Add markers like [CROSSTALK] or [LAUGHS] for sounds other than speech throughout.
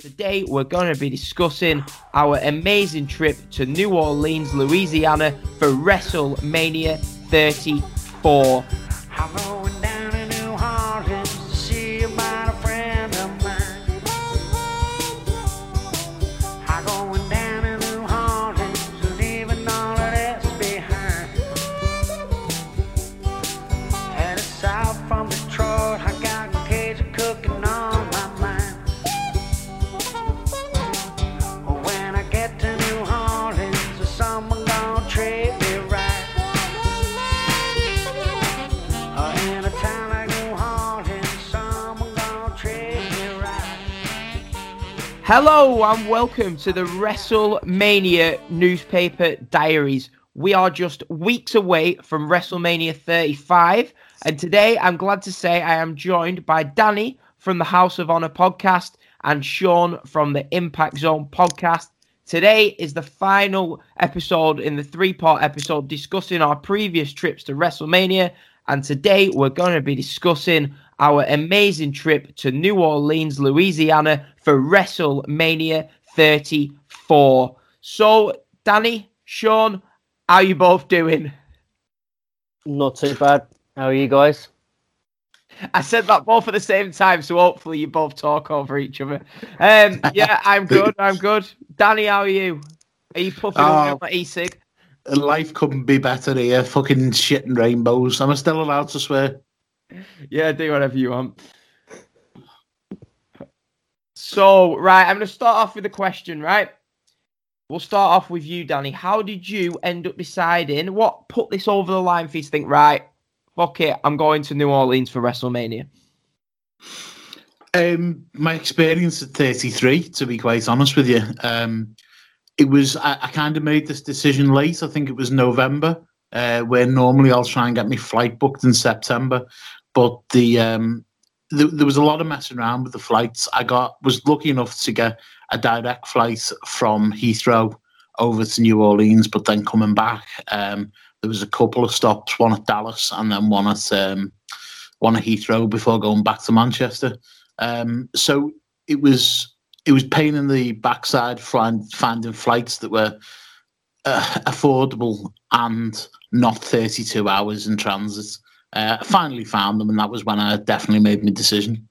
Today, we're going to be discussing our amazing trip to New Orleans, Louisiana for WrestleMania 34. Hello and welcome to the WrestleMania newspaper diaries. We are just weeks away from WrestleMania 35, and today I'm glad to say I am joined by Danny from the House of Honor podcast and Sean from the Impact Zone podcast. Today is the final episode in the three part episode discussing our previous trips to WrestleMania, and today we're going to be discussing our amazing trip to New Orleans, Louisiana for WrestleMania 34. So, Danny, Sean, how are you both doing? Not too bad. How are you guys? I said that both at the same time, so hopefully you both talk over each other. Um, yeah, I'm [LAUGHS] good. I'm good. Danny, how are you? Are you puffing Oh. on my e-cig? Life couldn't be better here. Fucking shit and rainbows. Am I still allowed to swear? Yeah, do whatever you want. So, right, I'm going to start off with a question, right? We'll start off with you, Danny. How did you end up deciding what put this over the line for you to think, right, fuck it, I'm going to New Orleans for WrestleMania? Um, my experience at 33, to be quite honest with you, um, it was I, I kind of made this decision late. I think it was November, uh, where normally I'll try and get my flight booked in September, but the um, th- there was a lot of messing around with the flights. I got was lucky enough to get a direct flight from Heathrow over to New Orleans, but then coming back, um, there was a couple of stops, one at Dallas and then one at um, one at Heathrow before going back to Manchester. Um, so it was it was pain in the backside find, finding flights that were uh, affordable and not 32 hours in transit. Uh, I finally found them, and that was when I definitely made my decision.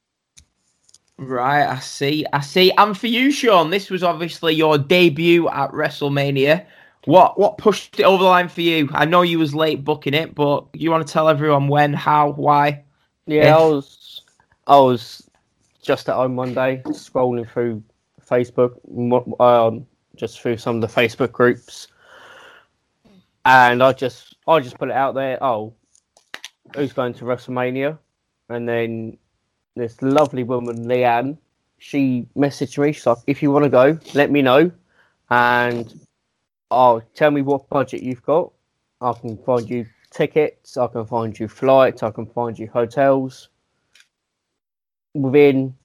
Right, I see, I see. And for you, Sean, this was obviously your debut at WrestleMania. What what pushed it over the line for you? I know you was late booking it, but you want to tell everyone when, how, why? Yeah, I was. I was just at home one day, scrolling through Facebook, um, just through some of the Facebook groups, and I just, I just put it out there. Oh, who's going to WrestleMania? And then this lovely woman, Leanne, she messaged me. She's like, "If you want to go, let me know, and oh, tell me what budget you've got. I can find you tickets. I can find you flights. I can find you hotels." within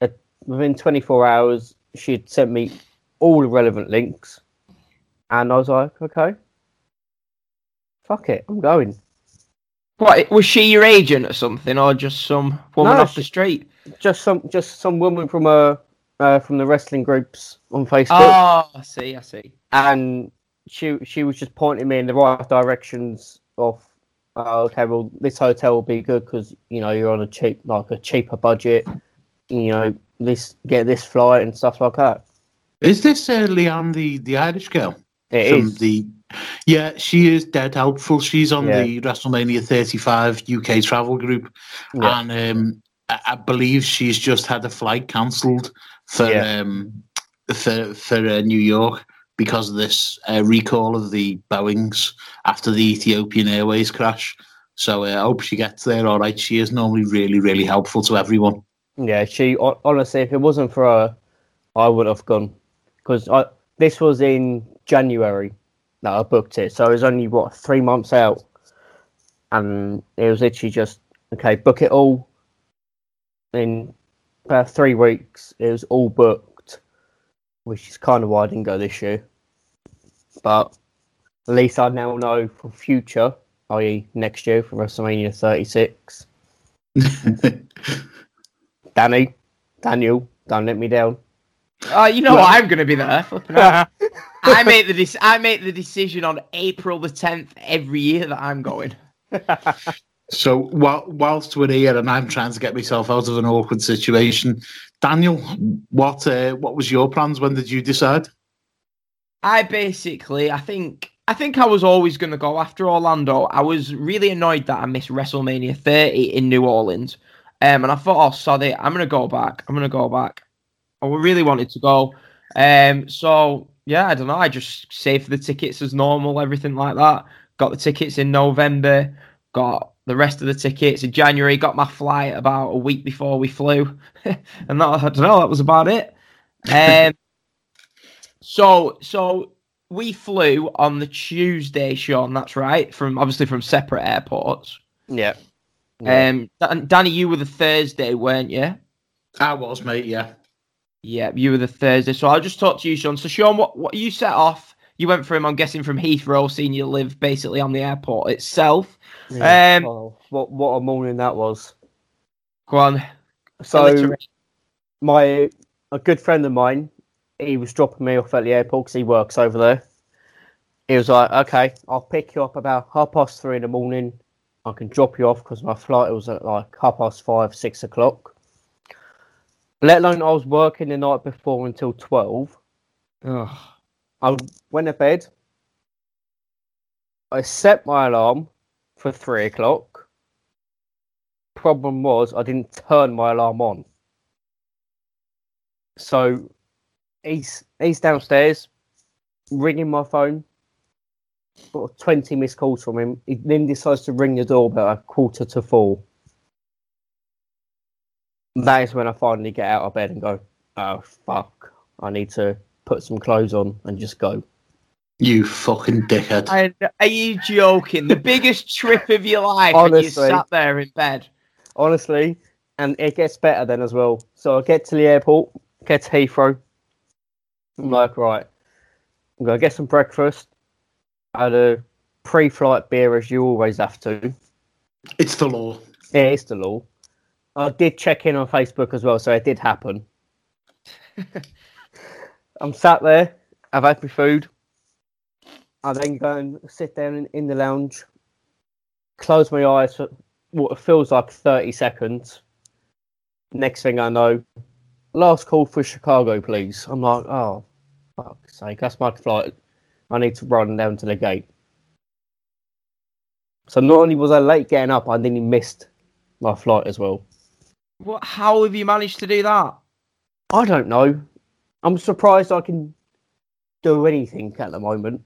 a, within 24 hours, she'd sent me all the relevant links, and I was like, okay, fuck it, I'm going. What was she your agent or something, or just some woman No, off the street? Just some just some woman from a uh, from the wrestling groups on Facebook, Oh, I see, I see. and she she was just pointing me in the right directions of. Uh, okay, well, this hotel will be good because you know you're on a cheap, like a cheaper budget. You know, this get this flight and stuff like that. Is this uh, Leanne, the, the Irish girl? It from is. the yeah she is dead helpful. She's on Yeah. the wrestlemania 35 uk travel group. Yeah. and um I, I believe she's just had a flight cancelled for Yeah. um for for uh, new york because of this uh, recall of the boeings after the ethiopian airways crash. So uh, i hope she gets there all right. She is normally really really helpful to everyone. Yeah, she honestly, if it wasn't for her, I would have gone. Because this was in January that I booked it, so it was only what three months out, and it was literally just okay, book it all. In about three weeks, it was all booked, which is kind of why I didn't go this year. But at least I now know for future, i.e., next year for WrestleMania 36. [LAUGHS] Danny, Daniel, don't let me down. Oh, you know Well- I'm going to be there. [LAUGHS] I make the dec- I make the decision on April the 10th every year that I'm going. [LAUGHS] So while, whilst we're here and I'm trying to get myself out of an awkward situation, Daniel, what uh, what was your plans? When did you decide? I basically, I think, I think I was always going to go after Orlando. I was really annoyed that I missed WrestleMania 30 in New Orleans, um, and I thought, oh, it, I'm going to go back. I'm going to go back. I really wanted to go, um, so yeah, I don't know. I just saved the tickets as normal, everything like that. Got the tickets in November. Got the rest of the tickets in January. Got my flight about a week before we flew, [LAUGHS] and that, I don't know. That was about it. Um, [LAUGHS] so, so we flew on the Tuesday, Sean. That's right. From obviously from separate airports. Yeah. Yeah. Um, Dan- Danny, you were the Thursday, weren't you? I was, mate. Yeah. Yeah, you were the Thursday. So I'll just talk to you, Sean. So, Sean, what what you set off? You went from, I'm guessing, from Heathrow, seeing you live basically on the airport itself. Yeah. um, Oh, what what a morning that was. Go on. So my a good friend of mine, he was dropping me off at the airport because he works over there. He was like, "Okay, I'll pick you up about half past three in the morning. I can drop you off because my flight was at like half past five, six o'clock. Let alone I was working the night before until twelve. Ugh. I went to bed. I set my alarm for three o'clock. Problem was, I didn't turn my alarm on. So he's he's downstairs, ringing my phone. Got 20 missed calls from him. He then decides to ring the doorbell at quarter to four. That is when I finally get out of bed and go, oh, fuck. I need to put some clothes on and just go. You fucking dickhead. And are you joking? The biggest trip of your life, and you Honestly. sat there in bed. honestly, and it gets better then as well. So I get to the airport, get to Heathrow. I'm like, right, I'm gonna get some breakfast. I had a pre-flight beer as you always have to. It's the law. Yeah, it's the law. I did check in on Facebook as well, so it did happen. [LAUGHS] I'm sat there, I've had my food. I then go and sit down in, in the lounge, close my eyes for what feels like 30 seconds. Next thing I know, last call for Chicago, please. I'm like, oh, fuck's sake, that's my flight. I need to run down to the gate. So not only was I late getting up, I nearly missed my flight as well. What? How have you managed to do that? I don't know. I'm surprised I can do anything at the moment.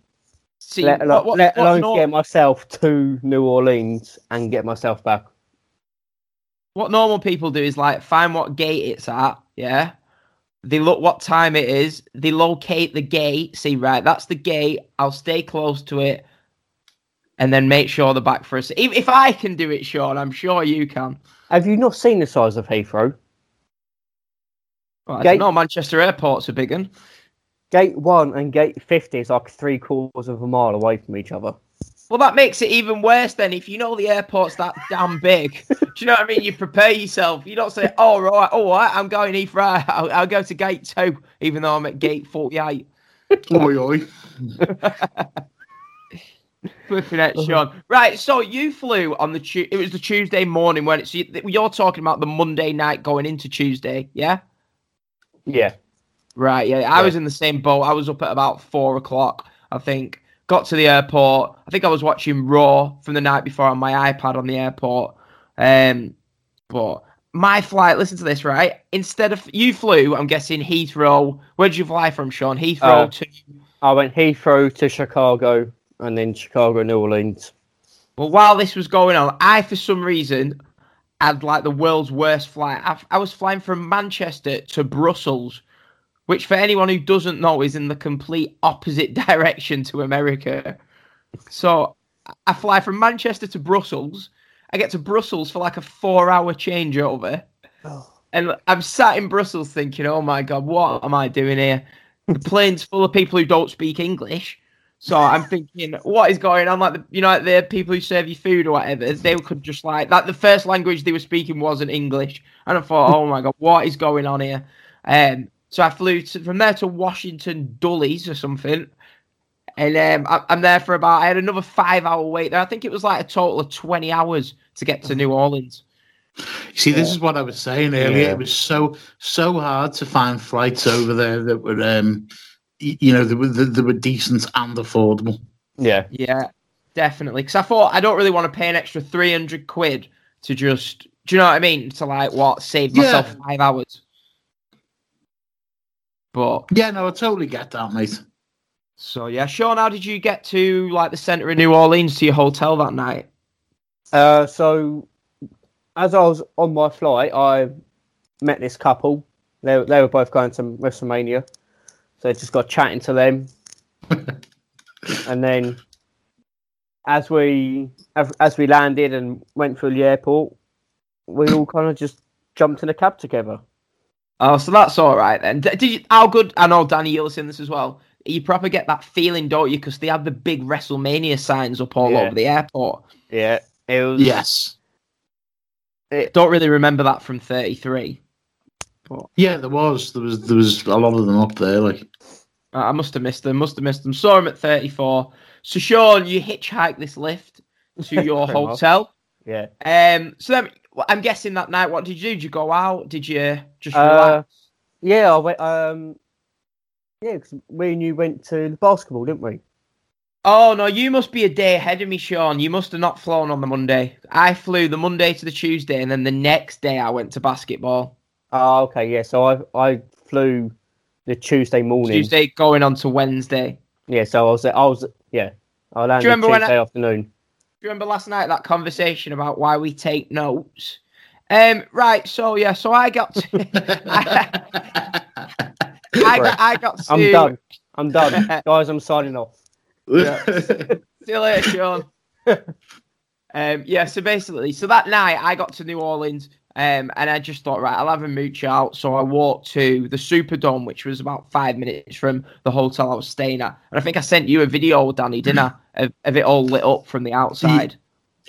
See, let alone, what- what- let alone nor- get myself to New Orleans and get myself back. what normal people do is like find what gate it's at, yeah. They look what time it is, they locate the gate, see right, that's the gate, I'll stay close to it, and then make sure they're back for us. If, if I can do it, Sean, I'm sure you can. Have you not seen the size of Heathrow? Well, I Gate- don't know, Manchester Airport's a big one. Gate one and gate fifty is like three quarters of a mile away from each other. Well, that makes it even worse then. If you know the airport's that damn big, [LAUGHS] do you know what I mean? You prepare yourself. You don't say, "Oh right, all right, I'm going Heathrow. I'll, I'll go to gate two, even though I'm at gate forty-eight." Oi, oi. [LAUGHS] Flipping it, Sean. Right, so you flew on the tu- it was the Tuesday morning when it's you're talking about the Monday night going into Tuesday, yeah? Yeah. Right, yeah. I Yeah. was in the same boat. I was up at about four o'clock, I think. Got to the airport. I think I was watching Raw from the night before on my iPad on the airport. Um, but my flight, listen to this, right? Instead of you flew, I'm guessing Heathrow. Where did you fly from, Sean? Heathrow Uh, to I went Heathrow to Chicago and then Chicago, New Orleans. Well, while this was going on, I, for some reason, had like the world's worst flight. I, I was flying from Manchester to Brussels, which, for anyone who doesn't know, is in the complete opposite [LAUGHS] direction to America. So I fly from Manchester to Brussels. I get to Brussels for like a four hour changeover. Oh. And I'm sat in Brussels thinking, oh my God, what am I doing here? The plane's full of people who don't speak English. So I'm thinking, what is going on? Like, the, you know, like the people who serve you food or whatever, they could just like, that the first language they were speaking wasn't English. And I thought, oh my God, what is going on here? Um, So I flew to, from there to Washington Dulles or something. And um, I, I'm there for about, I had another five hour wait there. I think it was like a total of 20 hours to get to New Orleans. You see, this is what I was saying earlier. Yeah. It was so so hard to find flights over there that were, um, you know, they were that, that were decent and affordable. Yeah. Yeah, definitely. Because I thought I don't really want to pay an extra 300 quid to just, do you know what I mean? To like, what, save myself Yeah. five hours. But Yeah, no, I totally get that, mate. So yeah, Sean, how did you get to like the center of New Orleans to your hotel that night? Uh, so, as I was on my flight, I met this couple. They, they were both going to WrestleMania. So I just got chatting to them. [LAUGHS] and then, as we as, we landed and went through the airport, we all kind of just jumped in a cab together. Oh, so that's all right then. Did you? How good? I know Danny, you'll in this as well. You probably get that feeling, don't you? Because they have the big WrestleMania signs up all Yeah. over the airport. Yeah, it was. Yes. Don't really remember that from 33. Yeah, there was. There was there was a lot of them up there, like Uh, I must have missed them. Must have missed them. Saw him at 34. So Sean, you hitchhike this lift [LAUGHS] to your Pretty much. hotel. Yeah. Um. So then, I'm guessing that night, what did you do? Did you go out? Did you just Uh, relax? Yeah, I went. Um, yeah, because we and you went to the basketball, didn't we? Oh no, you must be a day ahead of me, Sean. You must have not flown on the Monday. I flew the Monday to the Tuesday, and then the next day I went to basketball. Oh, okay, yeah. So I I flew the Tuesday morning. Tuesday going on to Wednesday. Yeah, so I was I was yeah. I landed remember when Tuesday I- afternoon. Do you remember last night that conversation about why we take notes? Um, right. So yeah. So I got to. I, [LAUGHS] I got. I got to. I'm done. I'm done, [LAUGHS] guys. I'm signing off. [LAUGHS] See you later, Sean. um, yeah, so basically, so that night I got to New Orleans um, and I just thought, right, I'll have a mooch out. So I walked to the Superdome, which was about five minutes from the hotel I was staying at. And I think I sent you a video, Danny, didn't I, [CLEARS THROAT] of, of it all lit up from the outside.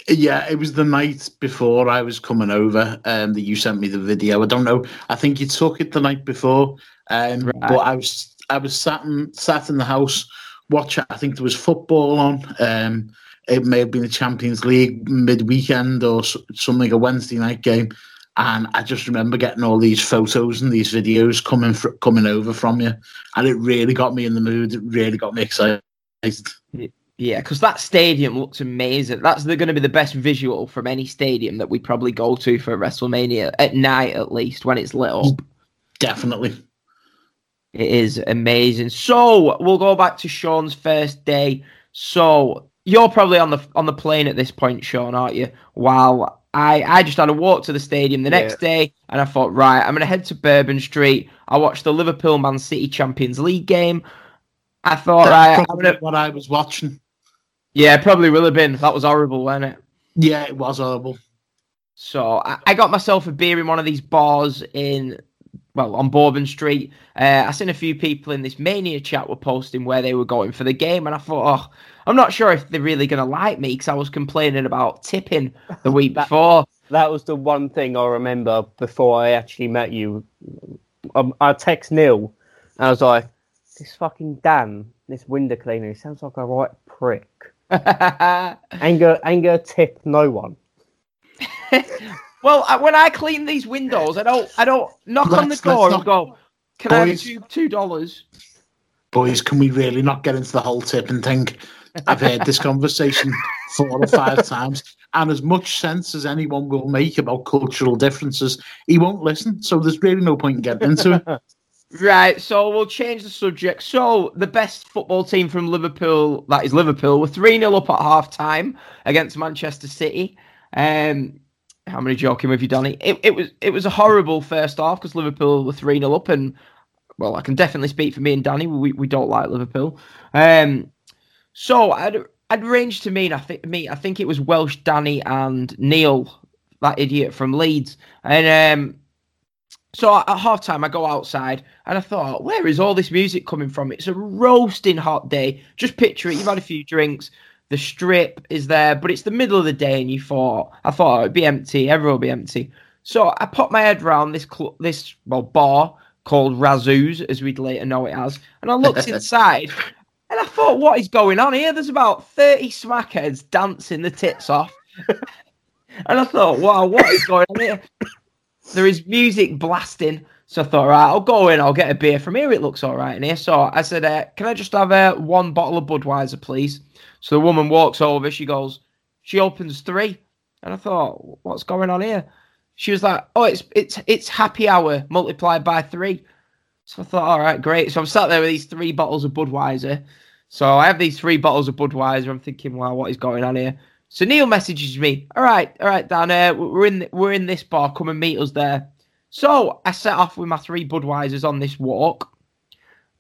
Yeah, it was the night before I was coming over um, that you sent me the video. I don't know. I think you took it the night before, um, Right. but I was I was sat in, sat in the house watching. I think there was football on. Um, it may have been the Champions League mid weekend or something, a Wednesday night game. And I just remember getting all these photos and these videos coming fr- coming over from you, and it really got me in the mood. It really got me excited. Yeah, because that stadium looks amazing. That's going to be the best visual from any stadium that we probably go to for WrestleMania at night, at least when it's lit up. Definitely. It is amazing. So we'll go back to Sean's first day. So you're probably on the on the plane at this point, Sean, aren't you? While I I just had a walk to the stadium the next day, and I thought, right, I'm gonna head to Bourbon Street. I watched the Liverpool Man City Champions League game. I thought, That's right, I'm gonna, what I was watching. yeah, probably will have been. That was horrible, wasn't it? Yeah, it was horrible. So I, I got myself a beer in one of these bars in, well, on Bourbon Street. Uh, I seen a few people in this Mania chat were posting where they were going for the game, and I thought, oh, I'm not sure if they're really going to like me because I was complaining about tipping the week [LAUGHS] That- before. That was the one thing I remember before I actually met you. Um, I text Neil, and I was like, "This fucking Dan, this window cleaner, he sounds like a right prick." [LAUGHS] Anger, anger, tip no one. [LAUGHS] well, I, when I clean these windows, I don't, I don't knock on the Let's- let's door and go, "Can I have two two dollars?" Boys, can we really not get into the whole tip and thing? I've heard this conversation four or five times, and as much sense as anyone will make about cultural differences, he won't listen. So there's really no point in getting into it. [LAUGHS] Right, so we'll change the subject. So the best football team from Liverpool, that is Liverpool, were 3 0 up at half time against Manchester City. Um how many joking with you, Donny? It, it was it was a horrible first half because Liverpool were 3 0 up and well, I can definitely speak for me and Danny. We we don't like Liverpool. Um so I'd I'd arranged to meet I think me, I think it was Welsh Danny and Neil, that idiot from Leeds. And um so at half time, I go outside and I thought, where is all this music coming from? It's a roasting hot day. Just picture it. You've had a few drinks. The strip is there, but it's the middle of the day, and you thought, I thought it'd be empty. Everyone will be empty. So I put my head round this cl- this well bar called Razoo's, as we'd later know it as. And I looked [LAUGHS] inside and I thought, what is going on here? There's about 30 smackheads dancing the tits off. [LAUGHS] and I thought, wow, what is going on here? There is music blasting. So I thought, right, I'll go in, I'll get a beer from here. It looks all right in here. So I said, uh, can I just have uh, one bottle of Budweiser, please? So the woman walks over, she goes, she opens three. And I thought, what's going on here? She was like, oh, it's it's it's happy hour multiplied by three. So I thought, all right, great. So I'm sat there with these three bottles of Budweiser. So I have these three bottles of Budweiser. I'm thinking, wow, what is going on here? So Neil messages me, all right, all right, Dan, uh, we're in we're in this bar. Come and meet us there. So I set off with my three Budweisers on this walk.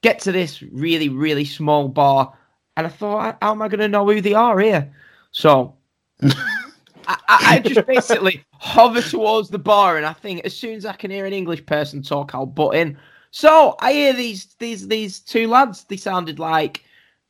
Get to this really really small bar, and I thought, how am I going to know who they are here? So [LAUGHS] I, I, just basically hover towards the bar, and I think as soon as I can hear an English person talk, I'll butt in. So I hear these these these two lads. They sounded like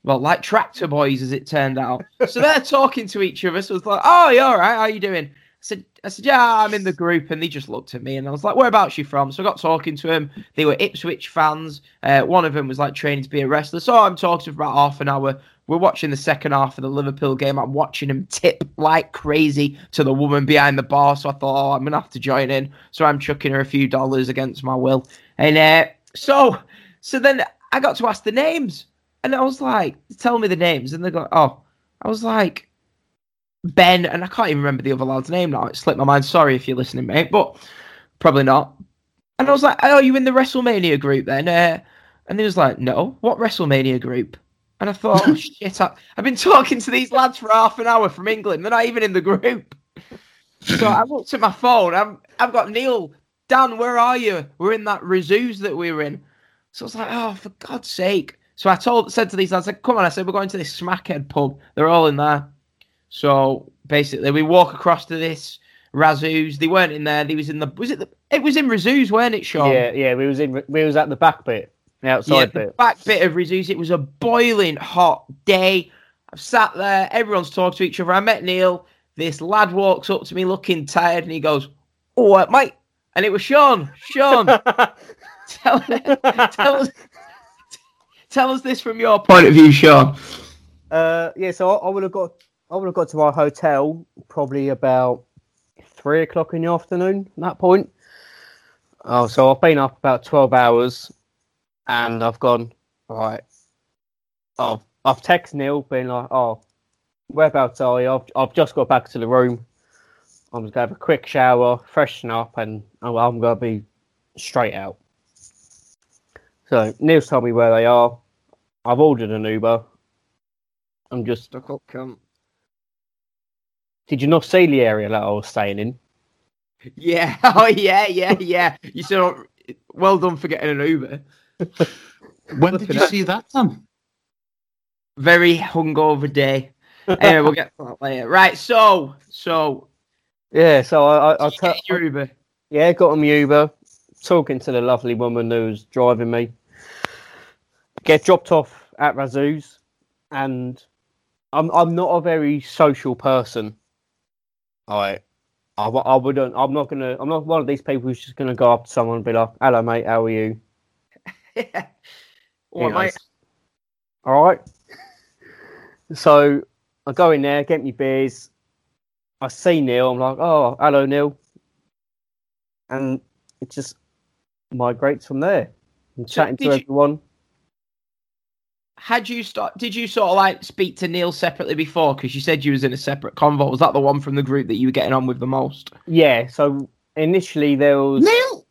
well, like tractor boys, as it turned out. So they're talking to each other. So it's like, oh, you all right? How are you doing? I said, I said, yeah, I'm in the group, and they just looked at me, and I was like, whereabouts you from? So I got talking to them. They were Ipswich fans. Uh, one of them was like training to be a wrestler. So I'm talking for about half an hour. We're watching the second half of the Liverpool game. I'm watching him tip like crazy to the woman behind the bar. So I thought, oh, I'm gonna have to join in. So I'm chucking her a few dollars against my will, and uh, so so then I got to ask the names. And I was like, tell me the names. And they go, oh, I was like, Ben, and I can't even remember the other lad's name now. It slipped my mind. Sorry if you're listening, mate, but probably not. And I was like, oh, are you in the WrestleMania group then? Uh, and he was like, no, what WrestleMania group? And I thought, oh, [LAUGHS] shit, I, I've been talking to these lads for half an hour from England. They're not even in the group. so I [LAUGHS] looked at my phone. I'm, I've got Neil. Dan, where are you? We're in that Razoo's that we were in. So I was like, oh, for God's sake. So I told said to these lads, like, come on, I said, we're going to this smackhead pub. They're all in there. So basically we walk across to this Razoo's. They weren't in there, they was in the was it the it was in Razoo's, weren't it, Sean? Yeah, yeah, we was in we was at the back bit, the outside yeah, the bit. back bit of Razoo's. It was a boiling hot day. I've sat there, everyone's talking to each other. I met Neil. This lad walks up to me looking tired and he goes, Oh what, mate? And it was Sean. Sean, [LAUGHS] tell, tell us tell us this from your point of view, Sean. Uh, yeah, so I, I would have got I would have got to our hotel probably about three o'clock in the afternoon. At that point. Oh, so I've been up about twelve hours, and I've gone right. Oh, I've texted Neil, being like, "Oh, whereabouts are you?" I've, I've just got back to the room. I'm just gonna have a quick shower, freshen up, and I'm, I'm gonna be straight out. So Neil's told me where they are. I've ordered an Uber. I'm just. Stuck up, cunt. Did you not see the area that I was staying in? Yeah. [LAUGHS] Oh, yeah, yeah, yeah. You said, well done for getting an Uber. [LAUGHS] When did you see that, Tom? Very hungover day. Anyway, we'll get to that later. Right. So, so Yeah, so I, I, I you t- your Uber. yeah got on my Uber, talking to the lovely woman who was driving me. Get dropped off at Razoo's, and I'm I'm not a very social person. I, I, w- I wouldn't. I'm not gonna. I'm not one of these people who's just gonna go up to someone and be like, "Hello, mate. How are you?" yeah. Well, mate. All right. So I go in there, get me beers. I see Neil. I'm like, oh, hello, Neil. And it just migrates from there. I'm So chatting to you- everyone. Had you start? Did you sort of like speak to Neil separately before? Because you said you was in a separate convo. Was that the one from the group that you were getting on with the most? Yeah. So initially there was. Neil,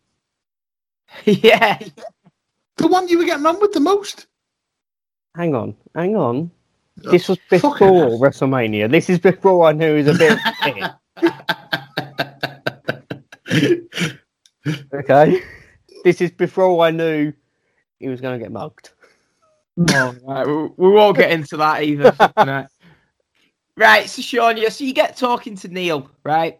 [LAUGHS] yeah. the one you were getting on with the most. Hang on, hang on. Oh, this was before WrestleMania. This is before I knew he was a bit. [LAUGHS] shit. okay. This is before I knew he was going to get mugged. Oh, right. We, we won't get into that either. [LAUGHS] right. right, so Sean, yeah, so you get talking to Neil, right?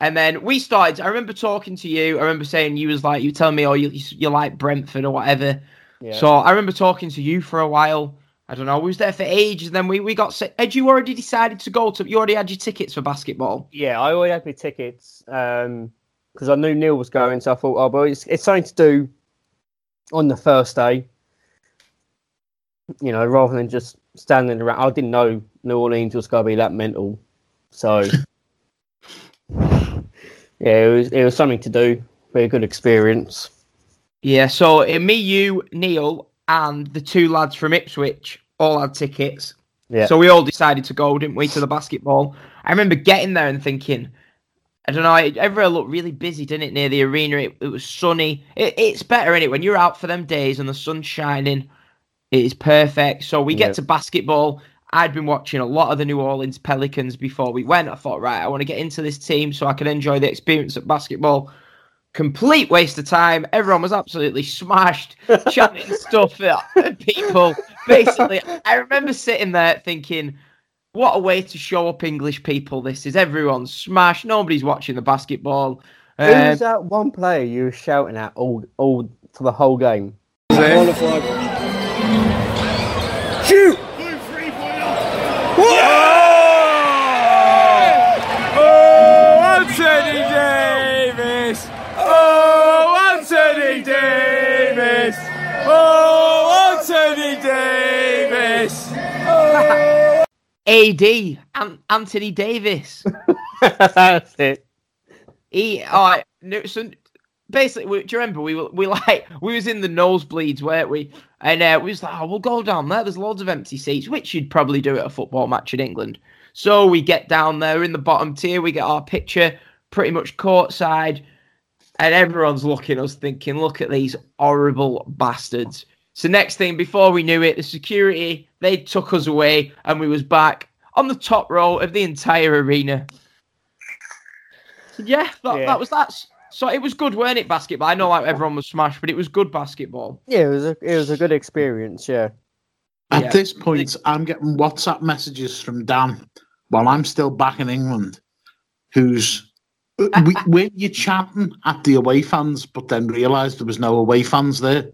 And then we started. I remember talking to you. I remember saying you was like, you tell me, oh, you you like Brentford or whatever. Yeah. So I remember talking to you for a while. I don't know. We was there for ages. And then we, we got. Had you already decided to go to? You already had your tickets for basketball. Yeah, I already had my tickets um, because I knew Neil was going, so I thought, oh, well, it's, it's something to do on the first day, you know, rather than just standing around, I didn't know New Orleans was going to be that mental. So, [LAUGHS] yeah, it was it was something to do. Very good experience. Yeah, so me, you, Neil, and the two lads from Ipswich all had tickets. Yeah. So we all decided to go, didn't we, to the basketball? I remember getting there and thinking, I don't know, it, everywhere looked really busy, didn't it, near the arena? It, it was sunny. It, it's better, is it, when you're out for them days and the sun's shining. It is perfect. So we Yeah. get to basketball. I'd been watching a lot of the New Orleans Pelicans before we went. I thought, right, I want to get into this team so I can enjoy the experience of basketball. Complete waste of time. Everyone was absolutely smashed, [LAUGHS] chanting stuff at people. Basically, I remember sitting there thinking, what a way to show up English people this is. Everyone's smashed. Nobody's watching the basketball. Who Um, was that one player you were shouting at all all for the whole game? Oh, Anthony Davis! Oh, oh Anthony Davis! Oh, Anthony Davis! AD, An- Anthony Davis. [LAUGHS] That's it. He, all right, so basically, we, do you remember we were we like [LAUGHS] we was in the nosebleeds, weren't we? And uh, we was like, oh, we'll go down there. There's loads of empty seats, which you'd probably do at a football match in England. So we get down there in the bottom tier. We get our picture pretty much courtside, and everyone's looking at us, thinking, "Look at these horrible bastards." So next thing, before we knew it, the security they took us away, and we was back on the top row of the entire arena. Yeah, that, Yeah. that was that. So it was good, weren't it? Basketball. I know like everyone was smashed, but it was good basketball. Yeah, it was a it was a good experience. Yeah. At Yeah. this point, I'm getting WhatsApp messages from Dan while I'm still back in England, who's uh, [LAUGHS] we, were you chanting at the away fans, but then realised there was no away fans there.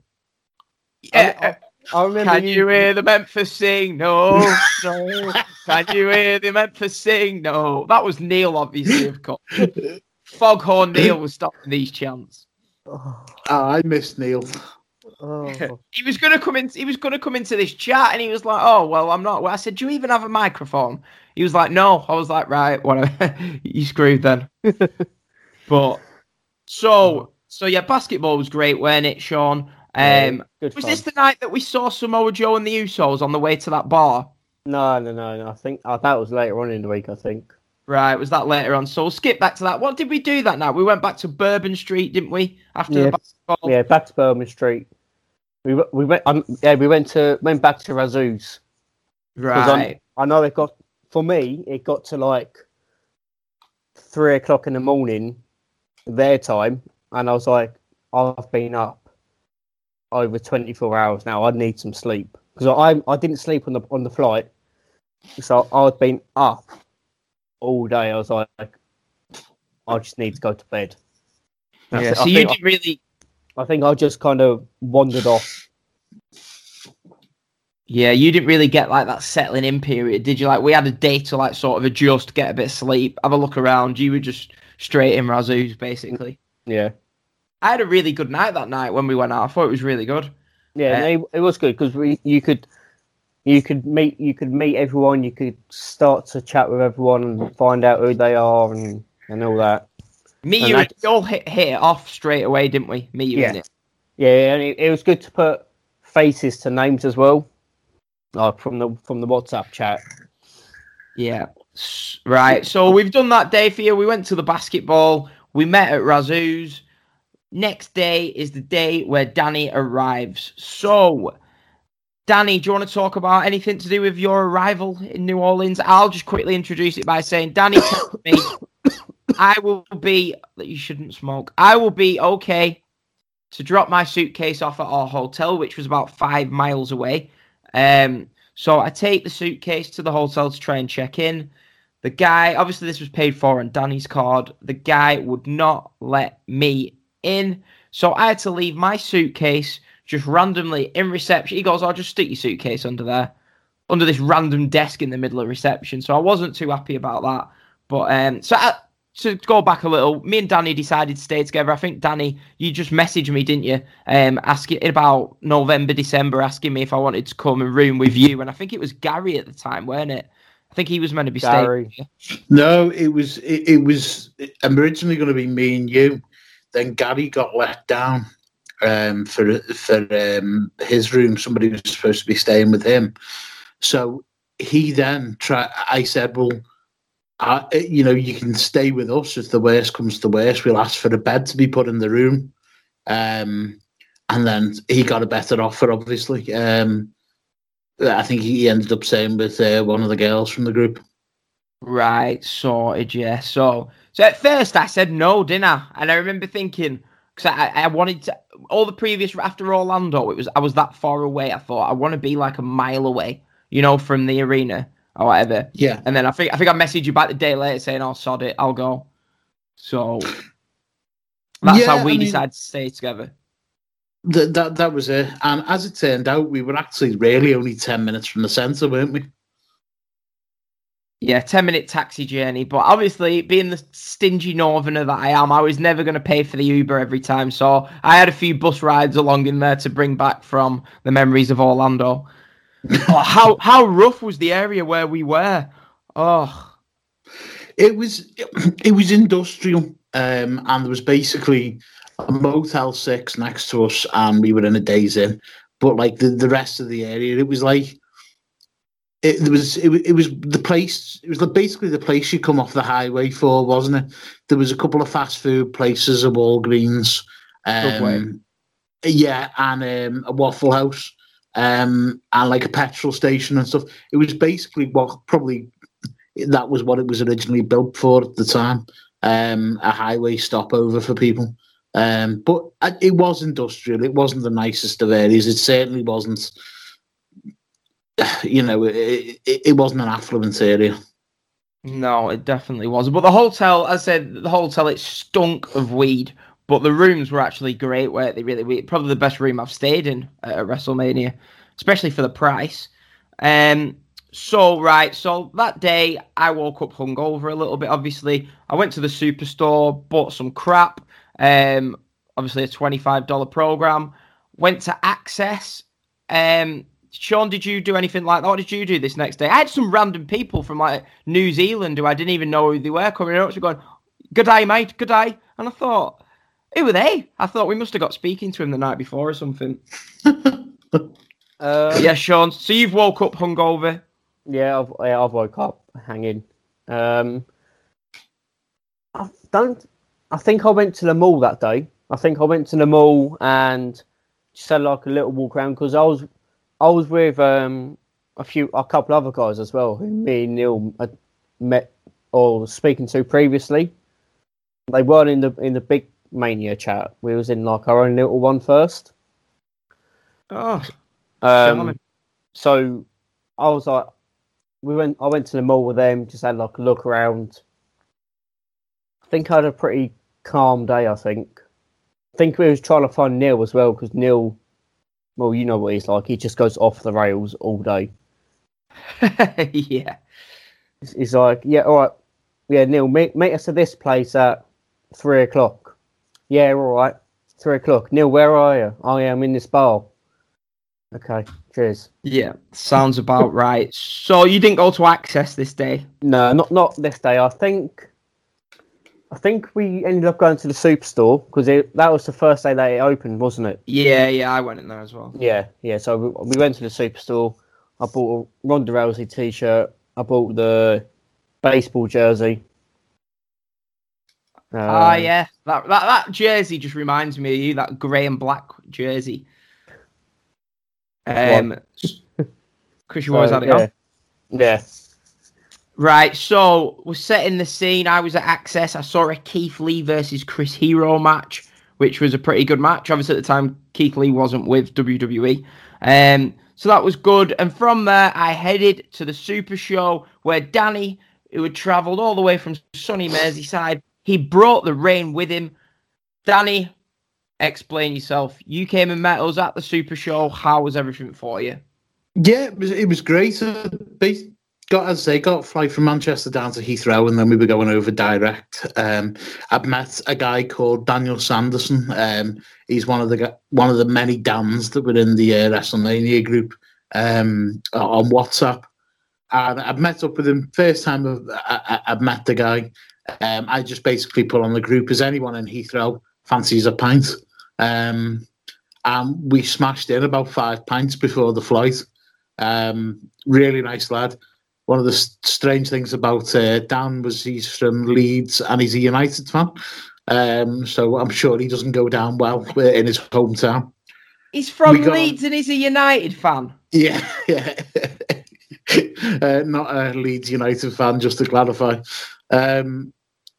Yeah, I remember Can you hear the Memphis sing? No, [LAUGHS] no. Can you hear the Memphis sing? No. That was Neil, obviously, of course. [LAUGHS] Foghorn Neil was stopping these chants. Oh, I miss Neil. oh. [LAUGHS] He was gonna come in. He was gonna come into this chat, and he was like, "Oh well, I'm not." Well, I said, "Do you even have a microphone?" He was like, "No." I was like, "Right, whatever." [LAUGHS] you screwed then. [LAUGHS] but so so yeah, basketball was great, weren't it, Sean? Um, good was fun. this the night that we saw Samoa Joe and the Usos on the way to that bar? No, no, no, no. I think uh, that was later on in the week. I think. Right, was that later on? So we'll skip back to that. What did we do that night? We went back to Bourbon Street, didn't we? After Yeah. the basketball. Yeah, back to Birmingham Street. We we went. Um, yeah, we went to went back to Razoo's. I'm- Right. I know it got for me. It got to like three o'clock in the morning, their time, and I was like, I've been up over twenty four hours now. I need some sleep because I I didn't sleep on the on the flight, so I'd been up all day. I was like, I just need to go to bed. That's Yeah, it. so I you think, didn't really. I think I just kind of wandered off. Yeah, you didn't really get like that settling in period, did you? Like we had a day to like sort of adjust, get a bit of sleep, have a look around. You were just straight in Razoo's basically. Yeah. I had a really good night that night when we went out. I thought it was really good. Yeah, Uh, no, it, it was good because we you could you could meet you could meet everyone. You could start to chat with everyone and find out who they are and and all that. Me, And you, that's- we all hit, hit it off straight away, didn't we? Me, you, Yeah. and it. Yeah, and it, it was good to put faces to names as well, like from the from the WhatsApp chat. Yeah. Right. So we've done that day for you. We went to the basketball. We met at Razoo's. Next day is the day where Danny arrives. So, Danny, do you want to talk about anything to do with your arrival in New Orleans? I'll just quickly introduce it by saying Danny told [COUGHS] me I will be that you shouldn't smoke. I will be okay to drop my suitcase off at our hotel, which was about five miles away. Um, so I take the suitcase to the hotel to try and check in. The guy, obviously, this was paid for on Danny's card. The guy would not let me in. So I had to leave my suitcase just randomly in reception. He goes, I'll just stick your suitcase under there, under this random desk in the middle of reception. So I wasn't too happy about that. But um, so I, to go back a little, me and Danny decided to stay together. I think Danny, you just messaged me, didn't you? Um, asking in about November, December, asking me if I wanted to come and room with you, and I think it was Gary at the time, weren't it? I think he was meant to be Gary. staying. No, it was it, it was originally going to be me and you. Then Gary got let down um, for for um, his room. Somebody was supposed to be staying with him, so he then tried. I said, "Well, I, you know, you can stay with us if the worst comes to worst. We'll ask for a bed to be put in the room." Um, and then he got a better offer, obviously. Um, I think he ended up staying with uh, one of the girls from the group. Right, sorted, yeah. So, so at first I said no, didn't I? And I remember thinking because I, I wanted to all the previous after Orlando, it was I was that far away. I thought I want to be like a mile away, you know, from the arena or whatever. Yeah. And then I think I think I messaged you back the day later saying, "Oh, sod it, I'll go." So that's Yeah, how we I mean- decided to stay together. That, that that was it. And as it turned out, we were actually really only ten minutes from the centre, weren't we? Yeah, 10 minute taxi journey. But obviously, being the stingy northerner that I am, I was never going to pay for the Uber every time. So I had a few bus rides along in there to bring back from the memories of Orlando. [LAUGHS] oh, how, how rough was the area where we were? Oh, It was it was industrial, um, and there was basically a Motel Six next to us, and we were in a Days Inn. But like the, the rest of the area, it was like it was it, it was the place. It was the, basically the place you come off the highway for, wasn't it? There was a couple of fast food places, a Walgreens, um, yeah, and um, a Waffle House, um, and like a petrol station and stuff. It was basically what probably that was what it was originally built for at the time um, a highway stopover for people. Um, but uh, it was industrial. It wasn't the nicest of areas. It certainly wasn't. [SIGHS] You know, it, it, it wasn't an affluent area. no, it definitely was. But the hotel, as I said, the hotel, it stunk of weed. But the rooms were actually great, where they really, we, probably the best room I've stayed in at WrestleMania, especially for the price. Um, so right, so that day I woke up hungover a little bit. Obviously, I went to the superstore, bought some crap. Um, obviously a twenty-five dollar program. Went to Axxess. Um, Sean, did you do anything like that? What did you do this next day? I had some random people from like New Zealand who I didn't even know who they were coming up to going, "Good day, mate. Good day." And I thought, who were they? I thought we must have got speaking to him the night before or something. [LAUGHS] Uh, yeah, Sean. So you've woke up hungover. Yeah, I've yeah, I've woke up hanging. Um, I don't. I think I went to the mall that day. I think I went to the mall and just had like a little walk around because I was I was with um a few a couple other guys as well who me and Neil had met or was speaking to previously. They weren't in the in the big mania chat. We was in like our own little one first. Oh, Um, so I was like, we went. I went to the mall with them. Just had like a look around. I think I had a pretty calm day. I think. I think we was trying to find Neil as well because Neil, well, you know what he's like. He just goes off the rails all day. [LAUGHS] yeah. He's- like, yeah, all right, yeah, Neil, meet meet us at this place at three o'clock. Yeah, all right, three o'clock. Neil, where are you? Oh, yeah, I'm in this bar. Okay, cheers. Yeah, sounds about [LAUGHS] right. So you didn't go to Axxess this day? No, not not this day. I think, I think we ended up going to the superstore because that was the first day that it opened, wasn't it? Yeah, yeah, I went in there as well. Yeah, yeah. So we, we went to the superstore. I bought a Ronda Rousey t-shirt. I bought the baseball jersey. Ah, Um, yeah, that, that that jersey just reminds me of you. That grey and black jersey. Um, because you always so, had it on. yeah. Right, so we're setting the scene. I was at Axxess. I saw a Keith Lee versus Chris Hero match, which was a pretty good match. Obviously, at the time, Keith Lee wasn't with WWE. Um, so that was good. And from there, I headed to the Super Show where Danny, who had travelled all the way from sunny Merseyside, he brought the rain with him. Danny, explain yourself. You came and met us at the Super Show. How was everything for you? Yeah, it was it was great. Uh, got as they got flight from Manchester down to Heathrow, and then we were going over direct. Um, I've met a guy called Daniel Sanderson. Um, he's one of the one of the many Dans that were in the uh, WrestleMania group um, on WhatsApp. And I've met up with him first time I've, I, I've met the guy. Um, I just basically put on the group as anyone in Heathrow fancies a pint. Um, and we smashed in about five pints before the flight. Um, really nice lad. One of the strange things about uh, Dan was he's from Leeds and he's a United fan. Um, so I'm sure he doesn't go down well uh, in his hometown. He's from got- Leeds and he's a United fan. Yeah, [LAUGHS] yeah. uh, not a Leeds United fan, just to clarify. Um,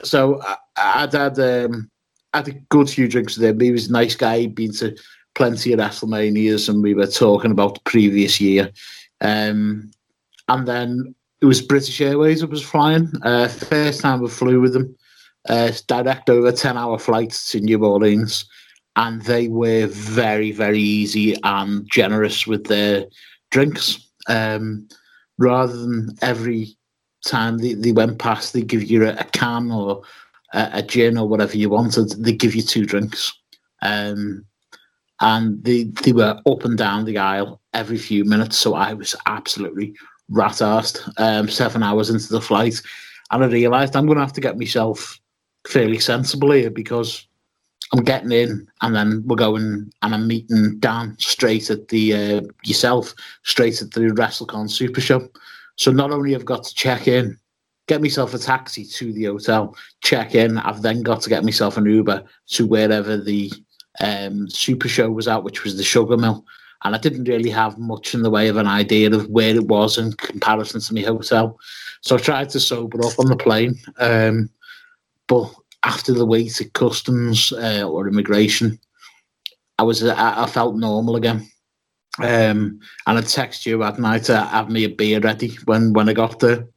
so I, I'd had um, had a good few drinks with him. He was a nice guy. He'd been to plenty of WrestleManias, and we were talking about the previous year. Um, and then it was British Airways I was flying. Uh, first time I flew with them. Uh, direct over 10 hour flights to New Orleans. And they were very, very easy and generous with their drinks. Um, rather than every time they, they went past, they give you a, a can or a, a gin or whatever you wanted. They give you two drinks. Um, and they, they were up and down the aisle every few minutes. So I was absolutely rat arsed um, seven hours into the flight. And I realised I'm going to have to get myself fairly sensible here because I'm getting in and then we're going and I'm meeting Dan straight at the, uh, yourself, straight at the WrestleCon Super Show. So not only have got to check in, get myself a taxi to the hotel, check in, I've then got to get myself an Uber to wherever the um, Super Show was at, which was the Sugar Mill. And I didn't really have much in the way of an idea of where it was in comparison to my hotel. So I tried to sober up on the plane. Um, but after the wait at customs uh, or immigration, I was I, I felt normal again. Um, and I text you at night to have me a beer ready when when I got there.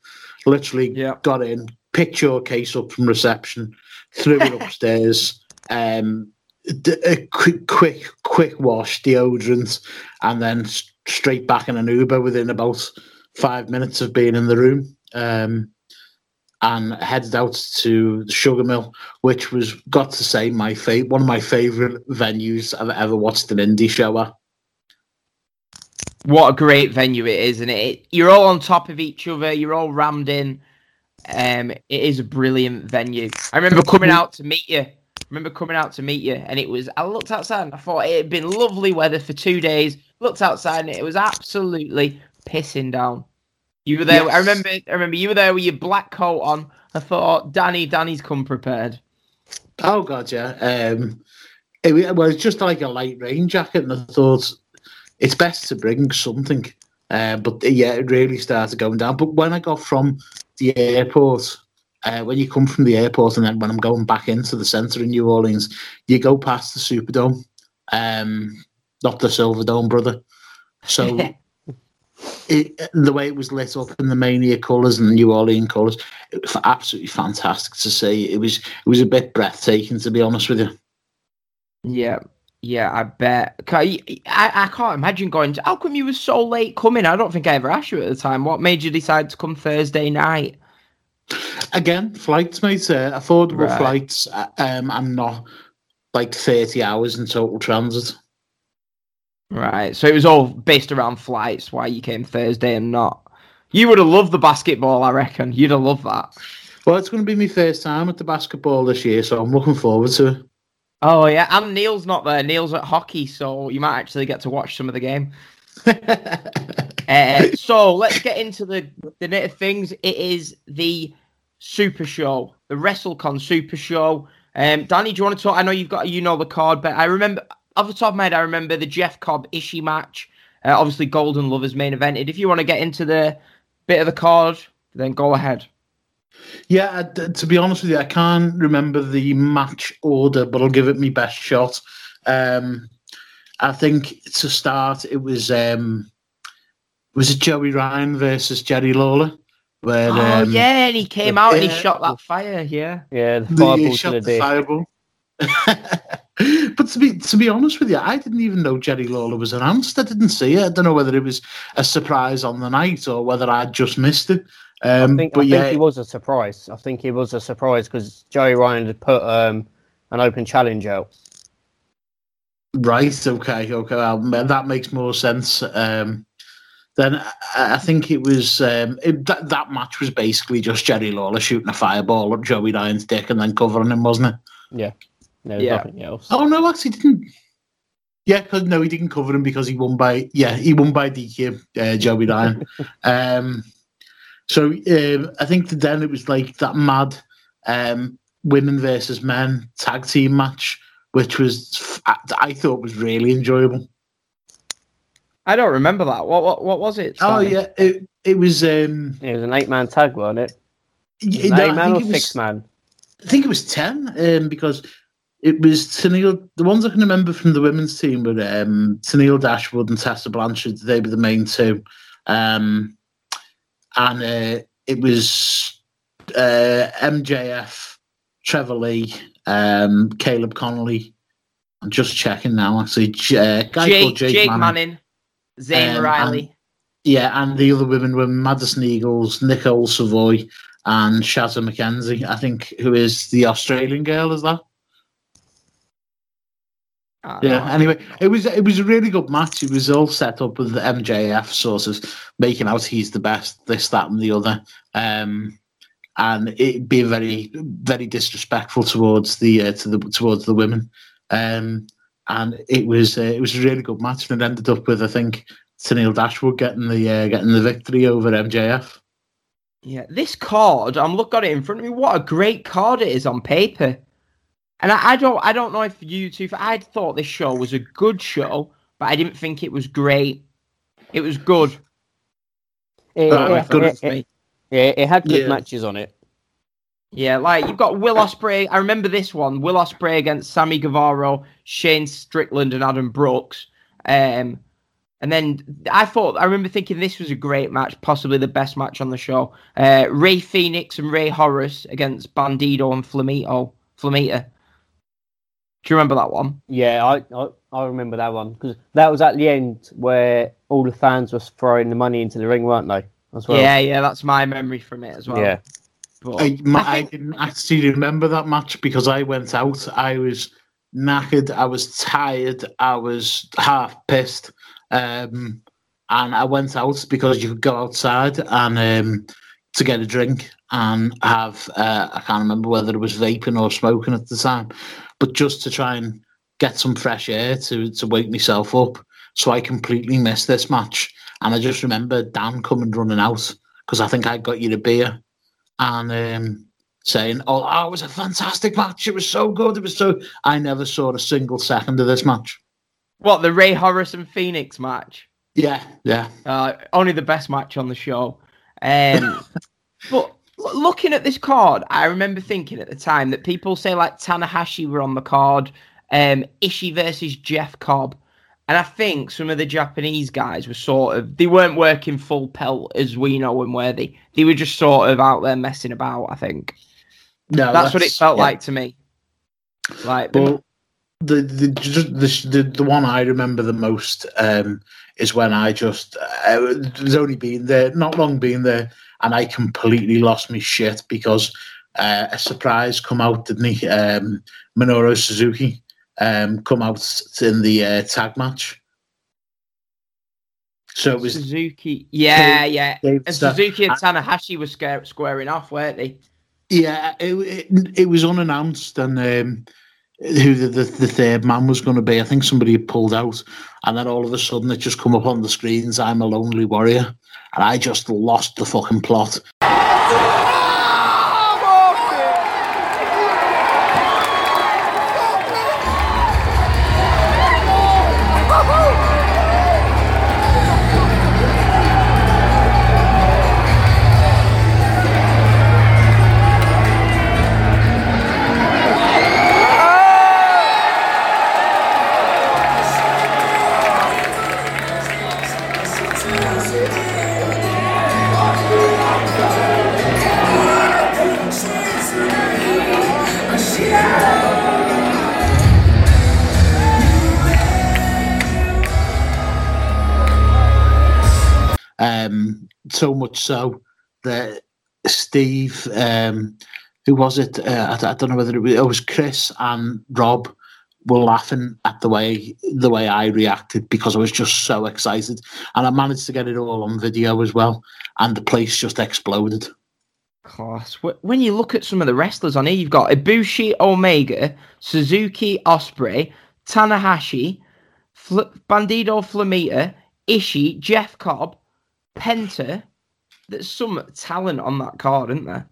Literally Yeah. got in, picked your case up from reception, threw it [LAUGHS] upstairs. Um, a quick, quick, quick wash, deodorant, and then straight back in an Uber within about five minutes of being in the room. Um, and headed out to the Sugar Mill, which was got to say my fa- one of my favourite venues I've ever watched an indie show at. What a great venue it is, and it you're all on top of each other. You're all rammed in. Um, it is a brilliant venue. I remember coming out to meet you. Remember coming out to meet you, and it was. I looked outside and I thought it had been lovely weather for two days. Looked outside and it was absolutely pissing down. You were there. I remember. I remember you were there with your black coat on. I thought, Danny, Danny's come prepared. Oh god, yeah. Um, it, wa- well, just like a light rain jacket, and I thought it's best to bring something. Uh, but yeah, it really started going down. But when I got from the airport, uh, when you come from the airport, and then when I'm going back into the centre in New Orleans, you go past the Superdome, um, not the Silverdome, brother. So [LAUGHS] it, the way it was lit up in the Mania colours and the New Orleans colours, it was absolutely fantastic to see. It was it was a bit breathtaking, to be honest with you. Yeah, yeah, I bet. Ca- I, I can't imagine going. To, how come you were so late coming? I don't think I ever asked you at the time. What made you decide to come Thursday night? Again, flights, mate, uh, affordable Right. flights, uh, um, and not like thirty hours in total transit. Right. So it was all based around flights. Why you came Thursday and not? You would have loved the basketball, I reckon. You'd have loved that. Well, it's going to be my first time at the basketball this year, so I'm looking forward to it. Oh yeah, and Neil's not there. Neil's at hockey, so you might actually get to watch some of the game. [LAUGHS] Uh, so let's get into the the of things. It is the Super Show, the WrestleCon Super Show. Um, Danny, do you want to talk? I know you've got you know the card, but I remember off the top of my head, I remember the Jeff Cobb Ishii match. Uh, obviously, Golden Lovers main evented. If you want to get into the bit of the card, then go ahead. Yeah, to be honest with you, I can't remember the match order, but I'll give it my best shot. Um, I think to start, it was um, was it Joey Ryan versus Jerry Lawler? Where, oh um, yeah, and he came out and he yeah. shot that fire. Yeah. Yeah, the the, fireball he shot the the fireball. [LAUGHS] but to be to be honest with you, I didn't even know Jerry Lawler was announced. I didn't see it. I don't know whether it was a surprise on the night or whether I'd just missed it. Um, I think, but I yeah, think he was a surprise. I think it was a surprise because Joey Ryan had put um, an open challenge out. Right. Okay. Okay. Well, that makes more sense. Um, then I, I think it was um, it, that that match was basically just Jerry Lawler shooting a fireball at Joey Ryan's dick and then covering him, wasn't it? Yeah, No, Yeah. nothing else. Oh no, actually didn't. Yeah, because no, he didn't cover him because he won by yeah he won by DQ. Uh, Joey Ryan. [LAUGHS] um, so um, I think then it was like that mad um, women versus men tag team match, which was I, I thought was really enjoyable. I don't remember that. What what, what was it? Oh yeah, it it was. Um, It was an eight-man tag, wasn't it? y- An no, eight-man or think six-man? I think it was ten um, because it was Tenille. The ones I can remember from the women's team were um, Tenille Dashwood and Tessa Blanchard. They were the main two, um, and uh, it was uh, MJF, Trevor Lee, um, Caleb Konley. I'm just checking now. Actually, J- uh, guy Jake, called Jake, Jake Manning. Manning, Zane Um, Riley. Yeah, and the other women were Madison Eagles, Nicole Savoy, and Shazza McKenzie. I think who is the Australian girl? Is that? Ah, Yeah. Anyway, it was it was a really good match. It was all set up with the MJF sort of making out he's the best, this, that, and the other, um, and it being very very disrespectful towards the uh, to the towards the women. Um, and it was uh, it was a really good match, and it ended up with I think Tenille Dashwood getting the uh, getting the victory over MJF. Yeah, this card, I'm looking at it in front of me. What a great card it is on paper. And I, I don't, I don't know if you two. I thought this show was a good show, but I didn't think it was great. It was good. It, Oh, it- it- yeah, it had good Yeah. matches on it. Yeah, like you've got Will Ospreay. I remember this one: Will Ospreay against Sammy Guevara, Shane Strickland, and Adam Brooks. Um, and then I thought I remember thinking this was a great match, possibly the best match on the show. Uh, Rey Fenix and Rey Horus against Bandido and Flamito. Flamita. Do you remember that one? Yeah, I I, I remember that one because that was at the end where all the fans were throwing the money into the ring, weren't they? As well. yeah, yeah, that's my memory from it as well. yeah. But I, my, I I, didn't actually remember that match because I went out. I was knackered. I was tired. I was half pissed. Um, and I went out because you could go outside and um, to get a drink and have. Uh, I can't remember whether it was vaping or smoking at the time, but just to try and get some fresh air to to wake myself up. So I completely missed this match, and I just remember Dan coming running out because I think I got you a beer and um, saying, "Oh, oh, it was a fantastic match. It was so good. It was so." I never saw a single second of this match. what the Rey Horus and Fenix match? Yeah, yeah, Uh, only the best match on the show. Um, [LAUGHS] but looking at this card, I remember thinking at the time that people say like Tanahashi were on the card, um, Ishii versus Jeff Cobb. And I think some of the Japanese guys were sort of they weren't working full pelt as we know them, were they? They were just sort of out there messing about, I think. no. That's, what it felt yeah. like to me. Like the the, the the the one I remember the most um, is when I just uh, was only been there, not long being there, and I completely lost my shit because uh, a surprise come out, didn't he? Um, Minoru Suzuki um, come out in the uh, tag match. So it was Suzuki. Yeah, yeah. Dave And Suzuki and Tanahashi were square, squaring off, weren't they? Yeah, it, it, it was unannounced, and um, who the, the, the third man was going to be. I think somebody had pulled out, and then all of a sudden it just come up on the screens. I'm a lonely warrior, and I just lost the fucking plot. Much so that Steve, um, who was it? Uh, I, I don't know whether it was, it was Chris and Rob were laughing at the way the way I reacted because I was just so excited, and I managed to get it all on video as well, and the place just exploded. Class. When you look at some of the wrestlers on here, you've got Ibushi, Omega, Suzuki, Ospreay, Tanahashi, Fl- Bandido, Flamita, Ishii, Jeff Cobb, Penta. There's some talent on that card, isn't there?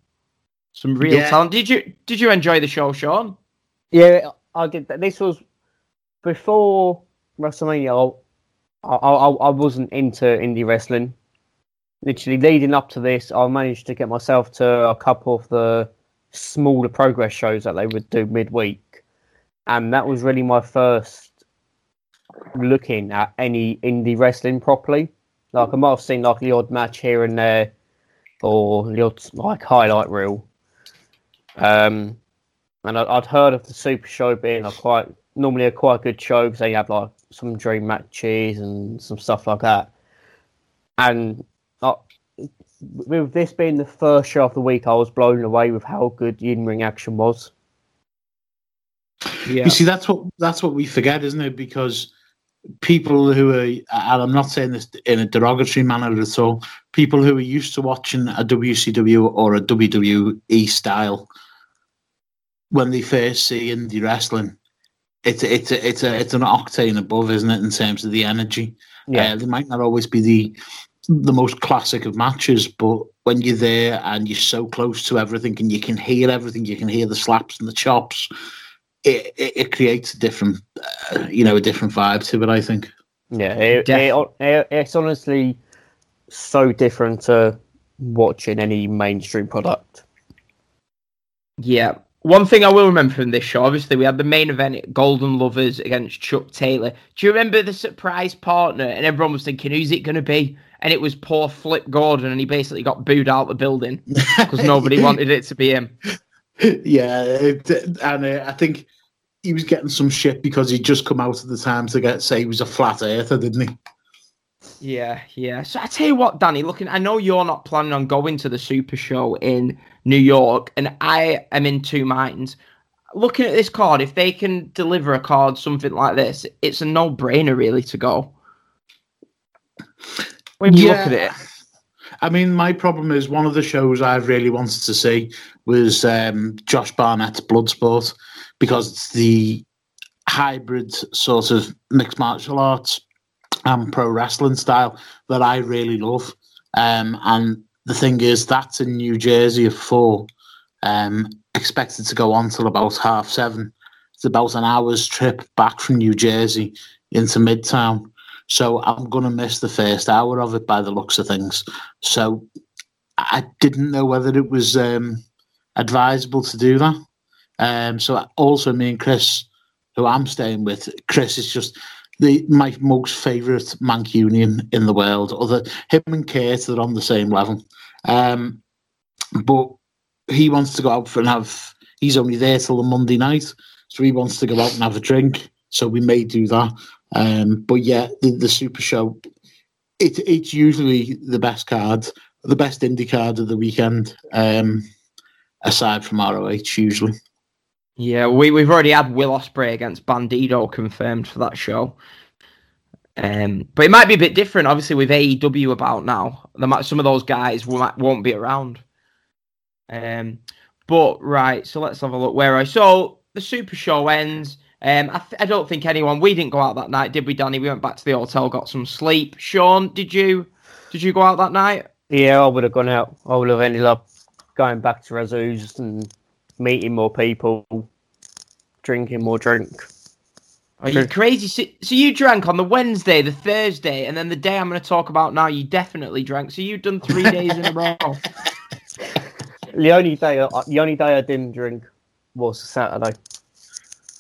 Some real Yeah. talent. Did you did you enjoy the show, Sean? Yeah, I did. This was before WrestleMania. I, I, I I wasn't into indie wrestling. Literally leading up to this, I managed to get myself to a couple of the smaller progress shows that they would do midweek, and that was really my first looking at any indie wrestling properly. Like I might have seen like the odd match here and there, or the odd like highlight reel. Um, and I, I'd heard of the Super Show being a quite normally a quite good show because they have like some dream matches and some stuff like that. And uh, with this being the first show of the week, I was blown away with how good the in-ring action was. Yeah. You see, that's what that's what we forget, isn't it? Because people who are, and I'm not saying this in a derogatory manner at all, people who are used to watching a WCW or a WWE style, when they first see indie wrestling, it's it's a, it's a it's an octane above, isn't it, in terms of the energy? Yeah, Uh, they might not always be the the most classic of matches, but when you're there and you're so close to everything and you can hear everything, you can hear the slaps and the chops. It, it, it creates a different, uh, you know, a different vibe to it. I think. yeah. It, it, it, it's honestly so different to watching any mainstream product. Yeah. One thing I will remember from this show, obviously, we had the main event Golden Lovers against Chuck Taylor. Do you remember the surprise partner? And everyone was thinking, who's it going to be? And it was poor Flip Gordon, and he basically got booed out the building [LAUGHS] because nobody wanted it to be him. Yeah, it, and uh, I think he was getting some shit because he'd just come out at the time to get say he was a flat earther, didn't he? Yeah, yeah. So I tell you what, Danny, looking, I know you're not planning on going to the Super Show in New York, and I am in two minds. Looking at this card, if they can deliver a card something like this, it's a no-brainer really to go. When you look at it, I mean, my problem is one of the shows I've really wanted to see was um, Josh Barnett's Bloodsport because it's the hybrid sort of mixed martial arts and pro wrestling style that I really love. Um, and the thing is, that's in New Jersey at four, um, expected to go on till about half seven. It's about an hour's trip back from New Jersey into Midtown. So I'm going to miss the first hour of it by the looks of things. So I didn't know whether it was um, advisable to do that. Um, so also me and Chris, who I'm staying with, Chris is just the my most favourite Mancunian in the world. Other him and Kate are on the same level. Um, but he wants to go out for and have. He's only there till the Monday night, so he wants to go out and have a drink. So we may do that. Um, but yeah, the, the Super Show, it, it's usually the best card, the best indie card of the weekend, um, aside from ROH usually. yeah, we we've already had Will Ospreay against Bandido confirmed for that show. Um, but it might be a bit different, obviously, with AEW about now. Might, some of those guys won't, won't be around. Um, but right, so let's have a look. Where I so the Super Show ends. Um, I, th- I don't think anyone. We didn't go out that night, did we, Danny? We went back to the hotel, got some sleep. Sean, did you? Did you go out that night? Yeah, I would have gone out. I would have ended up going back to Razoo's and meeting more people, drinking more drink. Are you crazy? So, so you drank on the Wednesday, the Thursday, and then the day I'm going to talk about now, you definitely drank. So you've done three days in a row. [LAUGHS] The only day, I, the only day I didn't drink was Saturday.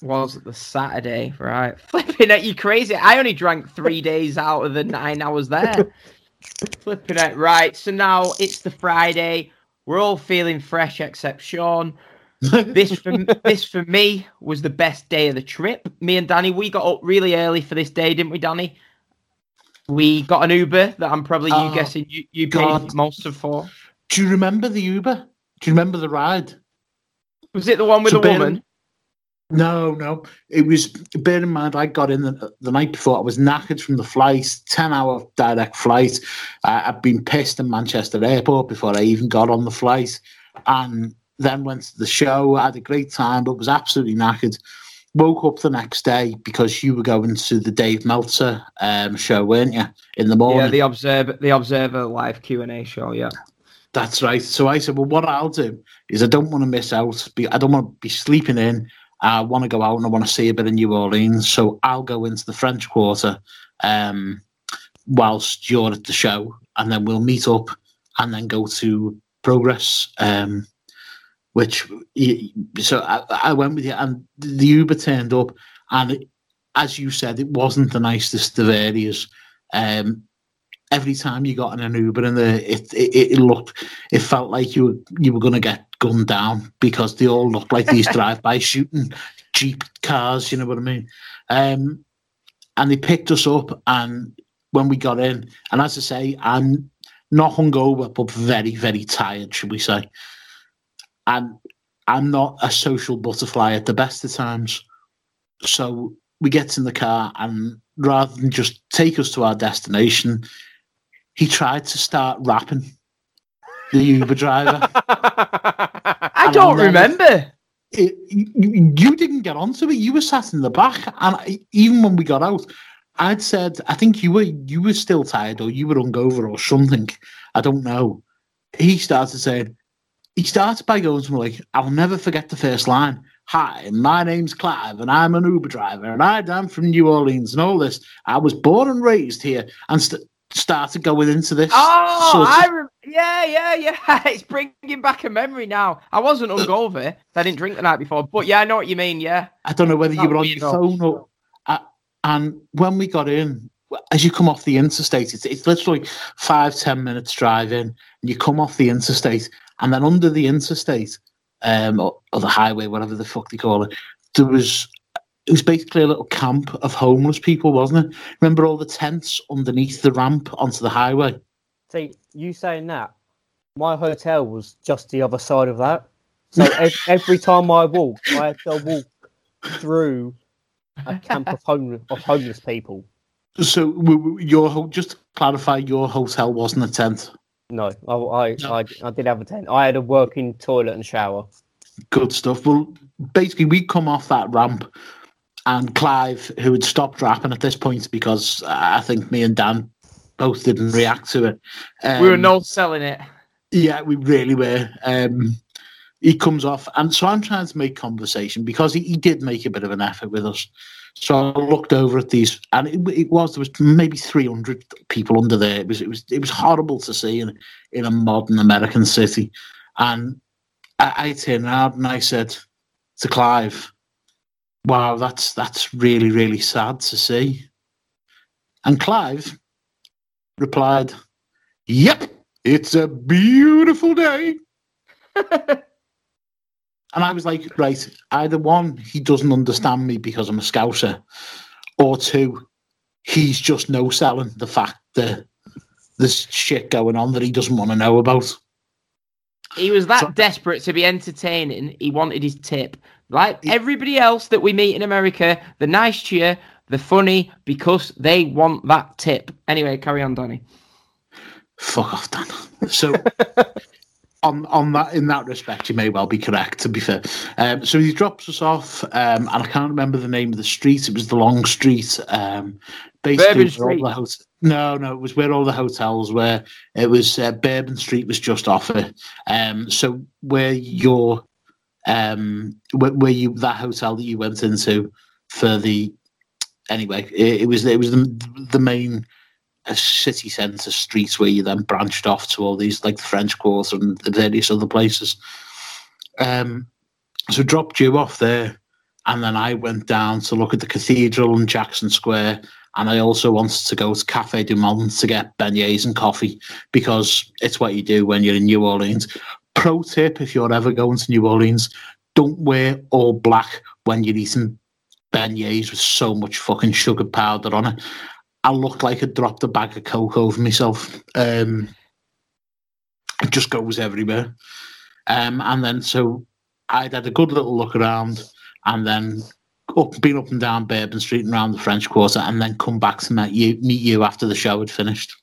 Was it the Saturday, right? [LAUGHS] Flipping it, you crazy. I only drank three days out of the nine I was there. [LAUGHS] Flipping it, right. So now it's the Friday. We're all feeling fresh except Sean. [LAUGHS] This for this for me was the best day of the trip. Me and Danny, we got up really early for this day, didn't we, Danny? We got an Uber that I'm probably you Oh, guessing you, you paid most of for. Do you remember the Uber? Do you remember the ride? Was it the one with So the woman? No, no. It was. Bear in mind, I got in the, the night before. I was knackered from the flight, ten hour direct flight. Uh, I'd been pissed in Manchester Airport before I even got on the flight, and then went to the show. I had a great time, but was absolutely knackered. Woke up the next day because you were going to the Dave Meltzer um, show, weren't you? In the morning. Yeah, the Observer, the Observer live Q and A show. Yeah. That's right. So I said, well, what I'll do is I don't want to miss out. I don't want to be sleeping in. I want to go out and I want to see a bit of New Orleans. So I'll go into the French Quarter um, whilst you're at the show, and then we'll meet up and then go to Progress. Um, which so I, I went with you, and the Uber turned up, and it, as you said, it wasn't the nicest of areas. Um, every time you got in an Uber and it, it it looked, it felt like you were you were going to get gunned down because they all looked like these [LAUGHS] drive-by shooting jeep cars. You know what I mean? Um, and they picked us up, and when we got in, and as I say, I'm not hungover, but very very tired, should we say? And I'm not a social butterfly at the best of times, so we get in the car, and rather than just take us to our destination, he tried to start rapping. The Uber driver. I And don't remember. it, you, you didn't get onto it. You were sat in the back, and I, even when we got out, I'd said, I think you were you were still tired, or you were hungover, or something. I don't know. He started saying, he started by going to me like, "I'll never forget the first line. Hi, my name's Clive, and I'm an Uber driver, and I'm from New Orleans, and all this. I was born and raised here, and st- started going into this. Oh, sort of- I rem- yeah, yeah, yeah. [LAUGHS] It's bringing back a memory now. I wasn't hungover. I didn't drink the night before, but yeah, I know what you mean. Yeah. I don't know whether you were on your phone or. Uh, and when we got in, as you come off the interstate, it's, it's literally five ten minutes drive in, and you come off the interstate, and then under the interstate, um, or, or the highway, whatever the fuck they call it, there was. It was basically a little camp of homeless people, wasn't it? Remember all the tents underneath the ramp onto the highway? See, you saying that, my hotel was just the other side of that. So ev- [LAUGHS] every time I walked, I had to walk through a camp of homeless, of homeless people. So, w- w- your ho- just to clarify, your hotel wasn't a tent. No, I, I, No. I, I did have a tent. I had a working toilet and shower. good stuff. Well, basically, we come off that ramp, and Clive, who had stopped rapping at this point because uh, I think me and Dan both didn't react to it. Um, we were no selling it. Yeah, we really were. Um, he comes off, and so I'm trying to make conversation because he, he did make a bit of an effort with us. So I looked over at these, and it, it was there was maybe 300 people under there. It was it was it was horrible to see in in a modern American city. And I, I turned around and I said to Clive, "Wow, that's that's really really sad to see." And Clive replied, "Yep, it's a beautiful day." [LAUGHS] And I was like, right, either one, he doesn't understand me because I'm a scouser, or two, he's just no selling the fact that there's shit going on that he doesn't want to know about. He was that So- desperate to be entertaining. He wanted his tip. Like everybody else that we meet in America, the nice cheer, the funny, because they want that tip. Anyway, carry on, Donny. Fuck off, Dan. So, [LAUGHS] on on that in that respect, you may well be correct. To be fair, um, so he drops us off, um, and I can't remember the name of the street. It was the long street. Um, basically, Bourbon where all the no, no, it was where all the hotels were. It was uh, Bourbon Street was just off it. Um, so where your um, where, where you that hotel that you went into for the anyway, it, it was it was the the main a city centre streets where you then branched off to all these like the French Quarter and various other places. Um, so dropped you off there, and then I went down to look at the cathedral and Jackson Square, and I also wanted to go to Cafe du Monde to get beignets and coffee because it's what you do when you're in New Orleans. Pro tip: if you're ever going to New Orleans, don't wear all black when you're eating beignets with so much fucking sugar powder on it. I looked like I dropped a bag of coke over myself. Um, it just goes everywhere. Um, and then so I'd had a good little look around, and then up, been up and down Bourbon Street and around the French Quarter, and then come back to meet you, meet you after the show had finished.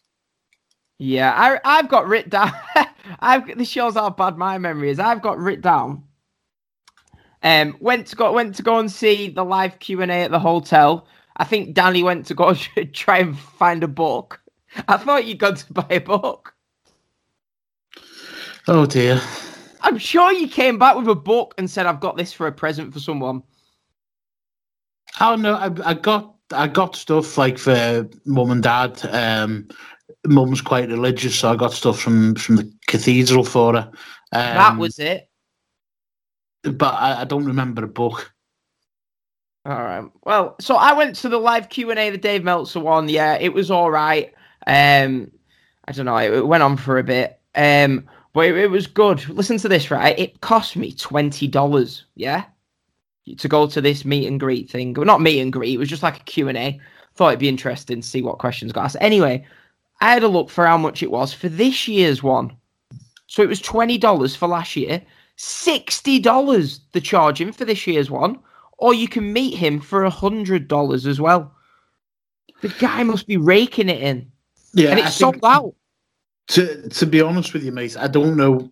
Yeah, I I've got written down. [LAUGHS] I've this shows how bad my memory is. I've got written down. Um, went to go went to go and see the live Q and A at the hotel. I think Danny went to go [LAUGHS] try and find a book. I thought you'd gone to buy a book. Oh dear. I'm sure you came back with a book and said, "I've got this for a present for someone." Oh no, I, I got I got stuff like for mum and dad. Um, mum's quite religious, so I got stuff from from the cathedral for her. Um, that was it. But I, I don't remember a book. All right. Well, so I went to the live Q and A, the Dave Meltzer one. Yeah, it was all right. Um, I don't know. It, it went on for a bit. Um, but it, it was good. Listen to this, right? It cost me twenty dollars. Yeah, to go to this meet and greet thing. Well, not meet and greet. It was just like a Q and A. Thought it'd be interesting to see what questions got asked. Anyway, I had a look for how much it was for this year's one. So it was twenty dollars for last year, sixty dollars the charging for this year's one, or you can meet him for a hundred dollars as well. The guy must be raking it in, Yeah, and I it's sold out. To to be honest with you, mate, I don't know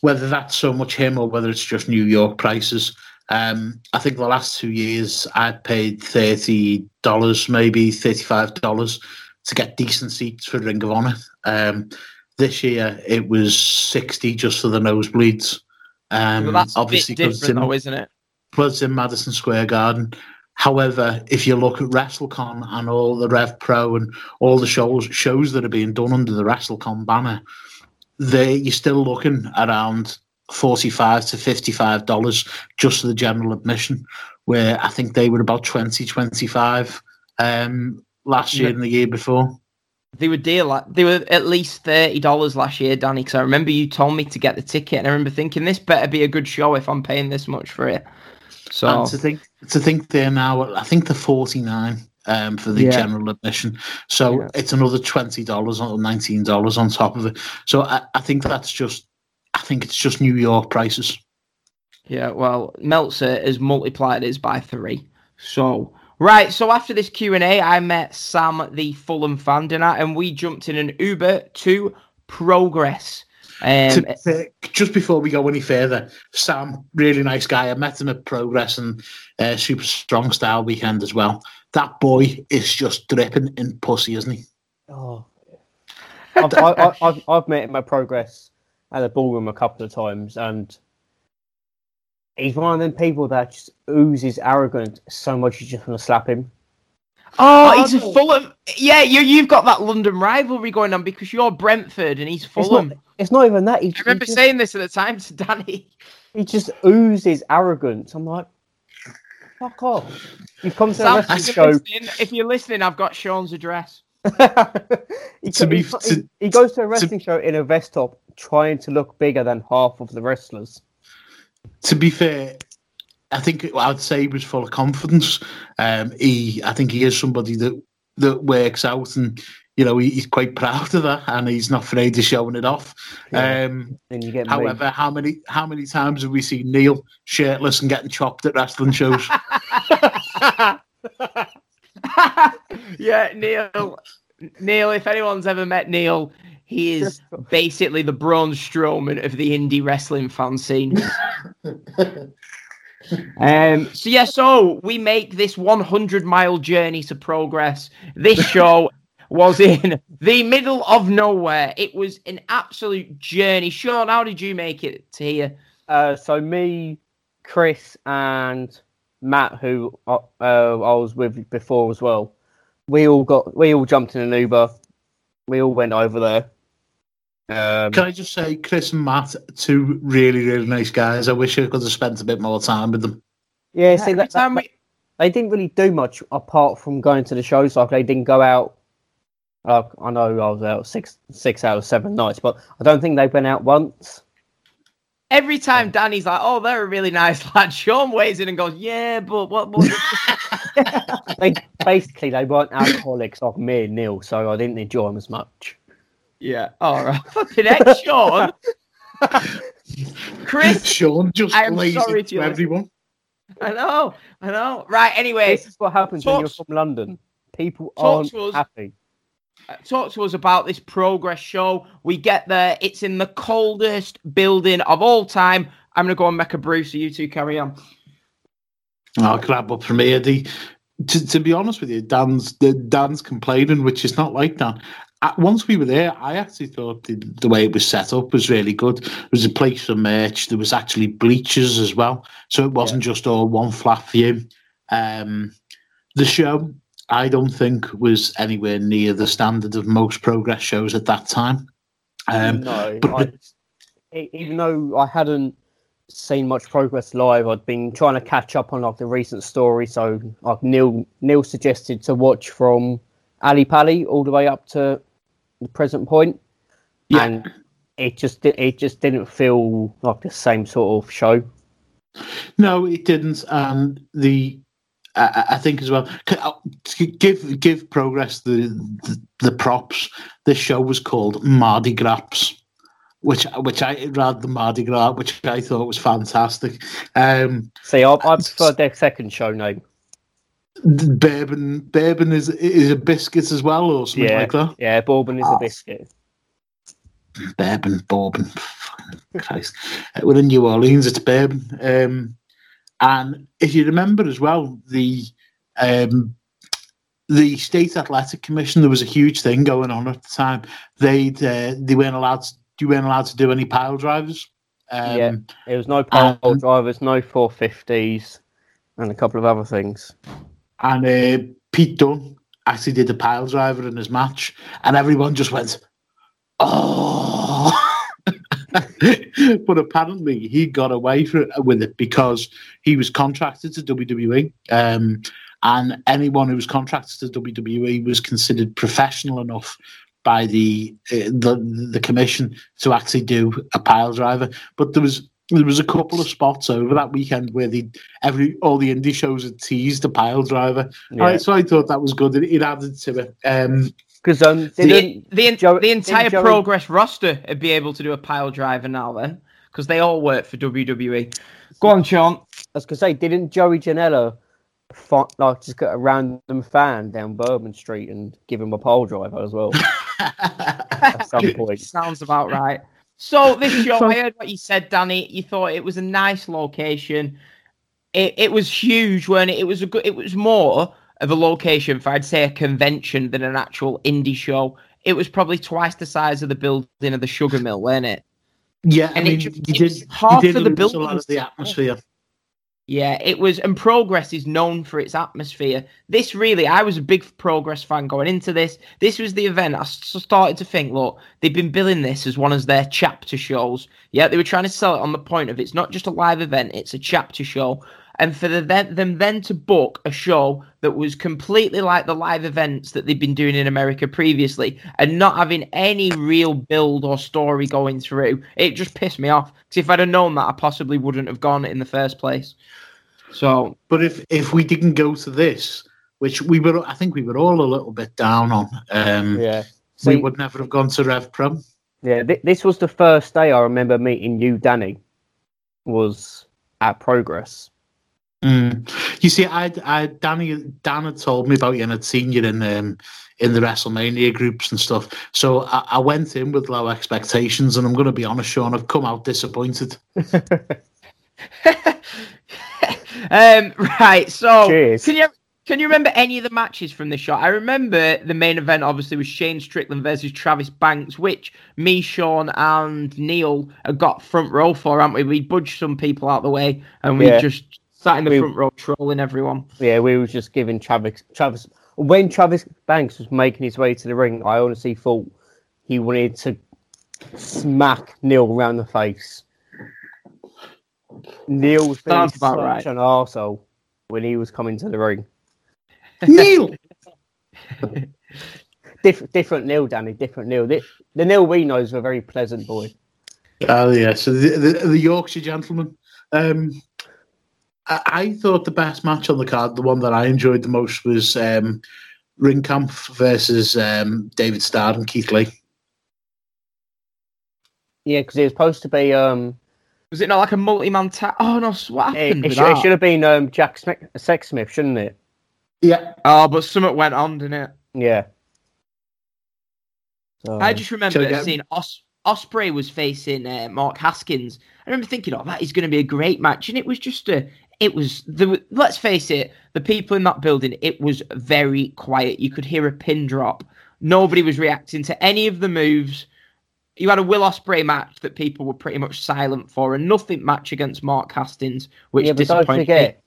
whether that's so much him or whether it's just New York prices. Um, I think the last two years I'd paid thirty dollars, maybe thirty-five dollars to get decent seats for Ring of Honor. Um, this year it was sixty just for the nosebleeds. Um, Well, that's obviously, a bit 'cause it's different, in- though, isn't it? was in Madison Square Garden. However, if you look at WrestleCon and all the Rev Pro and all the shows shows that are being done under the WrestleCon banner, they you're still looking around forty-five to fifty-five dollars just for the general admission. Where I think they were about 20, 25 um, last year Yeah. and the year before. They were dear, like they were at least thirty dollars last year, Danny. Because I remember you told me to get the ticket, and I remember thinking this better be a good show if I'm paying this much for it. So And to think to think they're now, I think they're forty nine um, for the Yeah. general admission. So Yeah. it's another twenty dollars or nineteen dollars on top of it. So I, I think that's just, I think it's just New York prices. Yeah, well, Meltzer has multiplied his by three. So right, so after this Q and A, I met Sam, the Fulham fan, didn't I? And we jumped in an Uber to Progress. Um, To be just before we go any further, Sam, really nice guy. I met him at Progress and uh, Super Strong Style weekend as well. That boy is just dripping in pussy, isn't he? Oh. I've, I, I, I've, I've met him at Progress at the ballroom a couple of times, and he's one of them people that just oozes arrogance so much you just want to slap him. oh, Oh, he's a no. Fulham. Yeah, you you've got that London rivalry going on because you're Brentford and he's It's Fulham. not, it's not even that. He, I remember just, saying this at the time to Danny. he just oozes arrogance. I'm like, fuck off. You've come to a Sam, wrestling if, show. you're listening, if you're listening, I've got Sean's address. [LAUGHS] he, To be- he, to- he- he goes to a wrestling show in a vest top trying to look bigger than half of the wrestlers. To be fair, I think I'd say he was full of confidence. Um, he, I think he is somebody that that works out, and you know he, he's quite proud of that, and he's not afraid of showing it off. Yeah. Um, And you get me. however, how many how many times have we seen Neil shirtless and getting chopped at wrestling shows? [LAUGHS] yeah, Neil. Neil, if anyone's ever met Neil, he is basically the Braun Strowman of the indie wrestling fan scene. um, so yeah, so we make this 100 mile journey to progress. This show [LAUGHS] was in the middle of nowhere. It was an absolute journey. Sean, how did you make it to here? Uh, so me, Chris, and Matt, who uh, uh, I was with before as well, we all got we all jumped in an Uber. We all went over there. Um, Can I just say, Chris and Matt, two really really nice guys. I wish I could have spent a bit more time with them. yeah, see Every that, time that- we- they didn't really do much apart from going to the shows. Like they didn't go out. Like I know I was out six six out of seven nights, but I don't think they went out once. Every time Danny's like, "Oh, they're a really nice [LAUGHS] lad," Sean weighs in and goes, "Yeah, but what?" what [LAUGHS] [LAUGHS] They, basically, they weren't alcoholics like me and Neil, so I didn't enjoy them as much. Yeah, all right. [LAUGHS] Fucking heck, Sean. Chris, [LAUGHS] Sean just I am lays sorry to to everyone. I know, I know. Right. Anyway, This is what happens when you're from London. People aren't to us. happy. uh, talk to us about this progress show. We get there. It's in the coldest building of all time. I'm gonna go and make a brew, so you two carry on. I'll grab up from here. The, to, to be honest with you, Dan's the Dan's complaining, which is not like that. Once we were there, I actually thought the, the way it was set up was really good. There was a place for merch. There was actually bleachers as well, so it wasn't just all one flat view. Um, the show, I don't think, was anywhere near the standard of most progress shows at that time. Um, no, but- I, even though I hadn't seen much progress live, I'd been trying to catch up on like the recent story. So like Neil Neil suggested to watch from Ali Pali all the way up to the present point, Yeah. and it just it just didn't feel like the same sort of show. No, it didn't. And the I, I think as well. uh, Give give progress the, the the props. This show was called Mardi Gras, which which I rather than Mardi Gras, which I thought was fantastic. Um, See, I, I prefer their second show name. The bourbon bourbon is is a biscuit as well, or something Yeah, like that. yeah. Bourbon is Ah. a biscuit. bourbon, bourbon. Christ. Uh, We're in New Orleans, it's bourbon. Um, and if you remember as well, the um, the state athletic commission, there was a huge thing going on at the time. They uh, they weren't allowed to, you weren't allowed to do any pile drivers. Um, Yeah. There was no pole Um, drivers, no 450s, and a couple of other things. And uh, Pete Dunne actually did a pile driver in his match, and everyone just went, "Oh!" [LAUGHS] but apparently, he got away for, with it because he was contracted to WWE, um, and anyone who was contracted to WWE was considered professional enough by the uh, the the commission to actually do a pile driver. But there was there was a couple of spots over that weekend where the every all the indie shows had teased a pile driver. Yeah. Right, so I thought that was good. It, it added to it. Um, Because um, The, didn't the, Joe- the entire Joey- progress roster would be able to do a pile driver now then, because they all work for WWE. Go on, Sean. I was gonna say, didn't Joey Janela fi- like just get a random fan down Bourbon Street and give him a pole driver as well [LAUGHS] at some point? Sounds about right. So this show, I heard what you said, Danny. You thought it was a nice location. It it was huge, weren't it? It was a good. It was more of a location for I'd say a convention than an actual indie show. It was probably twice the size of the building of the Sugar Mill, weren't it? yeah, I And it mean, just- you it did, half you did of the lose a lot of the atmosphere. Yeah, it was, and Progress is known for its atmosphere. This really, I was a big Progress fan going into this. This was the event. I started to think, look, they've been billing this as one of their chapter shows. Yeah, they were trying to sell it on the point of it's not just a live event; it's a chapter show. And for the, then, them then to book a show that was completely like the live events that they've been doing in America previously, and not having any real build or story going through, it just pissed me off. Because if I'd have known that, I possibly wouldn't have gone in the first place. So But if if we didn't go to this, which we were, I think we were all a little bit down on, um, Yeah. we would never have gone to Rev Pro. yeah. Th- this was the first day I remember meeting you, Danny. Was at Progress. Mm. You see, I, I, Danny, Dan had told me about you and had seen you in um, in the WrestleMania groups and stuff. So I, I went in with low expectations, and I'm going to be honest, Sean, I've come out disappointed. [LAUGHS] um, right, so Cheers. can you can you remember any of the matches from this show? I remember the main event obviously was Shane Strickland versus Travis Banks, which me, Sean, and Neil got front row for, haven't we? We budged some people out the way and we Yeah. just sat in the We- front row trolling everyone. Yeah, we were just giving Travis Travis when Travis Banks was making his way to the ring. I honestly thought he wanted to smack Neil around the face. Neil was being Sounds about such right. an arsehole when he was coming to the ring. [LAUGHS] Neil, [LAUGHS] Diff- different Neil, Danny. Different Neil. The, the Neil we know is a very pleasant boy. Oh yeah, so the, the, the Yorkshire gentleman. Um, I, I thought the best match on the card, the one that I enjoyed the most, was um, Ringkampf versus um, David Starr and Keith Lee. Yeah, because it was supposed to be. Um, Was it not like a multi-man tag? Oh no, s- what it, happened it, with should, it should have been um, Jack Smi- Sexsmith, shouldn't it? Yeah, Oh, but something went on, didn't it? Yeah. So, I just remember we get- seeing Os- Ospreay was facing uh, Mark Haskins. I remember thinking, "Oh, that is going to be a great match," and it was just a. It was the. Let's face it, the people in that building. It was very quiet. You could hear a pin drop. Nobody was reacting to any of the moves. You had a Will Ospreay match that people were pretty much silent for, and nothing match against Mark Haskins, which yeah, but don't disappointed me. forget,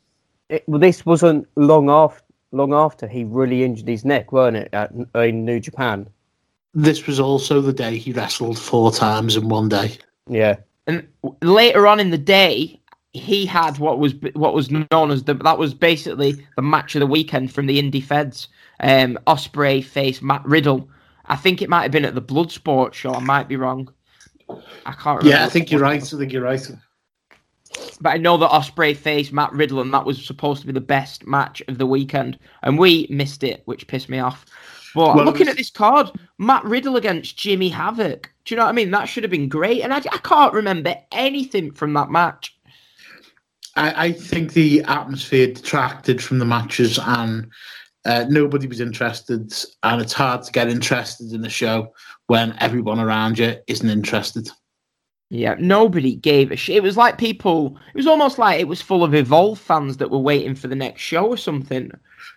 it, well, this wasn't long after. Long after he really injured his neck, weren't it? At, in New Japan. this was also the day he wrestled four times in one day. Yeah. And later on in the day, he had what was what was known as the that was basically the match of the weekend from the indie feds. Um, Ospreay faced Matt Riddle. I think it might have been at the Bloodsport show. I might be wrong. I can't remember. Yeah, I think you're right. I think you're right. But I know that Ospreay faced Matt Riddle, and that was supposed to be the best match of the weekend, and we missed it, which pissed me off. But Well, looking was- at this card, Matt Riddle against Jimmy Havoc. Do you know what I mean? That should have been great, and I, I can't remember anything from that match. I, I think the atmosphere detracted from the matches, and uh, nobody was interested. And it's hard to get interested in a show when everyone around you isn't interested. Yeah, nobody gave a shit. It was like people. It was almost like it was full of Evolve fans that were waiting for the next show or something.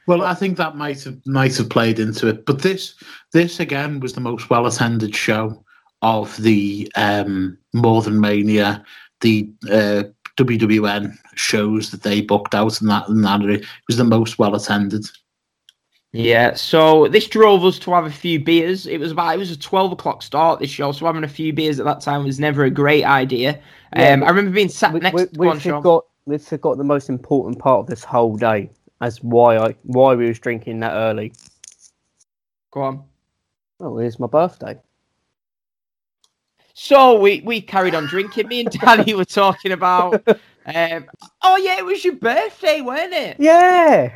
Well, I think that might have might have played into it, but this this again was the most well attended show of the um, More Than Mania, the uh, WWN shows that they booked out, and that and that it was the most well attended. Yeah, so this drove us to have a few beers. It was about it was a twelve o'clock start this show, so having a few beers at that time was never a great idea. Yeah, um, I remember being sat we, next we, to go on, we Sean. forgot we forgot the most important part of this whole day as why I why we was drinking that early. Go on. Oh, it's my birthday. So we we carried on drinking. Me and Danny were talking about. Um, oh yeah, it was your birthday, weren't it? Yeah.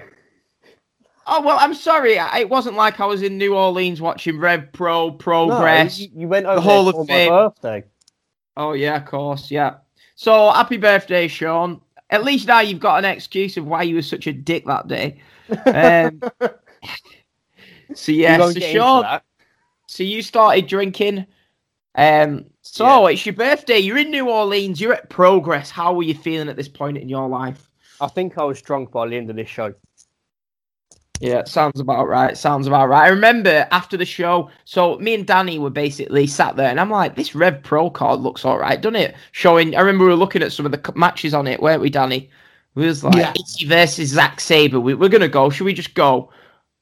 Oh well, I'm sorry. It wasn't like I was in New Orleans watching Rev Pro Progress. No, you, you went over Hall there of Fame. birthday. Oh yeah, of course, yeah. So happy birthday, Sean. At least now you've got an excuse of why you were such a dick that day. Um, [LAUGHS] so yeah, so Sean, so you started drinking. Um, so it's your birthday. You're in New Orleans. You're at Progress. How were you feeling at this point in your life? I think I was drunk by the end of this show. Yeah, sounds about right. Sounds about right. I remember after the show, so me and Danny were basically sat there, and I'm like, "This Rev Pro card looks all right, doesn't it?" Showing. I remember we were looking at some of the matches on it, weren't we, Danny? We was like, Yeah. "Ishii versus Zack Sabre. We, we're gonna go. Should we just go?"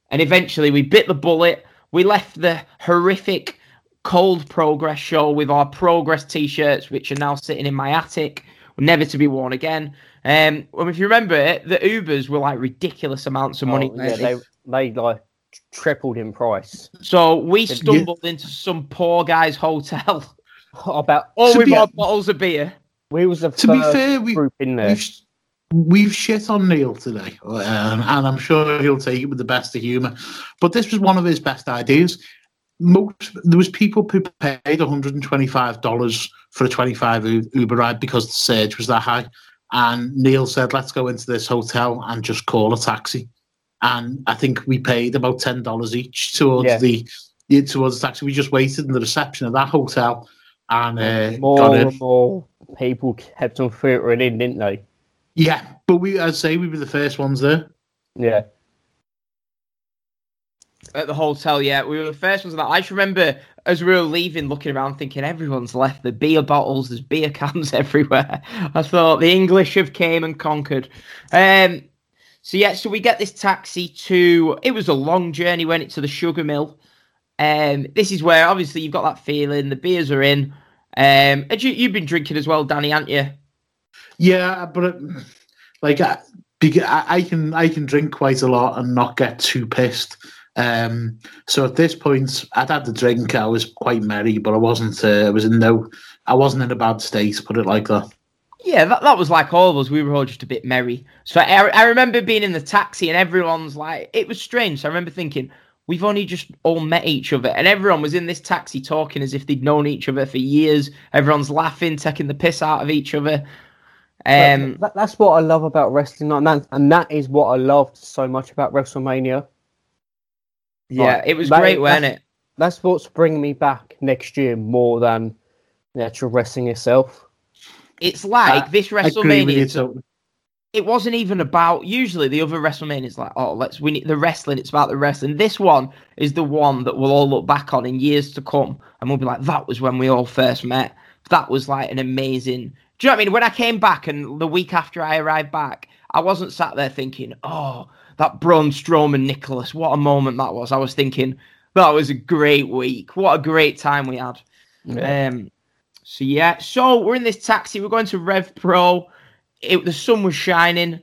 And eventually, we bit the bullet. We left the horrific cold progress show with our progress t-shirts, which are now sitting in my attic, never to be worn again. Um, well, if you remember it, the Ubers were like ridiculous amounts of money. Oh, yeah, they they like tripled in price. So we Did you- stumbled into some poor guy's hotel, [LAUGHS] About all To with be- our bottles of beer. we was the To be fair, we group in there. we've we've shit on Neil today, um, and I'm sure he'll take it with the best of humour. But this was one of his best ideas. Most there was people who paid 125 dollars for a 25 Uber ride because the surge was that high, and Neil said, "Let's go into this hotel and just call a taxi." And I think we paid about ten dollars each towards Yeah. the towards the taxi. We just waited in the reception of that hotel and uh, more got and more people kept on filtering in, didn't they? Yeah, but we, I'd say we were the first ones there. Yeah. At the hotel, yeah, we were the first ones. That I just remember as we were leaving, looking around, thinking everyone's left the beer bottles. There's beer cans [LAUGHS] everywhere. I thought the English have came and conquered. Um, so yeah, so we get this taxi to. It was a long journey. Went it to the sugar mill. Um, this is where obviously you've got that feeling. The beers are in. Um, you, you've been drinking as well, Danny, haven't you? Yeah, but like I I can I can drink quite a lot and not get too pissed. Um, so at this point, I'd had the drink. I was quite merry, but I wasn't. Uh, I was in no. I wasn't in a bad state. Put it like that. Yeah, that, that was like all of us. We were all just a bit merry. So I, I remember being in the taxi and everyone's like, it was strange. So I remember thinking, we've only just all met each other. And everyone was in this taxi talking as if they'd known each other for years. Everyone's laughing, taking the piss out of each other. Um, that, that's what I love about wrestling, and that, and that is what I loved so much about WrestleMania. Yeah, like, it was that- great, wasn't that's- it? That's what's bringing me back next year more than the actual wrestling itself. It's like I- this I agree with you. WrestleMania. it wasn't even about usually the other WrestleMania is like, oh, let's win it. The wrestling, it's about the wrestling. This one is the one that we'll all look back on in years to come, and we'll be like, that was when we all first met. That was like an amazing. Do you know what I mean? When I came back and the week after I arrived back, I wasn't sat there thinking, oh, that Braun Strowman Nicholas, what a moment that was. I was thinking that was a great week. What a great time we had. Um, so yeah, so we're in this taxi. We're going to Rev Pro. It, the sun was shining.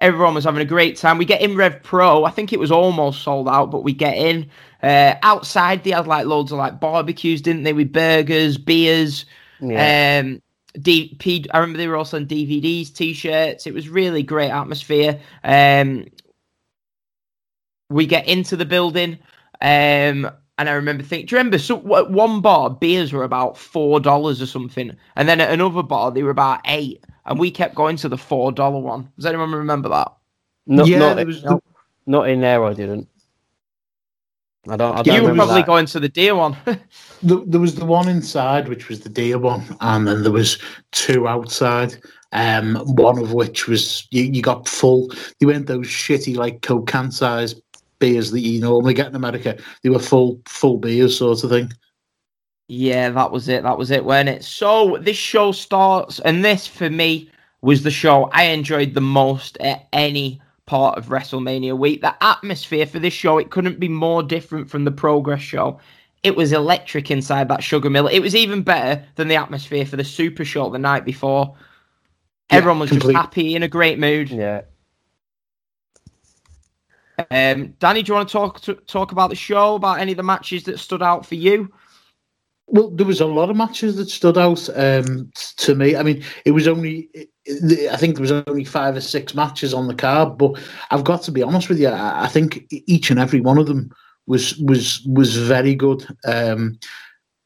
Everyone was having a great time. We get in Rev Pro. I think it was almost sold out, but we get in. Uh, outside, they had like loads of like barbecues, didn't they? With burgers, beers. Yeah. Um, D- P- I remember they were also on DVDs, T-shirts. It was really great atmosphere. Um, we get into the building, um, and I remember thinking, do you remember? So at one bar, beers were about four dollars or something, and then at another bar they were about eight, and we kept going to the four dollar one. Does anyone remember that? not, yeah, not, there was not, not in there. I didn't. I don't. I don't you were probably that. going to the deer one. [LAUGHS] the, there was the one inside, which was the deer one, and then there was two outside. Um, one of which was you, you got full. They weren't those shitty like Coke can size beers that you normally get in America. They were full full beers sort of thing. Yeah, that was it. That was it, wasn't it? So this show starts, and this for me was the show I enjoyed the most at any part of WrestleMania week. The atmosphere for this show, it couldn't be more different from the Progress show. It was electric inside that sugar mill. It was even better than the atmosphere for the Super Show the night before. Yeah, Everyone was complete- just happy, in a great mood. Yeah. Um, Danny, do you want to talk to, talk about the show, about any of the matches that stood out for you? Well, there was a lot of matches that stood out um, to me. I mean, it was only, I think there was only five or six matches on the card, but I've got to be honest with you. I think each and every one of them was was was very good. Um,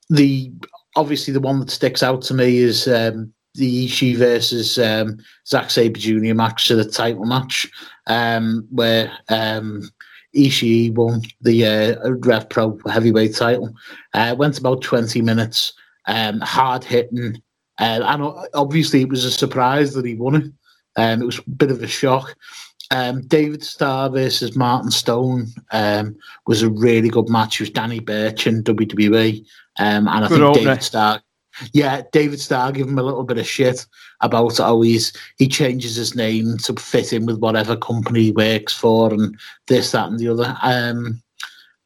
the obviously the one that sticks out to me is um, the Ishii versus um, Zack Sabre Jr. match, so the title match, um, where um, Ishii won the uh, Rev Pro heavyweight title. Uh, went about 20 minutes, um, hard hitting. Uh, and obviously, it was a surprise that he won it. Um, it was a bit of a shock. Um, David Starr versus Martin Stone um, was a really good match. It was Danny Burch in WWE. Um, and I Good think opener. David Starr, yeah, David Starr gave him a little bit of shit about how he's he changes his name to fit in with whatever company he works for and this, that, and the other. Um,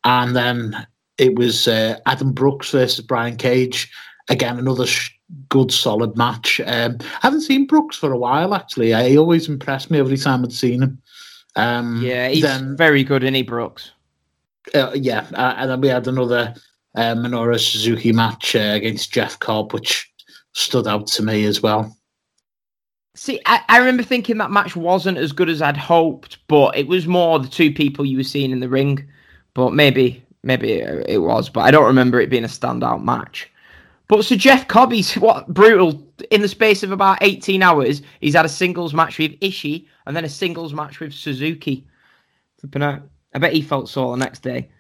and then it was uh, Adam Brooks versus Brian Cage. Again, another sh- good, solid match. Um, I haven't seen Brooks for a while, actually. He always impressed me every time I'd seen him. Um, Yeah, he's then, very good, isn't he, Brooks? uh, yeah, uh, and then we had another uh, Minoru Suzuki match uh, against Jeff Cobb, which stood out to me as well. See, I, I remember thinking that match wasn't as good as I'd hoped, but it was more the two people you were seeing in the ring. But maybe, maybe it was, but I don't remember it being a standout match. But so Jeff Cobb, he's [LAUGHS] what brutal in the space of about 18 hours. He's had a singles match with Ishii and then a singles match with Suzuki. I bet he felt sore the next day.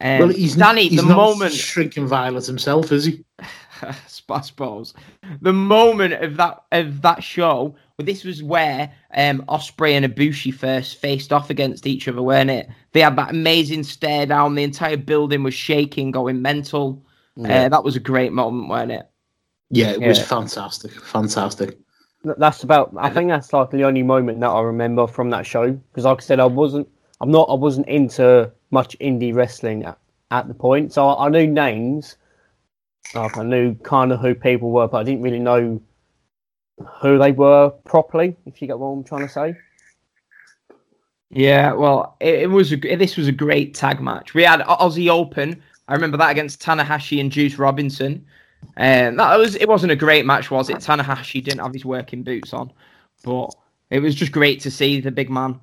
Um, well, he's Danny, he's the not moment shrinking violet himself, is he? [LAUGHS] I suppose the moment of that of that show. Well, this was where um, Ospreay and Ibushi first faced off against each other, weren't it? They had that amazing stare down. The entire building was shaking, going mental. Uh, that was a great moment, weren't it? Yeah, it was fantastic, fantastic. That's about. I think that's like the only moment that I remember from that show because, like I said, I wasn't. I'm not. I wasn't into much indie wrestling at, at the point, so I, I knew names. Like I knew kind of who people were, but I didn't really know who they were properly. If you get what I'm trying to say. Yeah, well, it, it was a, this was a great tag match. We had Aussie Open. I remember that against Tanahashi and Juice Robinson. And that was it wasn't a great match, was it? Tanahashi didn't have his working boots on, but it was just great to see the big man.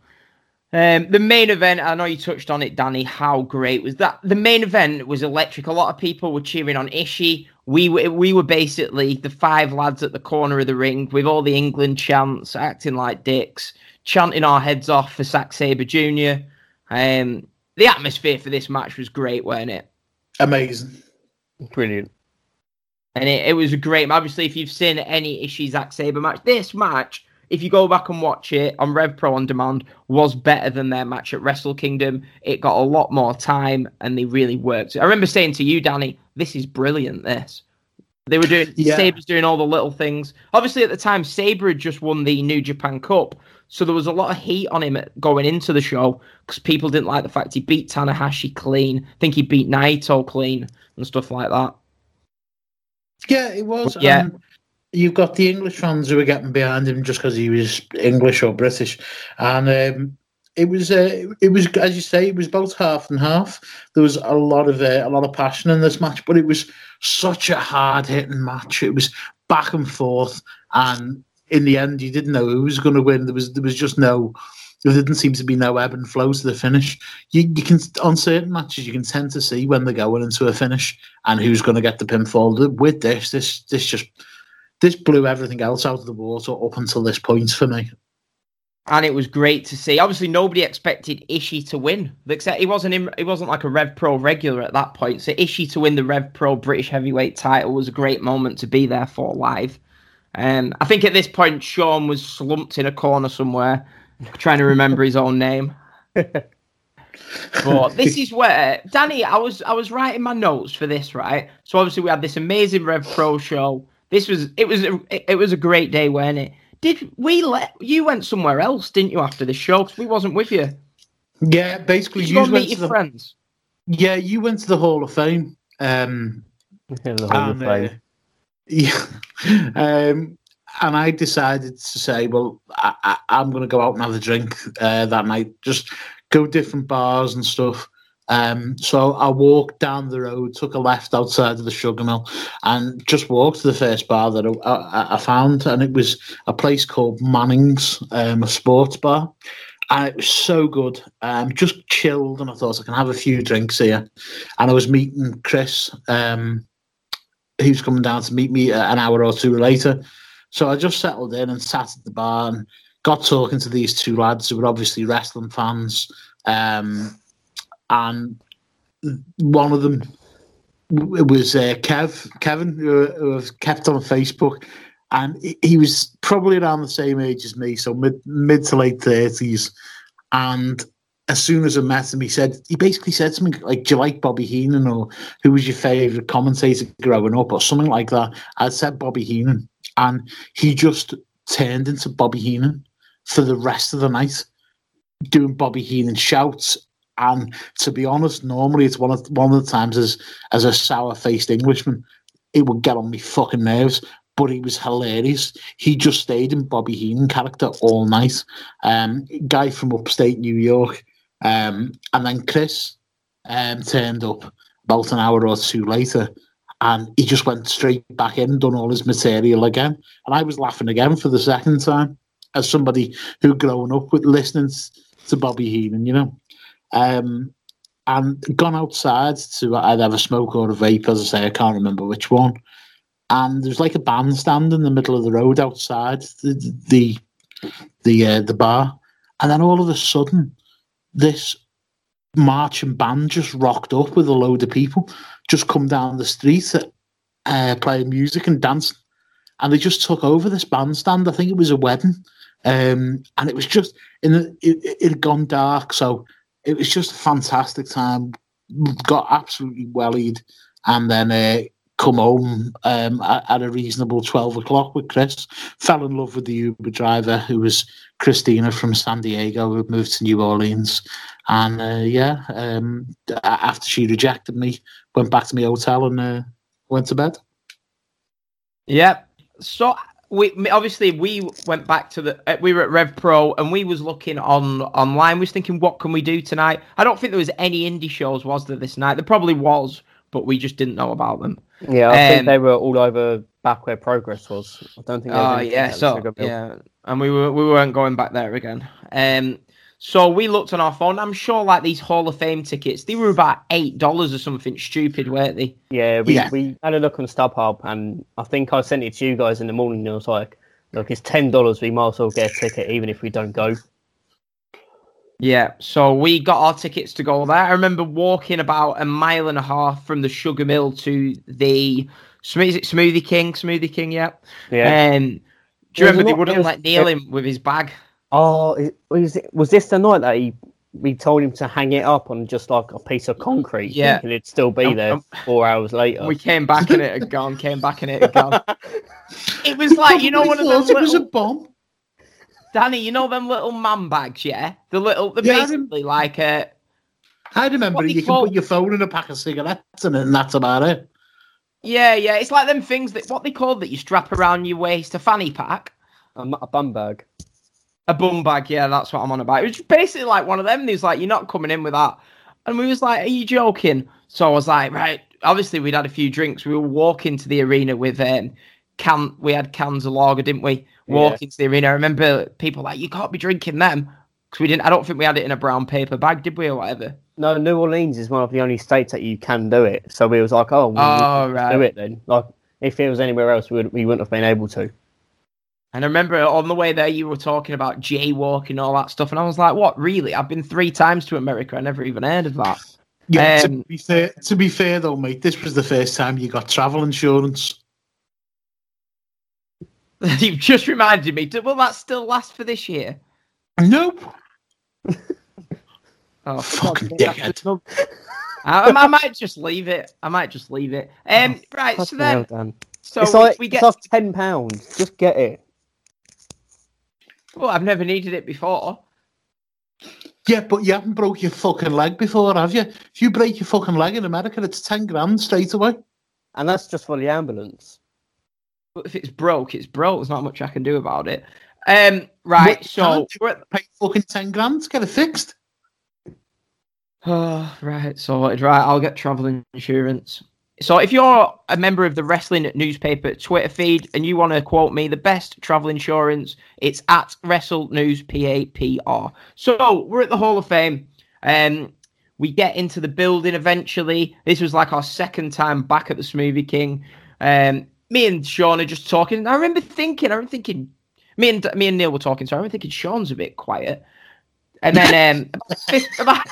Um, the main event, I know you touched on it, Danny. How great was that? The main event was electric. A lot of people were cheering on Ishii. We were we were basically the five lads at the corner of the ring with all the England chants, acting like dicks, chanting our heads off for Zack Sabre Jr. Um, the atmosphere for this match was great, wasn't it? Amazing. Brilliant. And it, it was a great. Obviously, if you've seen any Ishii Zack Sabre match, this match, if you go back and watch it on Rev Pro on demand, was better than their match at Wrestle Kingdom. It got a lot more time, and they really worked. I remember saying to you, Danny, "This is brilliant." This they were doing. Yeah. Sabre's doing all the little things. Obviously, at the time, Sabre had just won the New Japan Cup, so there was a lot of heat on him going into the show because people didn't like the fact he beat Tanahashi clean. I think he beat Naito clean and stuff like that. Yeah, it was. Yeah. Um, you've got the English fans who were getting behind him just because he was English or British, and um, it was uh, it was as you say, it was both half and half. There was a lot of uh, a lot of passion in this match, but it was such a hard hitting match. It was back and forth, and in the end, you didn't know who was going to win. There was there was just no. There didn't seem to be no ebb and flow to the finish. You, you can on certain matches you can tend to see when they're going into a finish and who's going to get the pinfall. With this, this this just this blew everything else out of the water up until this point for me. and it was great to see. Obviously, nobody expected Ishii to win. Except he wasn't in, he wasn't like a Rev Pro regular at that point. So Ishii to win the Rev Pro British Heavyweight title was a great moment to be there for live. And I think at this point, Sean was slumped in a corner somewhere, trying to remember his own name. [LAUGHS] But this is where Danny, I was I was writing my notes for this, right? So obviously we had this amazing Rev Pro show. This was it was a, it was a great day, wasn't it? Did we let you went somewhere else, didn't you, after the show? Because we wasn't with you. Yeah, basically, Did you you go went meet to your the, friends? yeah, you went to the Hall of Fame. Um, [LAUGHS] the Hall of and, uh, Fame. yeah, [LAUGHS] um, and I decided to say, well, I, I, I'm going to go out and have a drink uh, that night. Just go different bars and stuff. Um, so I walked down the road, took a left outside of the sugar mill, and just walked to the first bar that I, I, I found, and it was a place called Manning's, um, a sports bar, and it was so good. Um, just chilled, and I thought I can have a few drinks here, and I was meeting Chris, um, who's coming down to meet me uh, an hour or two later. So I just settled in and sat at the bar and got talking to these two lads who were obviously wrestling fans. Um, and one of them w- was uh, Kev, Kevin, who, who kept on Facebook. And he- he was probably around the same age as me, so mid mid to late thirties. And as soon as I met him, he said he basically said something like, "Do you like Bobby Heenan?" or "Who was your favorite commentator growing up?" or something like that. I said Bobby Heenan, and he just turned into Bobby Heenan for the rest of the night, doing Bobby Heenan shouts. And to be honest, normally it's one of one of the times as as a sour faced Englishman, it would get on me fucking nerves. But he was hilarious. He just stayed in Bobby Heenan character all night. Um, guy from upstate New York. Um, and then Chris um, turned up about an hour or two later and he just went straight back in done all his material again. And I was laughing again for the second time as somebody who'd grown up with listening to Bobby Heenan, you know. Um, and gone outside to either have a smoke or a vape, as I say, I can't remember which one. And there's like a bandstand in the middle of the road outside the the the, uh, the bar, and then all of a sudden, this marching band just rocked up with a load of people, just come down the street, uh, playing music and dancing, and they just took over this bandstand. I think it was a wedding, um, and it was just in the, it, it it had gone dark, so it was just a fantastic time. Got absolutely wellied, and then uh, come home um, at, at a reasonable twelve o'clock with Chris. Fell in love with the Uber driver, who was Christina from San Diego, who moved to New Orleans. And uh, yeah, um, after she rejected me, went back to my hotel and uh, went to bed. Yep. So we obviously we went back to the uh, we were at Rev Pro and we was looking on online. We was thinking, what can we do tonight? I don't think there was any indie shows, was there this night? There probably was, but we just didn't know about them. Yeah, I Um, think they were all over back where progress was. I don't think. Oh anything yeah, so yeah, and we were we weren't going back there again. Um, so we looked on our phone. I'm sure like these Hall of Fame tickets, they were about eight dollars or something stupid, weren't they? Yeah, we, Yeah. we had a look on StubHub, and I think I sent it to you guys in the morning. And I was like, "Look, it's ten dollars. We might as well get a ticket, even if we don't go." Yeah, so we got our tickets to go there. I remember walking about a mile and a half from the Sugar Mill to the is it Smoothie King, Smoothie King, yeah. Yeah. Um, do you remember they wouldn't let Neil in with his bag? Oh, was it was this the night that he we told him to hang it up on just like a piece of concrete? Yeah. thinking it'd still be Um, there um, four hours later. We came back and it had gone. Came back and it had gone. [LAUGHS] It was like you know one of Probably them thought it was a bomb. Danny. You know them little man bags, yeah. The little, they're Yeah, I rem- basically like a I remember What they you can put your phone in a pack of cigarettes and, and that's about it. yeah, yeah. It's like them things that what they call that you strap around your waist, a fanny pack. a, mu- a bum bag. A bum bag, yeah, that's what I'm on about. It was basically like one of them. He was like, "You're not coming in with that," and we was like, "Are you joking?" So I was like, "Right." Obviously, we'd had a few drinks. We were walking to the arena with um, can. We had cans of lager, didn't we? Walking to the arena. I remember people like, "You can't be drinking them," because we didn't. I don't think we had it in a brown paper bag, did we, or whatever? No, New Orleans is one of the only states that you can do it. So we was like, "Oh, Oh, do it then." Like, if it was anywhere else, we, would, we wouldn't have been able to. And I remember on the way there, you were talking about jaywalking and all that stuff, and I was like, "What? Really? I've been three times to America. I never even heard of that." Yeah, Um, to be fair, to be fair though, mate, this was the first time you got travel insurance. [LAUGHS] You've just reminded me. Will that still last for this year? Nope. Oh, Fucking that's dickhead. I, I might just leave it. I might just leave it. Um, right. So Fucking hell, then, so it's we, like we it's get. like ten pounds. Just get it. Well, I've never needed it before. Yeah, but you haven't broke your fucking leg before, have you? If you break your fucking leg in America, it's ten grand straight away. And that's just for the ambulance. But if it's broke, it's broke. There's not much I can do about it. Um, right. What So can't do, we're at Pay fucking ten grand to get it fixed. Oh, [SIGHS] right, sorted. Right, I'll get travel insurance. So, if you're a member of the wrestling newspaper Twitter feed and you want to quote me the best travel insurance, it's at Wrestle News PAPR. So, we're at the Hall of Fame. Um, we get into the building eventually. This was like our second time back at the Smoothie King. Um, me and Sean are just talking. And I remember thinking, I remember thinking, me and me and Neil were talking. So I remember thinking Sean's a bit quiet. And then um, [LAUGHS] about,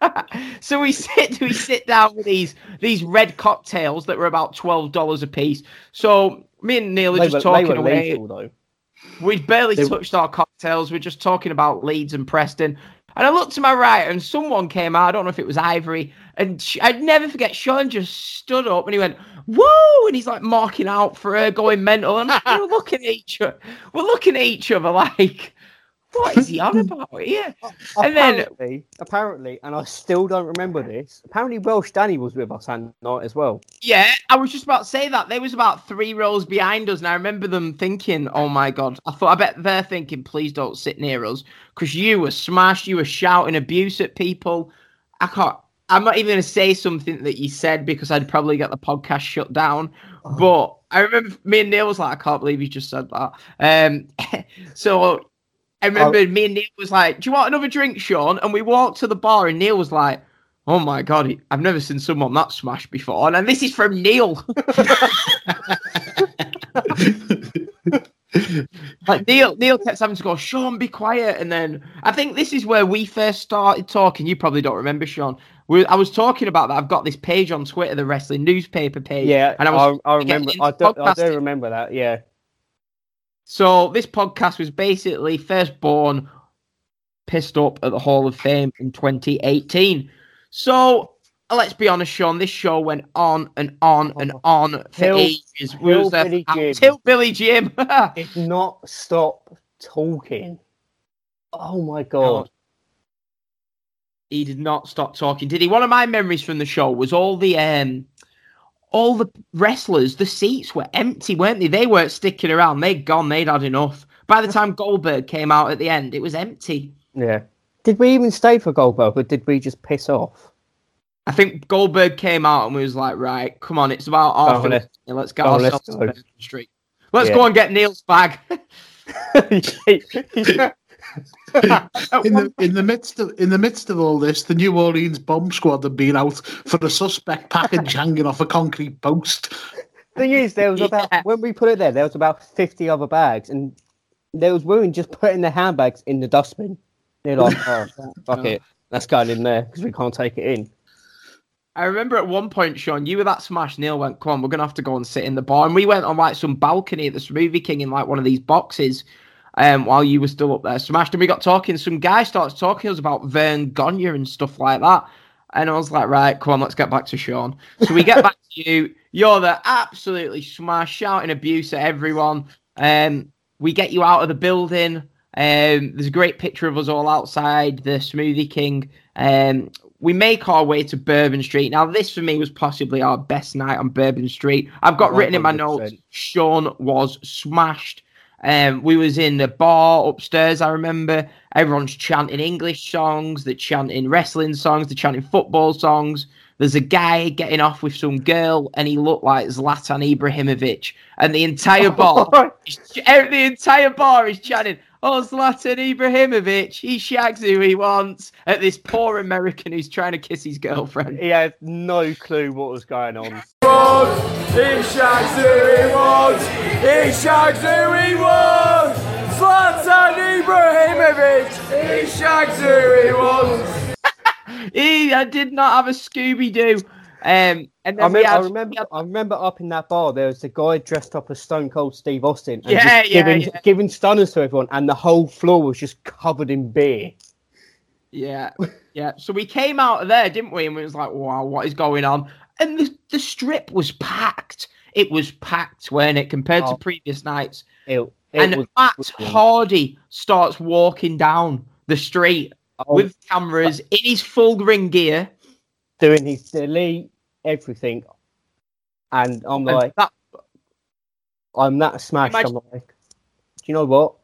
[LAUGHS] so we sit we sit down with these these red cocktails that were about twelve dollars a piece. So me and Neil are They just were, talking were away. lethal. We'd barely They- touched our cocktails. We're just talking about Leeds and Preston. And I looked to my right, and someone came out. I don't know if it was Ivory. And sh- I'd never forget. Sean just stood up and he went, "Whoa!" And he's like marking out for her, going mental. And we're looking at each other. We're looking at each other like, "What is he on [LAUGHS] about here?" And then- apparently, apparently, and I still don't remember this. Apparently, Welsh Danny was with us and night as well. Yeah, I was just about to say that. They was about three rows behind us, and I remember them thinking, "Oh my god!" I thought, I bet they're thinking, "Please don't sit near us," because you were smashed. You were shouting abuse at people. I can't. I'm not even going to say something that you said because I'd probably get the podcast shut down. But I remember me and Neil was like, "I can't believe you just said that." Um, [LAUGHS] so I remember me and Neil was like, "Do you want another drink, Sean?" And we walked to the bar, and Neil was like. Oh my god, I've never seen someone that smashed before. And, and this is from Neil. [LAUGHS] like Neil Neil kept having to go, Sean, be quiet. And then I think this is where we first started talking. You probably don't remember, Sean. We, I was talking about that. I've got this page on Twitter, the wrestling newspaper page. Yeah, and I I, was I, getting remember. I do, I do remember that. Yeah, So this podcast was basically first born pissed up at the Hall of Fame in 2018. So let's be honest, Sean, this show went on and on and on for Hill- ages. Till Billy, there Hillbilly for- Jim. [LAUGHS] Did not stop talking. Oh my god! he did not stop talking, did he? One of my memories from the show was all the um all the wrestlers, the seats were empty, weren't they? They weren't sticking around. They'd gone. They'd had enough. By the [LAUGHS] time Goldberg came out at the end, it was empty. Yeah. Did we even stay for Goldberg, or did we just piss off? I think Goldberg came out and we was like, right, come on, it's about half. Oh, let's- get oh, let's ourselves to go. Street. Let's Yeah. go and get Neil's bag. [LAUGHS] [LAUGHS] [LAUGHS] In the [LAUGHS] in the midst of in the midst of all this, the New Orleans bomb squad had been out for a suspect package hanging off a concrete post. Thing is, there was about [LAUGHS] Yeah. when we put it there, there was about fifty other bags, and there was women just putting their handbags in the dustbin. They're like, "Oh, fuck it, that's going in there because we can't take it in." I remember at one point, Sean, you were that smash. Neil went, "Come on, we're gonna have to go and sit in the bar." And we went on like some balcony at the Smoothie King in like one of these boxes, um, while you were still up there smashed. And we got talking. Some guy starts talking to us about Verne Gagne and stuff like that. And I was like, "Right, come on, let's get back to Sean." So we get back to you. You're the absolutely smash, shouting abuse at everyone. Um, we get you out of the building. Um, there's a great picture of us all outside the Smoothie King. Um, we make our way to Bourbon Street. Now, this for me was possibly our best night on Bourbon Street. I've got written in my notes, Sean was smashed. Um, we was in the bar upstairs. I remember everyone's chanting English songs, they're chanting wrestling songs, they're chanting football songs. There's a guy getting off with some girl, and he looked like Zlatan Ibrahimovic. And the entire [LAUGHS] bar, is- the entire bar is chanting, "Oh, Zlatan Ibrahimovic, he shags who he wants." At this poor American who's trying to kiss his girlfriend. He had no clue what was going on. He shags who he wants. He shags who he wants. Zlatan Ibrahimovic. He shags who he wants. He I did not have a Scooby Doo. Um, and then I, we remember, I remember, had- I remember up in that bar there was a guy dressed up as Stone Cold Steve Austin, and Yeah, just yeah, giving yeah. giving stunners to everyone, and the whole floor was just covered in beer. Yeah, yeah. So we came out of there, didn't we? And we was like, wow, what is going on? And the, the strip was packed. It was packed, when it compared to Oh. previous nights. It, it and was Matt brilliant. Hardy starts walking down the street Oh, with cameras in his full ring gear. doing his delete everything, and I'm And like, that, I'm that smashed. Imagine- I'm like, do you know what?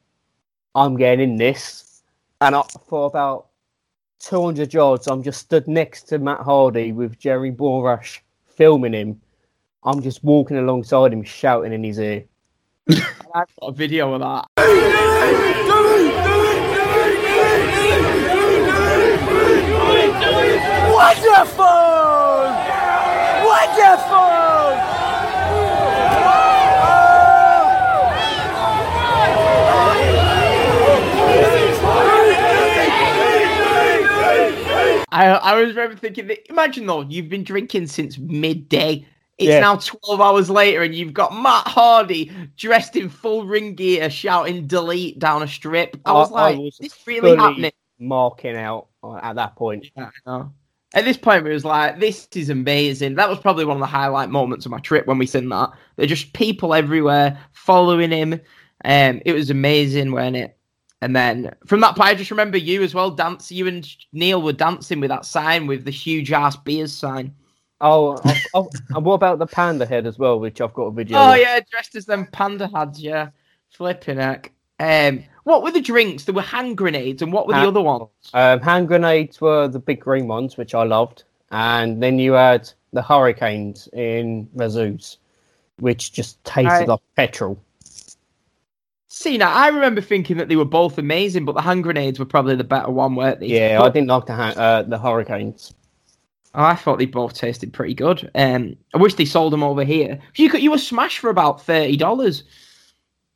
I'm getting in this, and I, for about 200 yards, I'm just stood next to Matt Hardy with Jerry Borash filming him. I'm just walking alongside him, shouting in his ear. [LAUGHS] I've got a video of that. Wonderful! Wonderful! I, I was remember thinking that imagine though, you've been drinking since midday. It's Yeah. now 12 hours later, and you've got Matt Hardy dressed in full ring gear shouting delete down a strip. I I- was I like, was this really happening? Marking out at that point. Yeah, At this point, it was like, this is amazing. That was probably one of the highlight moments of my trip when we seen that. There just people everywhere following him. Um, it was amazing when it. And then from that point, I just remember you as well dance. You and Neil were dancing with that sign with the huge ass beers sign. Oh, I, and what about the panda head as well, which I've got a video. Oh of. yeah, dressed as them panda heads. Yeah, flipping heck. Um, what were the drinks? There were hand grenades, and what were the other ones? Um, hand grenades were the big green ones, which I loved, and then you had the hurricanes in Razoo's, which just tasted like petrol. See, now I remember thinking that they were both amazing, but the hand grenades were probably the better one, weren't they? Yeah, But- I didn't like the ha- uh, the hurricanes. Oh, I thought they both tasted pretty good. Um, I wish they sold them over here. You could, you were smashed for about thirty dollars.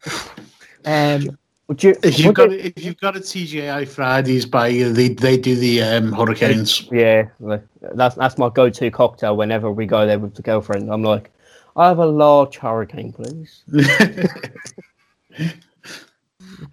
[SIGHS] um, Would you? If you've got you- if you've got a TGI Fridays by you, they they do the um, hurricanes. yeah, that's that's my go-to cocktail whenever we go there with the girlfriend. I'm like, I have a large hurricane, please. [LAUGHS] [LAUGHS]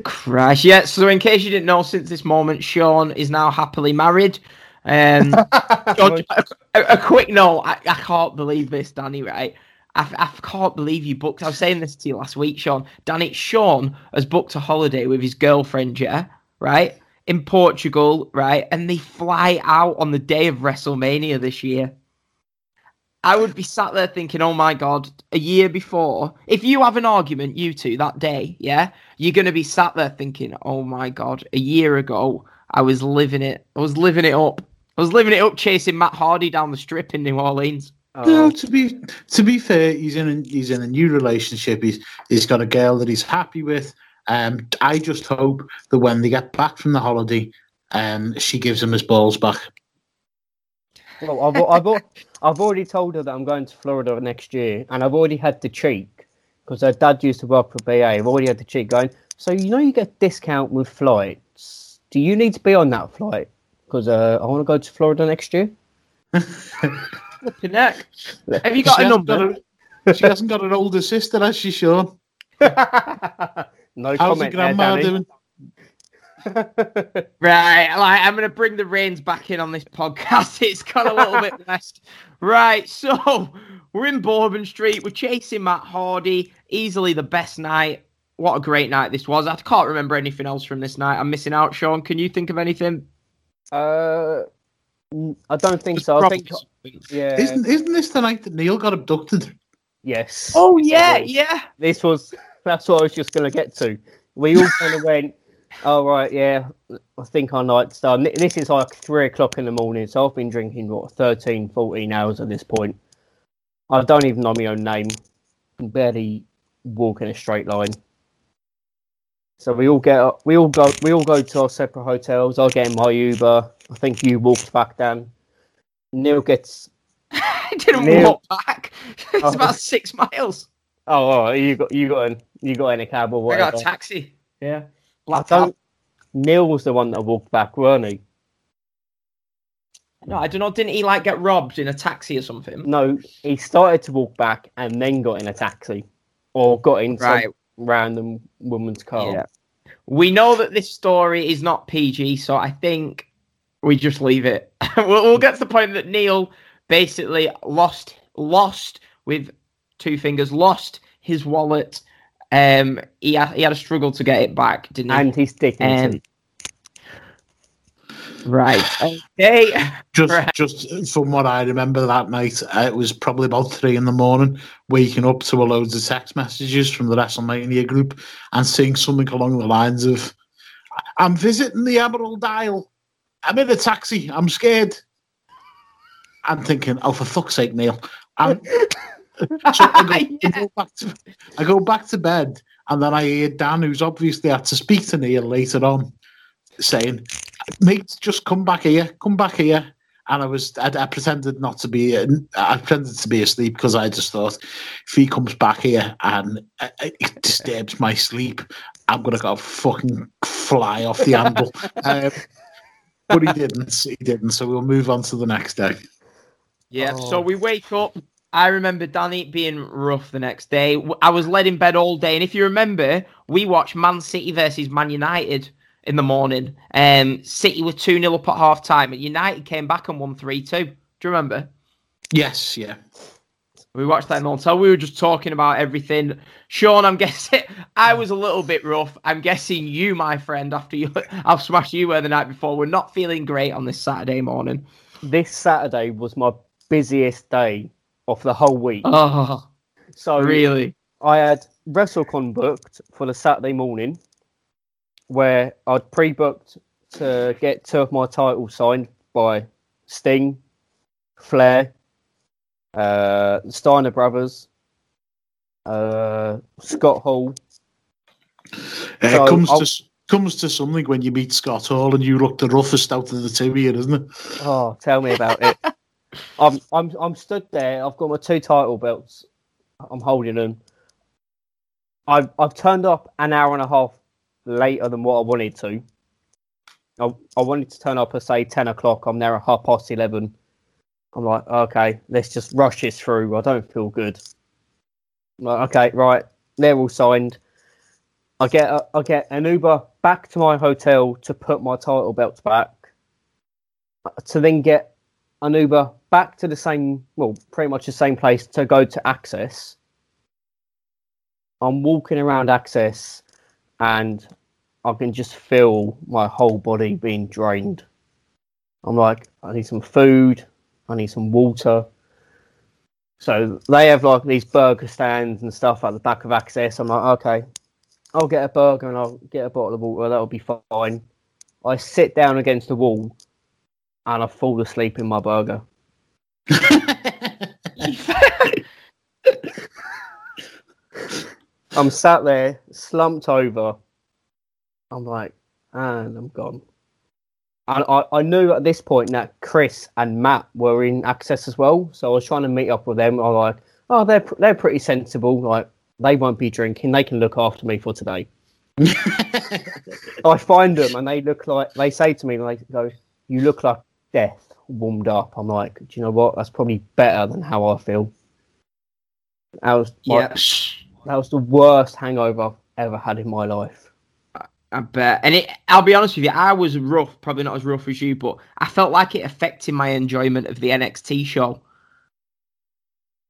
Christ, yeah. So, in case you didn't know, since this moment, Sean is now happily married. Um, [LAUGHS] Sean, a, a- a quick note. I, I can't believe this, Danny. Right? I, I can't believe you booked. I was saying this to you last week, Sean. Danny, Sean has booked a holiday with his girlfriend. Yeah, right in Portugal, right, and they fly out on the day of WrestleMania this year. I would be sat there thinking, oh my God, a year before, if you have an argument, you two, that day, yeah, you're going to be sat there thinking, oh my God, a year ago, I was living it. I was living it up. I was living it up chasing Matt Hardy down the strip in New Orleans. No, Oh, to be to be fair, he's in a, he's in a new relationship. He's he's got a girl that he's happy with. Um, I just hope that when they get back from the holiday, um, she gives him his balls back. well, I've, I've, I've already told her that I'm going to Florida next year, and I've already had the cheek because her dad used to work for BA. I've already had the cheek going. So you know you get discount with flights. Do you need to be on that flight? Because uh, I want to go to Florida next year. [LAUGHS] Flipping heck. Have you got She a hasn't number? got a- she hasn't got an older sister, has she, Sean? [LAUGHS] no How's your comment there, grandma Danny. doing? [LAUGHS] Right, like I'm gonna bring the reins back in on this podcast. It's got a little bit west. Right, so we're in Bourbon Street. We're chasing Matt Hardy. Easily the best night. What a great night this was. I can't remember anything else from this night. I'm missing out. Sean, can you think of anything? Uh, I don't think so. I think yeah. Isn't isn't this the night that Neil got abducted? yes. Oh yeah, Yes. yeah. this was that's what I was just going to get to. We all kind of went, "Oh right, yeah, I think our night's done." This is like three o'clock in the morning, so I've been drinking what 13, 14 hours at this point. I don't even know my own name. I can barely walk in a straight line. So we all get we all go we all go to our separate hotels. I get in my Uber. I think you walked back down. Neil gets [LAUGHS] I didn't Neil- walk back. [LAUGHS] it's Oh. about six miles. oh, oh you got you got in you got in a cab or whatever. I got a taxi. yeah. Black I don't. Neil was the one that walked back, weren't he? No, I don't know. Didn't he like get robbed in a taxi or something? No, he started to walk back and then got in a taxi, or got into Right. some random woman's car. Yeah. We know that this story is not PG, so I think we just leave it. [LAUGHS] we'll, we'll get to the point that Neil basically lost, lost with two fingers, lost his wallet. Um, he had, he had a struggle to get it back, didn't he? And his dignity. Um, right. Okay. [LAUGHS] Just Right. just from what I remember that night, uh, it was probably about three in the morning, waking up to a loads of text messages from the WrestleMania group and seeing something along the lines of, "I'm visiting the Emerald Isle. I'm in a taxi. I'm scared." I'm thinking, "Oh, for fuck's sake, Neil!" [LAUGHS] So I go, [LAUGHS] I go back to I go back to bed, and then I hear Dan, who's obviously had to speak to Neil later on, saying, "Mate, just come back here, come back here." And I was, I, I pretended not to be, I pretended to be asleep because I just thought, if he comes back here and uh, it disturbs my sleep, I'm gonna go fucking fly off the handle. [LAUGHS] um, but he didn't. He didn't. So we'll move on to the next day. Yeah. Oh. So we wake up. I remember Danny being rough the next day. I was led in bed all day, and if you remember, we watched Man City versus Man United in the morning. Um, City were two 0 up at half time, and United came back and won three two. Do you remember? Yes, yeah. We watched that in the hotel. We were just talking about everything. Sean, I'm [LAUGHS] guessing I was a little bit rough. I'm guessing you, my friend, after you, [LAUGHS] I've smashed you were the night before. We're not feeling great on this Saturday morning. This Saturday was my busiest day of the whole week. Oh, so really? I had WrestleCon booked for the Saturday morning, where I'd pre-booked to get two of my titles signed by Sting, Flair, uh, Steiner Brothers, uh, Scott Hall. Uh, So it comes I'll- to comes to something when you meet Scott Hall and you look the roughest out of the two here, isn't it? Oh, tell me about it. [LAUGHS] I'm I'm I'm stood there. I've got my two title belts. I'm holding them. I've I've turned up an hour and a half later than what I wanted to. I, I wanted to turn up at say ten o'clock. I'm there at half past eleven. I'm like, okay, let's just rush this through. I don't feel good. I'm like, okay, right, they're all signed. I get a, I get an Uber back to my hotel to put my title belts back. To then get an Uber back to the same, well, pretty much the same place to go to Axxess. I'm walking around Axxess, and I can just feel my whole body being drained. I'm like, I need some food, I need some water. So they have like these burger stands and stuff at the back of Axxess. I'm like, okay, I'll get a burger and I'll get a bottle of water. That'll be fine. I sit down against the wall and I fall asleep in my burger. I'm sat there, slumped over. I'm like, and I'm gone. And I, I knew at this point that Chris and Matt were in Axxess as well, so I was trying to meet up with them. I was like, oh, they're pr- they're pretty sensible. Like they won't be drinking. They can look after me for today. [LAUGHS] I find them and they look like they say to me, like, go, you look like death warmed up. I'm like, do you know what? That's probably better than how I feel. I was my- Yeah. That was the worst hangover I've ever had in my life. I bet. And it, I'll be honest with you, I was rough, probably not as rough as you, but I felt like it affected my enjoyment of the NXT show.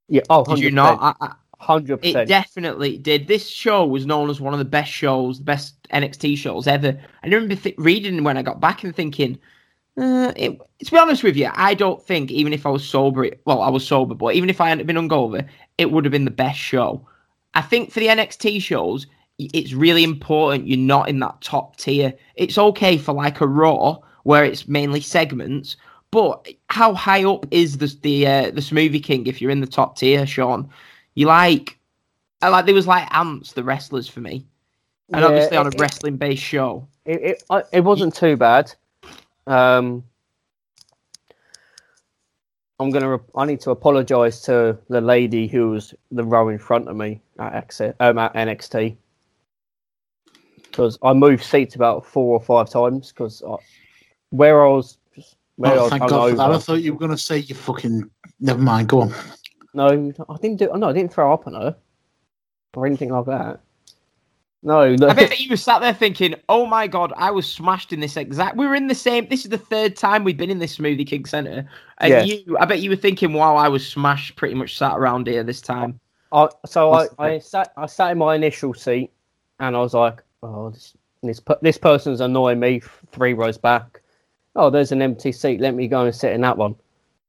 Yeah, oh, Did you not? Hundred it definitely did. This show was known as one of the best shows, the best NXT shows ever. I remember th- reading when I got back and thinking, uh, it, to be honest with you, I don't think even if I was sober, it, well, I was sober, but even if I hadn't been hungover, it would have been the best show. I think for the NXT shows, it's really important you're not in that top tier. It's okay for like a Raw where it's mainly segments, but how high up is the the uh, the Smoothie King if you're in the top tier, Sean? You like, I like there was like ants, the wrestlers for me, and Yeah, obviously on a wrestling based show. It it, it wasn't too bad. Um, I'm gonna. re- I need to apologise to the lady who was the row in front of me at Axxess, um, at NXT because I moved seats about four or five times because where I was where I Oh, was thank God for that. I thought you were going to say you fucking. Never mind. Go on. No, I didn't do. No, I didn't throw up on her or anything like that. No, I bet you were sat there thinking, "Oh my god, I was smashed in this exact." We were in the same. This is the third time we've been in this Smoothie King Center, and Yeah. you, I bet you were thinking, "Wow, I was smashed." Pretty much sat around here this time. I, so I, I sat I sat in my initial seat and I was like, oh, this this, per- this person's annoying me three rows back. Oh, there's an empty seat. Let me go and sit in that one.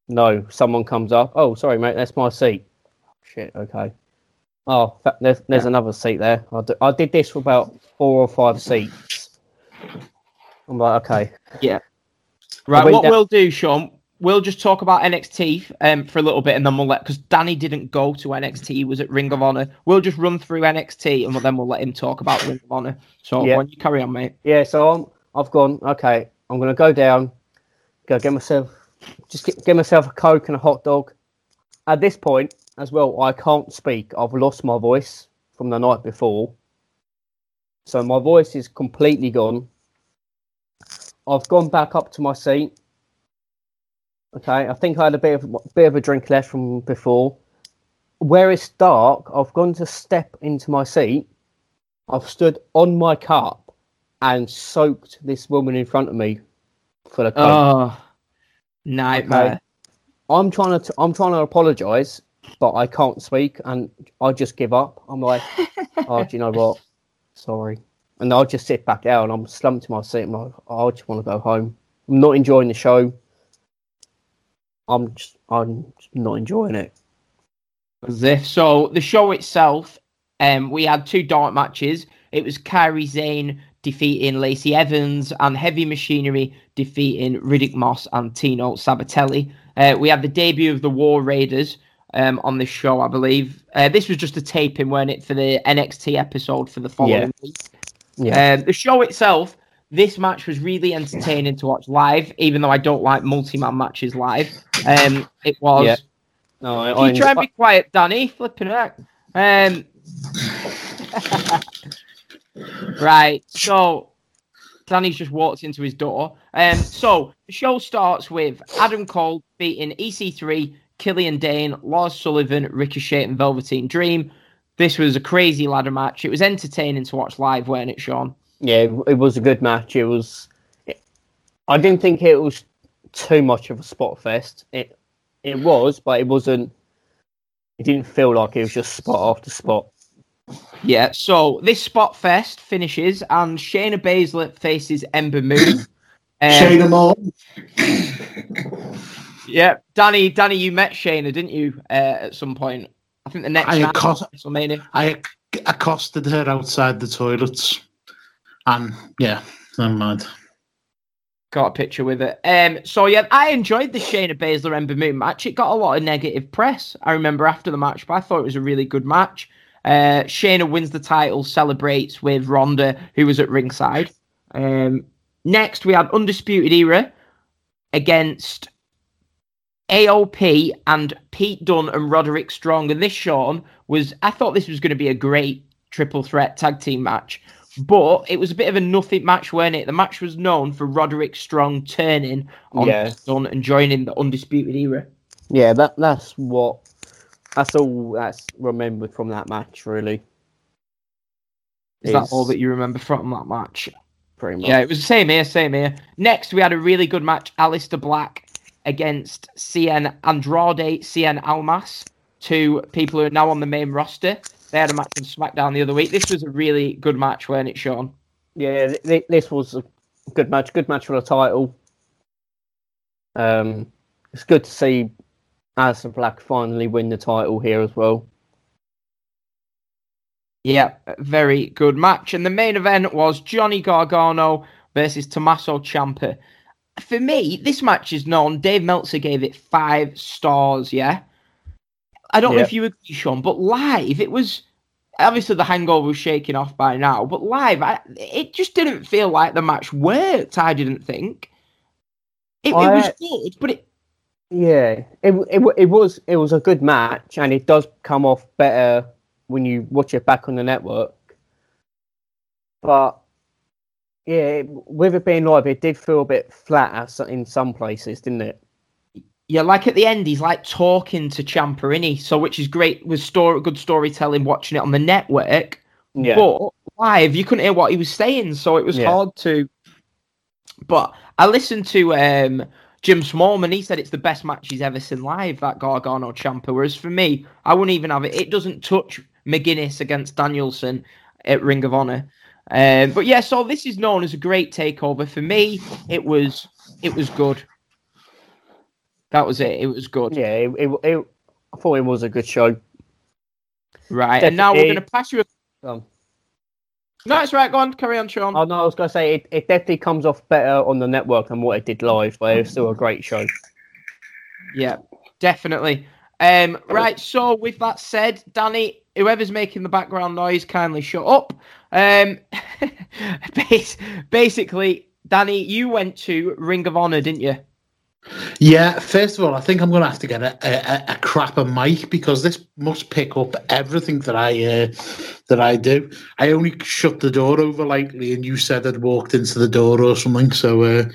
No, someone comes up. Oh, sorry, mate, that's my seat. Shit. Okay. Oh, there's there's another seat there. I did this for about four or five seats. I'm like, okay. Yeah, right, what down- we'll do, Sean, we'll just talk about NXT um, for a little bit, and then we'll let because Danny didn't go to NXT; he was at Ring of Honor. We'll just run through NXT, and then we'll let him talk about Ring of Honor. So, Yeah. you carry on, mate. Yeah, so I'm, I've gone, okay, I'm going to go down, go get myself, just get, get myself a Coke and a hot dog. At this point, as well, I can't speak. I've lost my voice from the night before. So my voice is completely gone. I've gone back up to my seat. Okay, I think I had a bit of bit of a drink left from before. Where it's dark, I've gone to step into my seat. I've stood on my cup and soaked this woman in front of me for the ah, coke. Oh, nightmare. I'm trying to I'm trying to apologise, but I can't speak, and I just give up. I'm like, [LAUGHS] oh, do you know what? Sorry, and I'll just sit back down. I'm slumped in my seat. I'm like, oh, I just want to go home. I'm not enjoying the show. I'm just I'm just not enjoying it. As if so, the show itself, um, we had two dark matches. It was Kairi Sane defeating Lacey Evans and Heavy Machinery defeating Riddick Moss and Tino Sabatelli. Uh, we had the debut of the War Raiders um, on this show, I believe. Uh, this was just a taping, weren't it, for the NXT episode for the following week. Yeah, Um, the show itself, this match was really entertaining to watch live, even though I don't like multi-man matches live. Um, it was. Yeah. no, I, Can you try and be quiet, Danny? Flipping heck. Um, [LAUGHS] right. So Danny's just walked into his door. Um, so the show starts with Adam Cole beating EC3, Killian Dain, Lars Sullivan, Ricochet, and Velveteen Dream. This was a crazy ladder match. It was entertaining to watch live, weren't it, Sean? yeah, it, it was a good match. It was. It, I didn't think it was too much of a spot fest. It it was, but it wasn't. It didn't feel like it was just spot after spot. Yeah, so this spot fest finishes and Shayna Baszler faces Ember Moon. [COUGHS] Um, Shane them all. Yeah, Danny, Danny, you met Shayna, didn't you? Uh, at some point, I think the next I accost-. I accosted her outside the toilets, and yeah, I'm mad. Got a picture with it. Um, so yeah, I enjoyed the Shayna Baszler Ember Moon match. It got a lot of negative press. I remember after the match, but I thought it was a really good match. Uh, Shayna wins the title, celebrates with Ronda, who was at ringside. Um, next, we had Undisputed Era against AOP and Pete Dunne and Roderick Strong. And this, Sean, was I thought this was going to be a great triple threat tag team match. But it was a bit of a nothing match, weren't it? The match was known for Roderick Strong turning on Yeah. Dunne and joining the Undisputed Era. Yeah, that that's what that's all that's remembered from that match, really. Is that all that you remember from that match? pretty much? Yeah, it was the same here, same here. Next, we had a really good match. Aleister Black against Cien Andrade, Cien Almas, two people who are now on the main roster. They had a match on SmackDown the other week. This was a really good match, weren't it, Sean? Yeah, th- th- this was a good match. Good match for the title. Um, it's good to see Aleister Black finally win the title here as well. Yeah, very good match. And the main event was Johnny Gargano versus Tommaso Ciampa. For me, this match is known. Dave Meltzer gave it five stars. Yeah, I don't know if you agree, Sean, but live it was obviously the hangover was shaking off by now. But live, I, it just didn't feel like the match worked. I didn't think it, it was good, but it Yeah, it, it it was it was a good match, and it does come off better when you watch it back on the network. But yeah, with it being live, it did feel a bit flat in some places, didn't it? Yeah, like at the end, he's like talking to Ciampa, innit? So, which is great with story, good storytelling. Watching it on the network, Yeah, but live you couldn't hear what he was saying, so it was Yeah. hard to. But I listened to um, Jim Smallman. He said it's the best match he's ever seen live. That Gargano Ciampa. Whereas for me, I wouldn't even have it. It doesn't touch McGuinness against Danielson at Ring of Honor. Um, but yeah, so this is known as a great takeover. For me, it was it was good. That was it. It was good. yeah. It, it, it, I thought it was a good show. Right. And now we're going to pass you a. Um, No, it's right. Go on. Carry on, Sean. oh no, I was gonna say it, it definitely comes off better on the network than what it did live, but it was still a great show. Yeah, definitely. Um, right. So, with that said, Danny, whoever's making the background noise, kindly shut up. Um, [LAUGHS] basically, Danny, you went to Ring of Honor, didn't you? Yeah, first of all, I think I'm going to have to get a, a, a crapper mic because this must pick up everything that I uh, that I do. I only shut the door over lightly, and you said I'd walked into the door or something. So uh,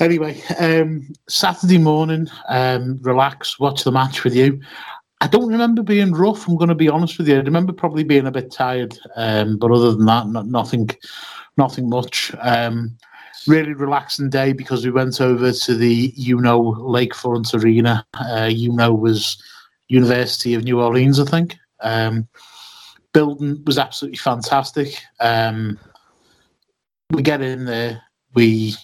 anyway, um, Saturday morning, um, relax, watch the match with you. I don't remember being rough. I'm going to be honest with you. I remember probably being a bit tired, um, but other than that, not, nothing, nothing much. Um, really relaxing day because we went over to the you know Lakefront Arena. Uh, UNO was University of New Orleans, I think. Um, building was absolutely fantastic. Um, we get in there, we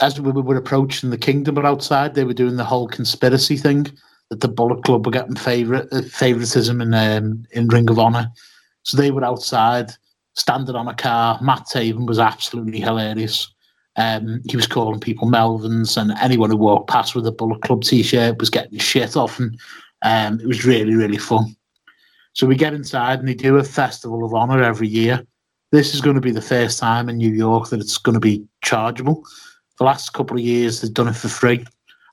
as we were approaching the kingdom outside, they were doing the whole conspiracy thing the Bullet Club were getting uh, favoritism in um, in Ring of Honor. So they were outside, standing on a car. Matt Taven was absolutely hilarious. Um, he was calling people Melvins, and anyone who walked past with a Bullet Club t-shirt was getting shit off, and um, it was really really fun. So we get inside, and they do a festival of honor every year. This is going to be the first time in New York that it's going to be chargeable. The last couple of years, they've done it for free,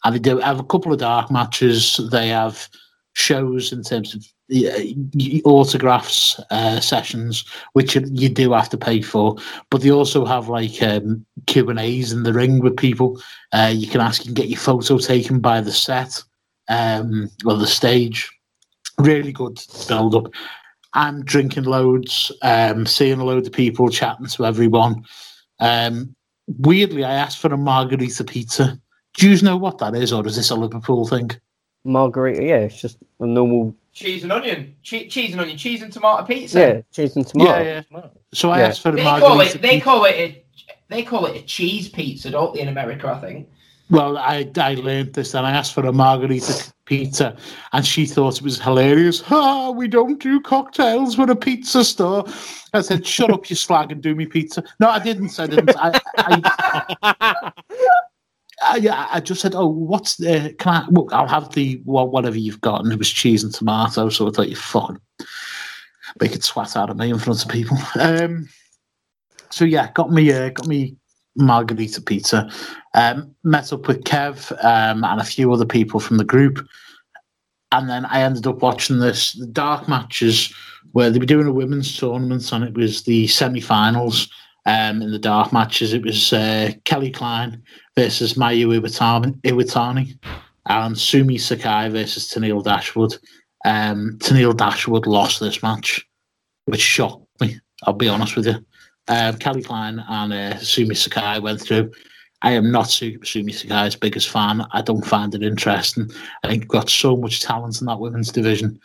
and they do have a couple of dark matches. They have shows in terms of uh, autographs uh, sessions, which you- you do have to pay for. But they also have like um, Q and A's in the ring with people. Uh, you can ask, and get your photo taken by the set um, or the stage. Really good build up. I'm drinking loads, um, seeing a load of people, chatting to everyone. Um, weirdly, I asked for a margarita pizza. Do you know what that is, or is this a Liverpool thing? Margarita, yeah, it's just a normal, Cheese and onion. Che- cheese and onion. Cheese and tomato pizza. yeah, cheese and tomato. Yeah, yeah. So I Yeah. asked for a They call margarita. it. They call it. A, they call it a cheese pizza, don't they? In America, I think. Well, I I learned this and I asked for a margarita pizza, and she thought it was hilarious. Ah, we don't do cocktails with a pizza store. I said, "Shut up, you slag, and do me pizza." No, I didn't. I didn't. I, I, [LAUGHS] [LAUGHS] I, I just said, "Oh, what's the? Can I? Well, I'll have the well, whatever you've got." And it was cheese and tomato. So I thought you fucking make it swat out of me in front of people. [LAUGHS] Um, so yeah, got me, uh, got me margarita pizza. Um, met up with Kev um, and a few other people from the group, and then I ended up watching this the dark matches where they were doing a women's tournament, and it was the semi-finals. Um, in the dark matches, it was uh, Kelly Klein versus Mayu Iwatani, Iwatani and Sumi Sakai versus Tenille Dashwood. Um, Tenille Dashwood lost this match, which shocked me. I'll be honest with you. Um, Kelly Klein and uh, Sumi Sakai went through. I am not Sumi Sakai's biggest fan. I don't find it interesting. I think you've got so much talent in that women's division.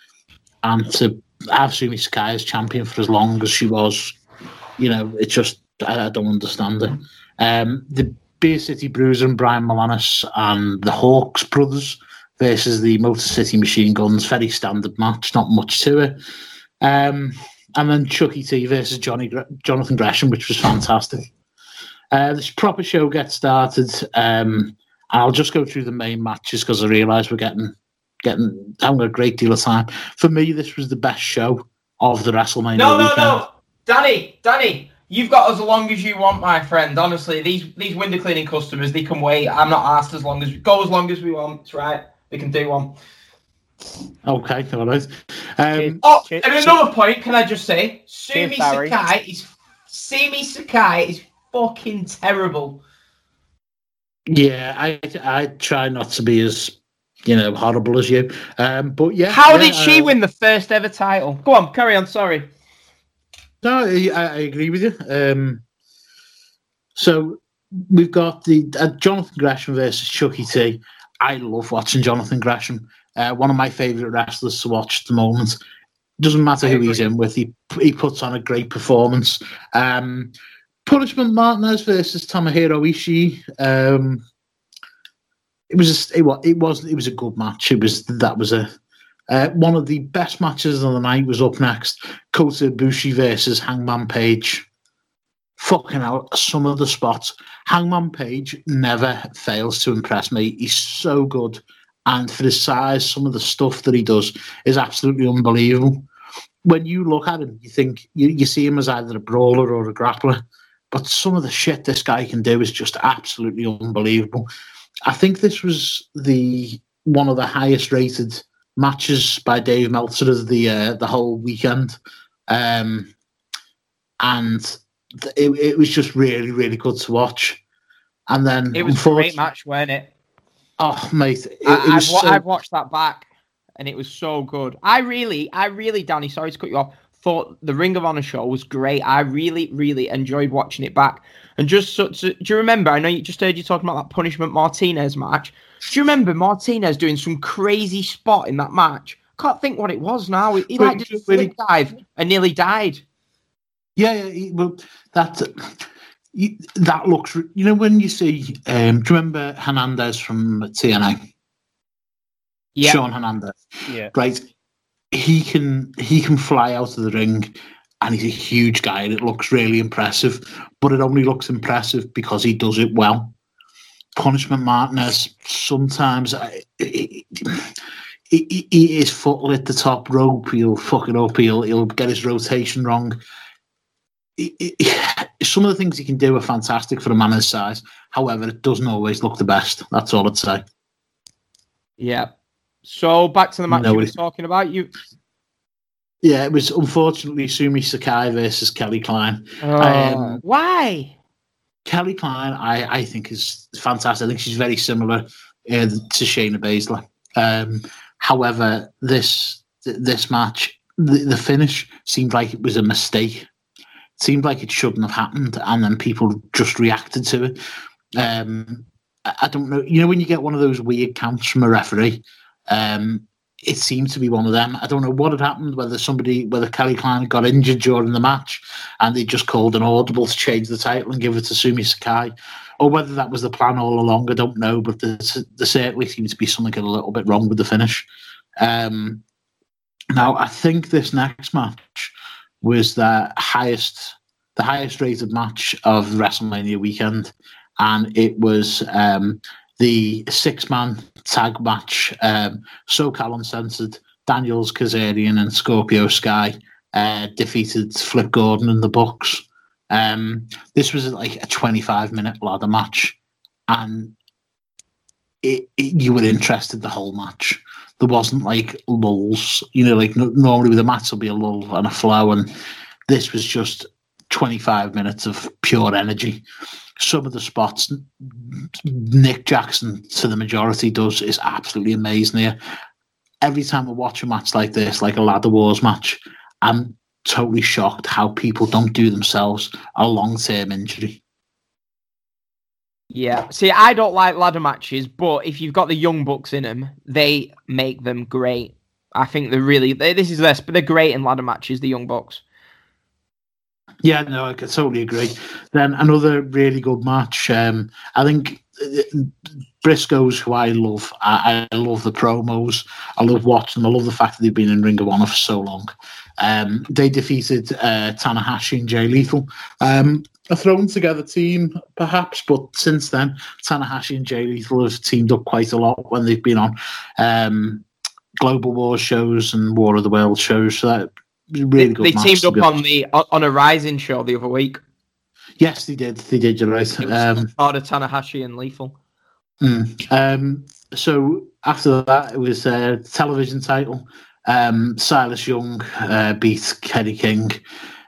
And to have Sumi Sakai as champion for as long as she was, you know, it just, I, I don't understand it. Um, the Beer City Bruiser and Brian Milonas and the Hawks brothers versus the Motor City Machine Guns. Very standard match, not much to it. Um, and then Chuckie T versus Johnny Jonathan Gresham, which was fantastic. Uh, this proper show gets started. Um, I'll just go through the main matches because I realise we're getting getting having a great deal of time. For me, this was the best show of the WrestleMania No, no, weekend. no, Danny, Danny, you've got as long as you want, my friend. Honestly, these these window cleaning customers, they can wait. I'm not asked as long as go as long as we want. It's right. We can do one. Okay, all right. Um, Oh, Cheers. and another point, can I just say, Sumi Cheers, Sakai is Sumi Sakai is fucking terrible. yeah, I I try not to be as you know horrible as you. Um, but yeah, How yeah, did she uh, win the first ever title? Go on, carry on. Sorry. No, I, I agree with you. Um, so we've got the uh, Jonathan Gresham versus Chuckie T. I love watching Jonathan Gresham. Uh, one of my favourite wrestlers to watch at the moment. Doesn't matter who he's in with, he he puts on a great performance. Um, Punishment Martinez versus Tomohiro Ishii. Um, it was just, it was it was it was a good match. It was that was a uh, one of the best matches of the night was up next. Kota Ibushi versus Hangman Page. Fucking hell, some of the spots. Hangman Page never fails to impress me. He's so good. And for his size, some of the stuff that he does is absolutely unbelievable. When you look at him, you think you, you see him as either a brawler or a grappler. But some of the shit this guy can do is just absolutely unbelievable. I think this was the one of the highest rated matches by Dave Meltzer of the uh, the whole weekend, um, and th- it, it was just really really good to watch. And then It was a great match, wasn't it? Oh mate, it, I, I've, so- I've watched that back, and it was so good. I really, I really, Danny, sorry to cut you off. Thought the Ring of Honor show was great. I really, really enjoyed watching it back. And just so, so- do you remember? I know you just heard you talking about that Punishment Martinez match. Do you remember Martinez doing some crazy spot in that match? Can't think what it was now. He, he Well, like did a really- flip dive and nearly died. Yeah, yeah. he- Well, that you- that looks. You know when you see. Um, do you remember Hernandez from TNA? Yeah, Sean Hernandez. Yeah. Right. He can he can fly out of the ring, and he's a huge guy, and it looks really impressive. But it only looks impressive because he does it well. Punishment Martinez sometimes. He, he, he, is foot at the top rope. He'll fuck it up. He'll he'll get his rotation wrong. He- [LAUGHS] some of the things he can do are fantastic for a man his size. However, it doesn't always look the best. That's all I'd say. yeah. So back to the match No, you were it's- talking about. You, Yeah, it was unfortunately Sumi Sakai versus Kelly Klein. Oh, Um, why? Kelly Klein, I, I think is fantastic. I think she's very similar uh, to Shayna Baszler. Um, however, this th- this match, the, the finish seemed like it was a mistake. It seemed like it shouldn't have happened, and then people just reacted to it. Um, I, I don't know. You know when you get one of those weird counts from a referee. Um, it seemed to be one of them. I don't know what had happened, whether somebody, whether Kelly Klein got injured during the match and they just called an audible to change the title and give it to Sumi Sakai, or whether that was the plan all along, I don't know. But there, certainly seemed to be something a little bit wrong with the finish. Um, now, I think this next match was the highest, the highest rated match of WrestleMania weekend, and it was um, the six-man tag match. Um, SoCal Uncensored, Daniels Kazarian, and Scorpio Sky uh, defeated Flip Gordon and the Bucks. Um, this was like a 25-minute ladder match, and it, it, you were interested the whole match there wasn't like lulls. You know, like normally with a match there'll be a lull and a flow, and this was just 25 minutes of pure energy. Some of the spots Nick Jackson to the majority does is absolutely amazing here. Every time I watch a match like this, like a ladder wars match, I'm totally shocked how people don't do themselves a long term injury. Yeah. See, I don't like ladder matches, but if you've got the young bucks in them, they make them great. I think they're really they, this is this, but they're great in ladder matches. The young bucks. Yeah, no, I could totally agree. Then another really good match. Um, I think uh, Briscoes, who I love, I, I love the promos. I love watching them. I love the fact that they've been in Ring of Honor for so long. Um, they defeated uh, Tanahashi and Jay Lethal. Um, a thrown together team, perhaps, but since then, Tanahashi and Jay Lethal have teamed up quite a lot when they've been on um, Global War shows and War of the World shows. So that really they, good they teamed up on the on a Rising show the other week. Yes, they did. They did. You're right. It was Um, Tanahashi and Lethal. Mm. Um, so after that, it was a television title. Um, Silas Young uh, beat Kenny King.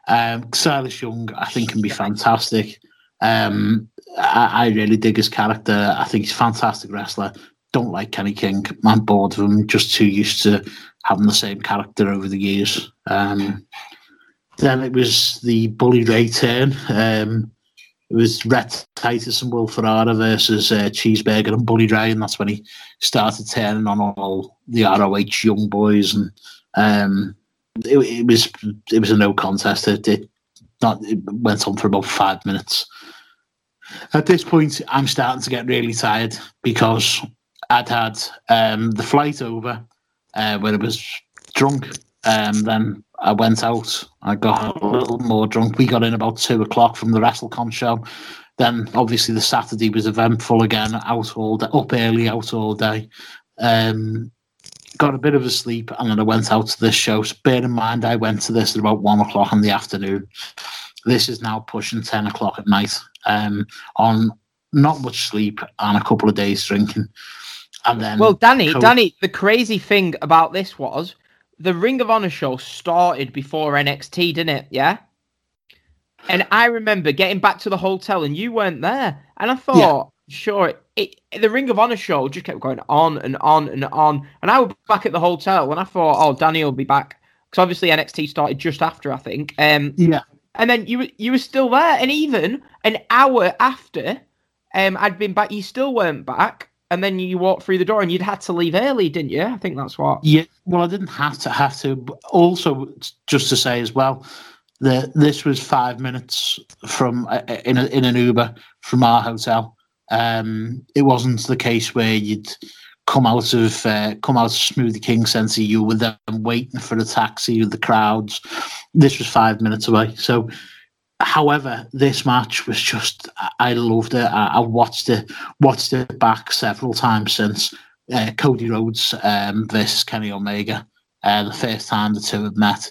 Um, Silas Young, I think, can be fantastic. Um, I, I really dig his character. I think he's a fantastic wrestler. Don't like Kenny King. I'm bored of him. Just too used to having the same character over the years. Um, then it was the Bully Ray turn. Um, it was Rhett Titus and Will Ferrara versus uh, Cheeseburger and Bully Ray, and that's when he started turning on all the ROH young boys, and um, it, it was it was a no contest. It, it not it went on for about five minutes. At this point, I'm starting to get really tired because I'd had um, the flight over uh, where I was drunk. Um, then I went out. I got a little more drunk. We got in about two o'clock from the WrestleCon show. Then obviously the Saturday was eventful again. Out all day, up early, out all day. Um, got a bit of a sleep, and then I went out to this show. So bear in mind, I went to this at about one o'clock in the afternoon. This is now pushing ten o'clock at night. Um, on not much sleep and a couple of days drinking, and then Well, Danny, Danny, the crazy thing about this was the Ring of Honor show started before NXT, didn't it? Yeah. And I remember getting back to the hotel and you weren't there, and I thought, sure, it, the Ring of Honor show just kept going on and on and on, and I was back at the hotel and I thought, oh, Danny will be back. Because obviously NXT started just after, I think. Um, yeah, and then you were you were still there, and even an hour after, um, I'd been back, you still weren't back, and then you walked through the door, and you'd had to leave early, didn't you? I think that's what. Yeah, well, I didn't have to have to. But also, just to say as well, that this was five minutes from uh, in a, in an Uber from our hotel. Um, it wasn't the case where you'd come out of uh, come out of Smoothie King Centre. You were then waiting for a taxi with the crowds. This was five minutes away. So, however, this match was just I- loved it. I, I watched it watched it back several times since uh, Cody Rhodes um, versus Kenny Omega. Uh, the first time the two had met,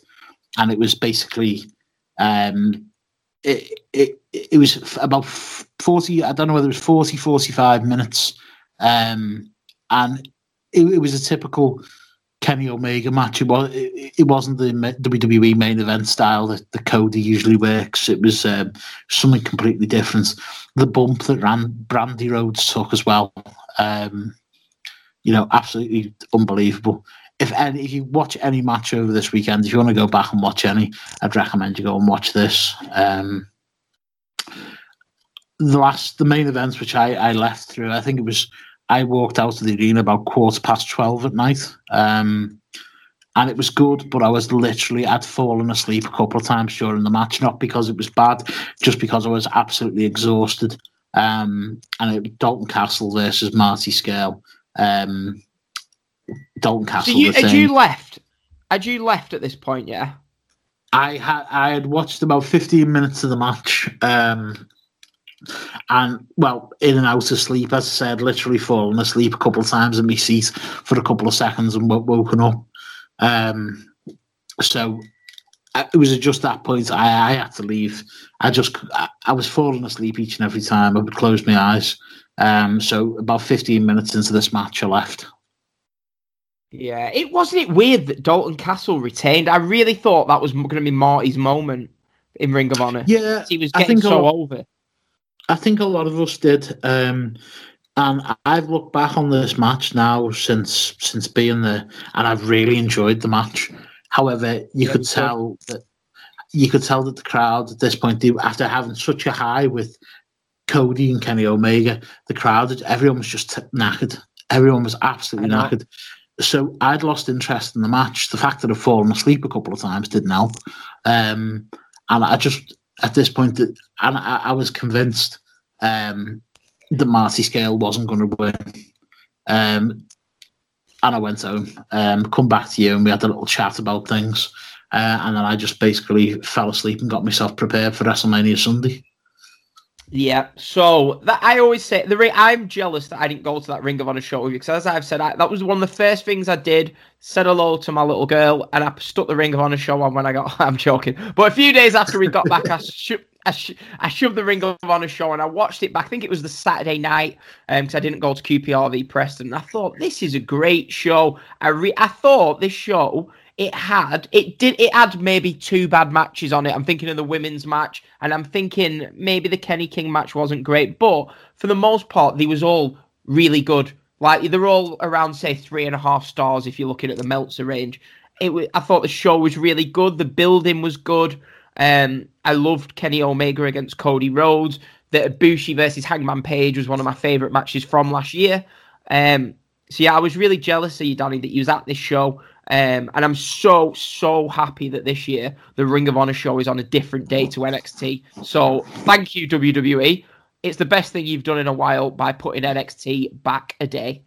and it was basically um, it, it it was about 40 i don't know whether it was 40 45 minutes um, and it, it was a typical kenny omega match it, was, it, it wasn't the wwe main event style that the cody usually works. It was um, something completely different. The bump that ran Brandi Rhodes took as well um, you know absolutely unbelievable. If any, if you watch any match over this weekend, if you want to go back and watch any, I'd recommend you go and watch this. Um, the last, the main events which I, I left through, I think it was I walked out of the arena about quarter past twelve at night, um, and it was good, but I was literally I'd fallen asleep a couple of times during the match, not because it was bad, just because I was absolutely exhausted. um, and it was Dalton Castle versus Marty Scurll. Um, Dalton So Castle. you, had you left? Had you left at this point? Yeah. I had I had watched about fifteen minutes of the match, um, and well, in and out of sleep. As I said, literally fallen asleep a couple of times in my seat for a couple of seconds and wo- woken up. Um, so uh, it was just that point I, I had to leave. I just I, I was falling asleep each and every time I would close my eyes. Um, so about fifteen minutes into this match, I left. Yeah, it wasn't it weird that Dalton Castle retained. I really thought that was going to be Marty's moment in Ring of Honor. Yeah, he was I getting so over. I think a lot of us did. Um, and I've looked back on this match now since since being there, and I've really enjoyed the match. However, you Yeah, could tell that you could tell that the crowd at this point, after having such a high with Cody and Kenny Omega, the crowd, everyone was just knackered. Everyone was absolutely knackered. So I'd lost interest in the match. The fact that I'd fallen asleep a couple of times didn't help. Um, and I just, at this point, and I, I was convinced um, that Marty Scurll wasn't going to win. Um, and I went home, um, come back to you, and we had a little chat about things. Uh, and then I just basically fell asleep and got myself prepared for WrestleMania Sunday. Yeah, so that I always say the ring. I'm jealous that I didn't go to that Ring of Honor show with you because, as I've said, I, that was one of the first things I did. Said hello to my little girl, and I stuck the Ring of Honor show on when I got. [LAUGHS] I'm joking, but a few days after we got back, I [LAUGHS] sho- I, sh- I shoved the Ring of Honor show and I watched it back. I think it was the Saturday night um, because I didn't go to QPRV Preston. I thought this is a great show. I re- I thought this show it had it did it had maybe two bad matches on it. I'm thinking of the women's match, and I'm thinking maybe the Kenny King match wasn't great, but for the most part, they was all really good. Like they're all around say three and a half stars if you're looking at the Meltzer range. It was, I thought the show was really good. The building was good. Um, I loved Kenny Omega against Cody Rhodes. The Ibushi versus Hangman Page was one of my favorite matches from last year. Um, so yeah, I was really jealous of you, Danny, that you was at this show. Um, and I'm so so happy that this year the Ring of Honor show is on a different day to NXT. So thank you WWE. It's the best thing you've done in a while by putting NXT back a day.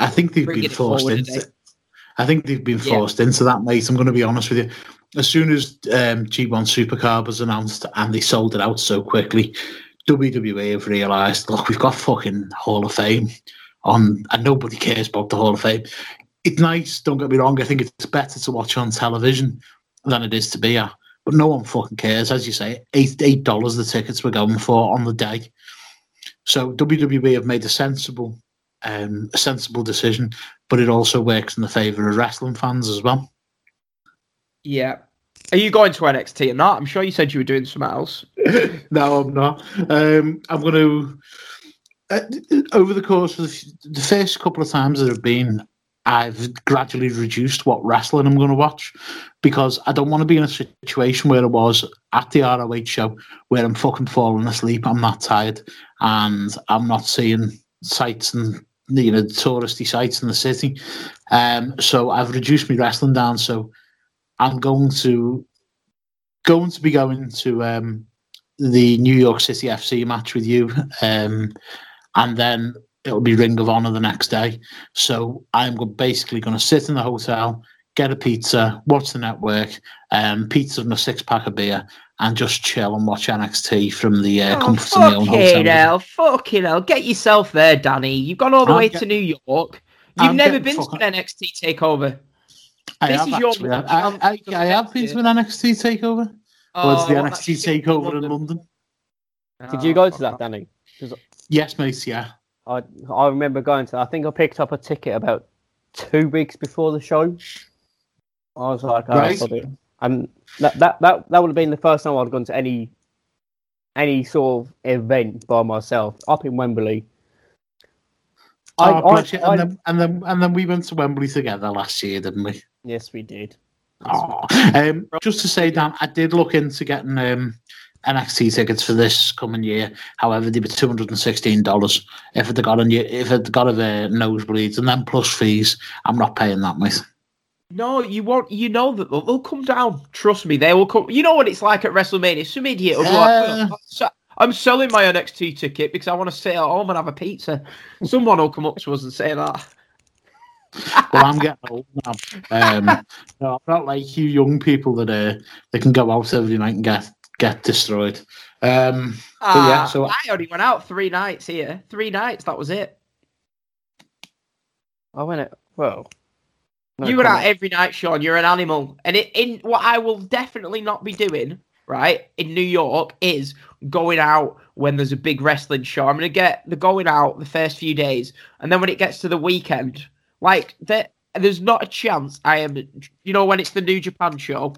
I think they've Bringing been forced into. I think they've been Yeah. forced into that, mate. I'm going to be honest with you. As soon as um, G1 Supercard was announced and they sold it out so quickly, WWE have realised, look, we've got fucking Hall of Fame on, and nobody cares about the Hall of Fame. It's nice, don't get me wrong. I think it's better to watch on television than it is to be at, but no one fucking cares. As you say, eight eight dollars the tickets were going for on the day. So WWE have made a sensible, um, a sensible decision, but it also works in the favour of wrestling fans as well. Yeah. Are you going to NXT or not? I'm sure you said you were doing something else. [LAUGHS] no, I'm not. Um, I'm going to. Uh, over the course of the, the first couple of times that I've been, I've gradually reduced what wrestling I'm going to watch because I don't want to be in a situation where I was at the ROH show where I'm fucking falling asleep. I'm not tired and I'm not seeing sights and you know touristy sites in the city. Um, so I've reduced my wrestling down. So I'm going to going to be going to um, the New York City FC match with you, um, and then it'll be Ring of Honor the next day. So I'm basically going to sit in the hotel, get a pizza, watch the network, um, pizza and a six pack of beer, and just chill and watch NXT from the uh, Oh, comfort of my own fucking hotel. hell, fucking hell. Get yourself there, Danny. You've gone all the I'm way get- to New York. You've I'm never getting been to an NXT takeover. I This have is your actually. I, I, I, I have been to an NXT takeover. Well, it's the Oh, NXT that's shit in takeover in London. Did you go to that, Danny? Yes, mate. Yeah. I I remember going to. I think I picked up a ticket about two weeks before the show. I was like, oh, Right. and that, that that that would have been the first time I'd gone to any any sort of event by myself up in Wembley. I, Oh, bless. I, I, and, then, and then and then we went to Wembley together last year, didn't we? yes, we did. Oh. Um, just to say, Dan, I did look into getting um, NXT tickets for this coming year. However, they were two hundred and sixteen dollars. If it got a new- if it got a uh, nosebleeds and then plus fees, I'm not paying that, mate. No, you won't. You know that they'll, they'll come down. Trust me, they will come. You know what it's like at WrestleMania. Some idiot will like, Yeah. "Oh, I'm selling my NXT ticket because I want to sit at home and have a pizza. Someone will come up to us and say that. [LAUGHS] Well, I'm getting old now. Um, no, I'm not like you young people that uh, they can go out every night and get get destroyed. Um, But yeah, Ah, so- I only went out three nights here. Three nights, that was it. I went it. Well, no you went out every night, Sean. You're an animal. And it, in what I will definitely not be doing, right, in New York is going out when there's a big wrestling show. I'm going to get the going out the first few days. And then when it gets to the weekend, like, there, there's not a chance I am, you know, when it's the New Japan show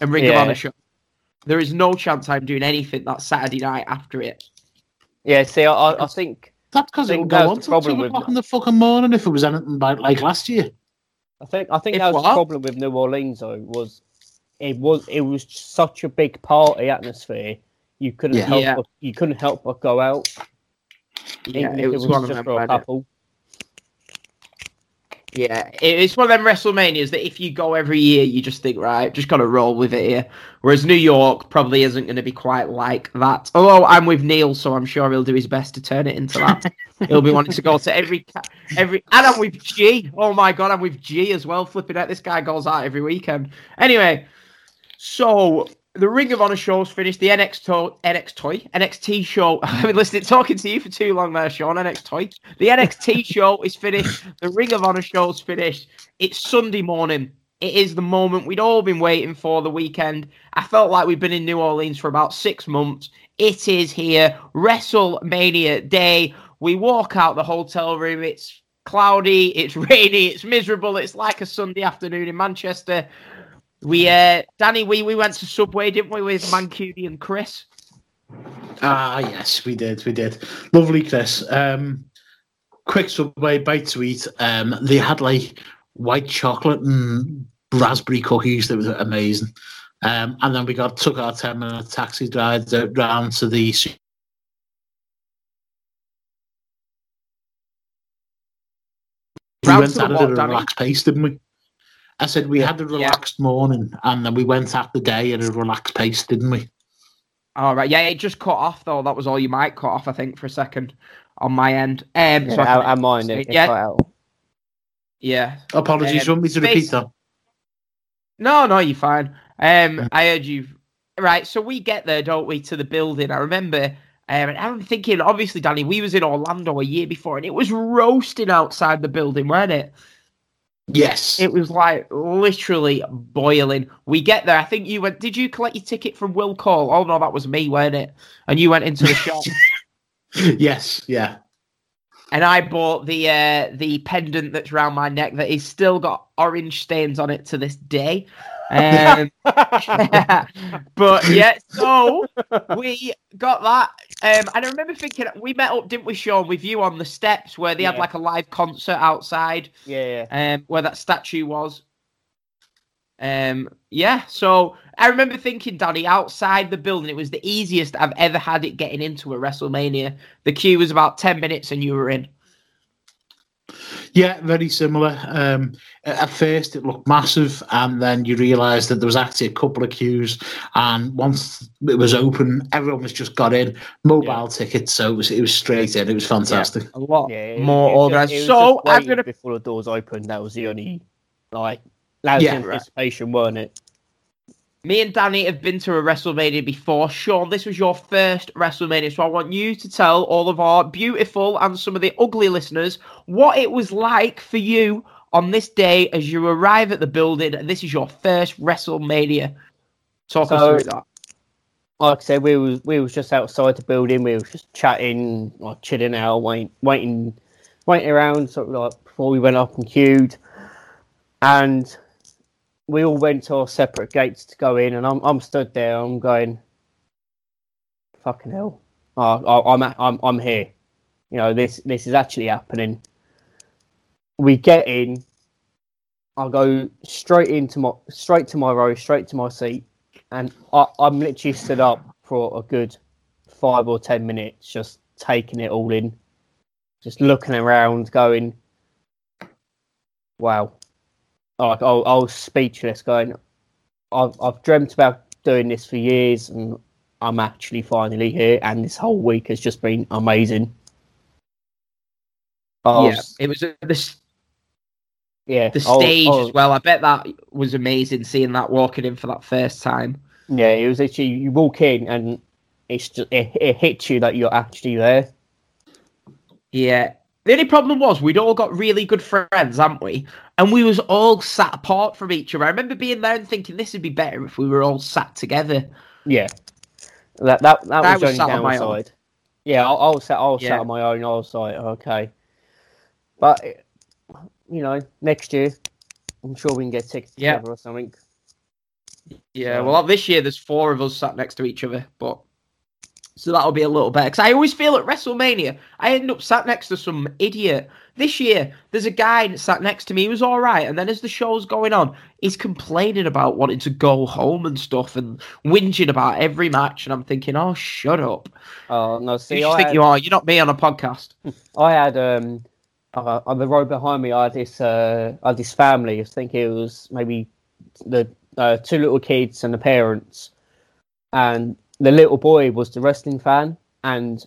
and Ring of Honor show, there is no chance I'm doing anything that Saturday night after it. Yeah, see, I, I, I think that's because it think would go the on till problem two with- o'clock in the fucking morning if it was anything like, like last year. I think I think If that was what? the problem with New Orleans though was it was it was such a big party atmosphere. You couldn't Yeah. help Yeah. but, you couldn't help but go out. Yeah, even it if was, one of just them. for a wasn't it? Yeah, it's one of them WrestleManias that if you go every year, you just think, right, just got to roll with it here. Whereas New York probably isn't going to be quite like that. Although I'm with Neil, so I'm sure he'll do his best to turn it into that. [LAUGHS] he'll be wanting to go to every, every, and I'm with G. Oh my god, I'm with G as well. Flipping out, this guy goes out every weekend. Anyway, so the Ring of Honor show's finished. The NX to- NX toy NXT show. [LAUGHS] I've been listening, talking to you for too long there, Sean. NX toy. The NXT show is finished. The Ring of Honor show's finished. It's Sunday morning. It is the moment we'd all been waiting for. The weekend. I felt like we've been in New Orleans for about six months. It is here. WrestleMania day. We walk out the hotel room. It's cloudy. It's [LAUGHS] rainy. It's miserable. It's like a Sunday afternoon in Manchester. We, uh, Danny, we, we went to Subway, didn't we, with Mancuni and Chris? Ah, yes, we did, we did. Lovely, Chris. Um, quick subway bite to eat. Um, they had like white chocolate and raspberry cookies that were amazing. Um, and then we got took our ten minute taxi ride uh, round to the. We went at it at a relaxed pace, didn't we? I said we had a relaxed morning, and then we went at the day at a relaxed pace, didn't we? All right, yeah, it just cut off though. That was all you might cut off, I think, for a second on my end. Um, so I Yeah, can- I, I mind it. Yeah. Yeah. Apologies, Um, want me to space- repeat that? No, no, you're fine. Um, I heard you. Right, so we get there, don't we, to the building? I remember. Um, and I'm thinking, obviously, Danny, we was in Orlando a year before, and it was roasting outside the building, wasn't it? Yes. It was like literally boiling. We get there. I think you went. Did you collect your ticket from Will Call? Oh no, that was me, weren't it? And you went into the shop, [LAUGHS] yes, yeah. and I bought the uh, the pendant that's round my neck that is still got orange stains on it to this day. Um, [LAUGHS] but yeah, so [LAUGHS] we got that. Um, and I remember thinking we met up, didn't we, Sean, with you on the steps where they had like a live concert outside. Yeah, yeah. um, where that statue was. Um, yeah, so I remember thinking, Danny, outside the building, it was the easiest I've ever had it getting into a WrestleMania. The queue was about 10 minutes and you were in. Yeah, very similar. Um, a- at first, it looked massive, and then you realise that there was actually a couple of queues. And once it was open, everyone was just got in, mobile Yeah. tickets, so it was it was straight in. It was fantastic. A lot Yeah, more organized. just- it was So just I'm waiting going to. before the doors opened. That was the only like loud Yeah. anticipation, weren't it? Me and Danny have been to a WrestleMania before. Sean, this was your first WrestleMania, so I want you to tell all of our beautiful and some of the ugly listeners what it was like for you on this day as you arrive at the building and this is your first WrestleMania. Talk So- us through that. Like I said, we was we was just outside the building. We was just chatting, like chilling out, waiting, waiting, waiting around, sort of like before we went up and queued, and we all went to our separate gates to go in. And I'm I'm stood there. I'm going, fucking hell, oh, I, I'm I'm I'm here. You know this this is actually happening. We get in. I go straight into my straight to my row, straight to my seat, and I, I'm literally stood up for a good five or ten minutes, just taking it all in, just looking around, going, "Wow!" Like I, I was speechless, going, "I've I've dreamt about doing this for years, and I'm actually finally here, and this whole week has just been amazing. I yeah, was- it was uh, the yeah. the was- stage was- as well. I bet that was amazing seeing that walking in for that first time. Yeah, it was actually you walk in and it's just it, it hits you that you're actually there. Yeah. The only problem was we'd all got really good friends, haven't we? And we was all sat apart from each other. I remember being there and thinking this would be better if we were all sat together. Yeah, that that that I was, was sat on my own. Yeah, I, I was sat I was Yeah. sat on my own. I was like, okay, but you know, next year I'm sure we can get tickets Yeah. together or something. Yeah, So- well, this year there's four of us sat next to each other, but so that'll be a little better. Because I always feel at WrestleMania, I end up sat next to some idiot. This year, there's a guy that sat next to me who was all right, and then as the show's going on, he's complaining about wanting to go home and stuff, and whinging about every match. And I'm thinking, oh, shut up. Oh no, see, you I think had, you are. You're not me on a podcast. [LAUGHS] I had um uh, on the road behind me. I had this uh I had this family. I think it was maybe the uh, two little kids and the parents, and the little boy was the wrestling fan, and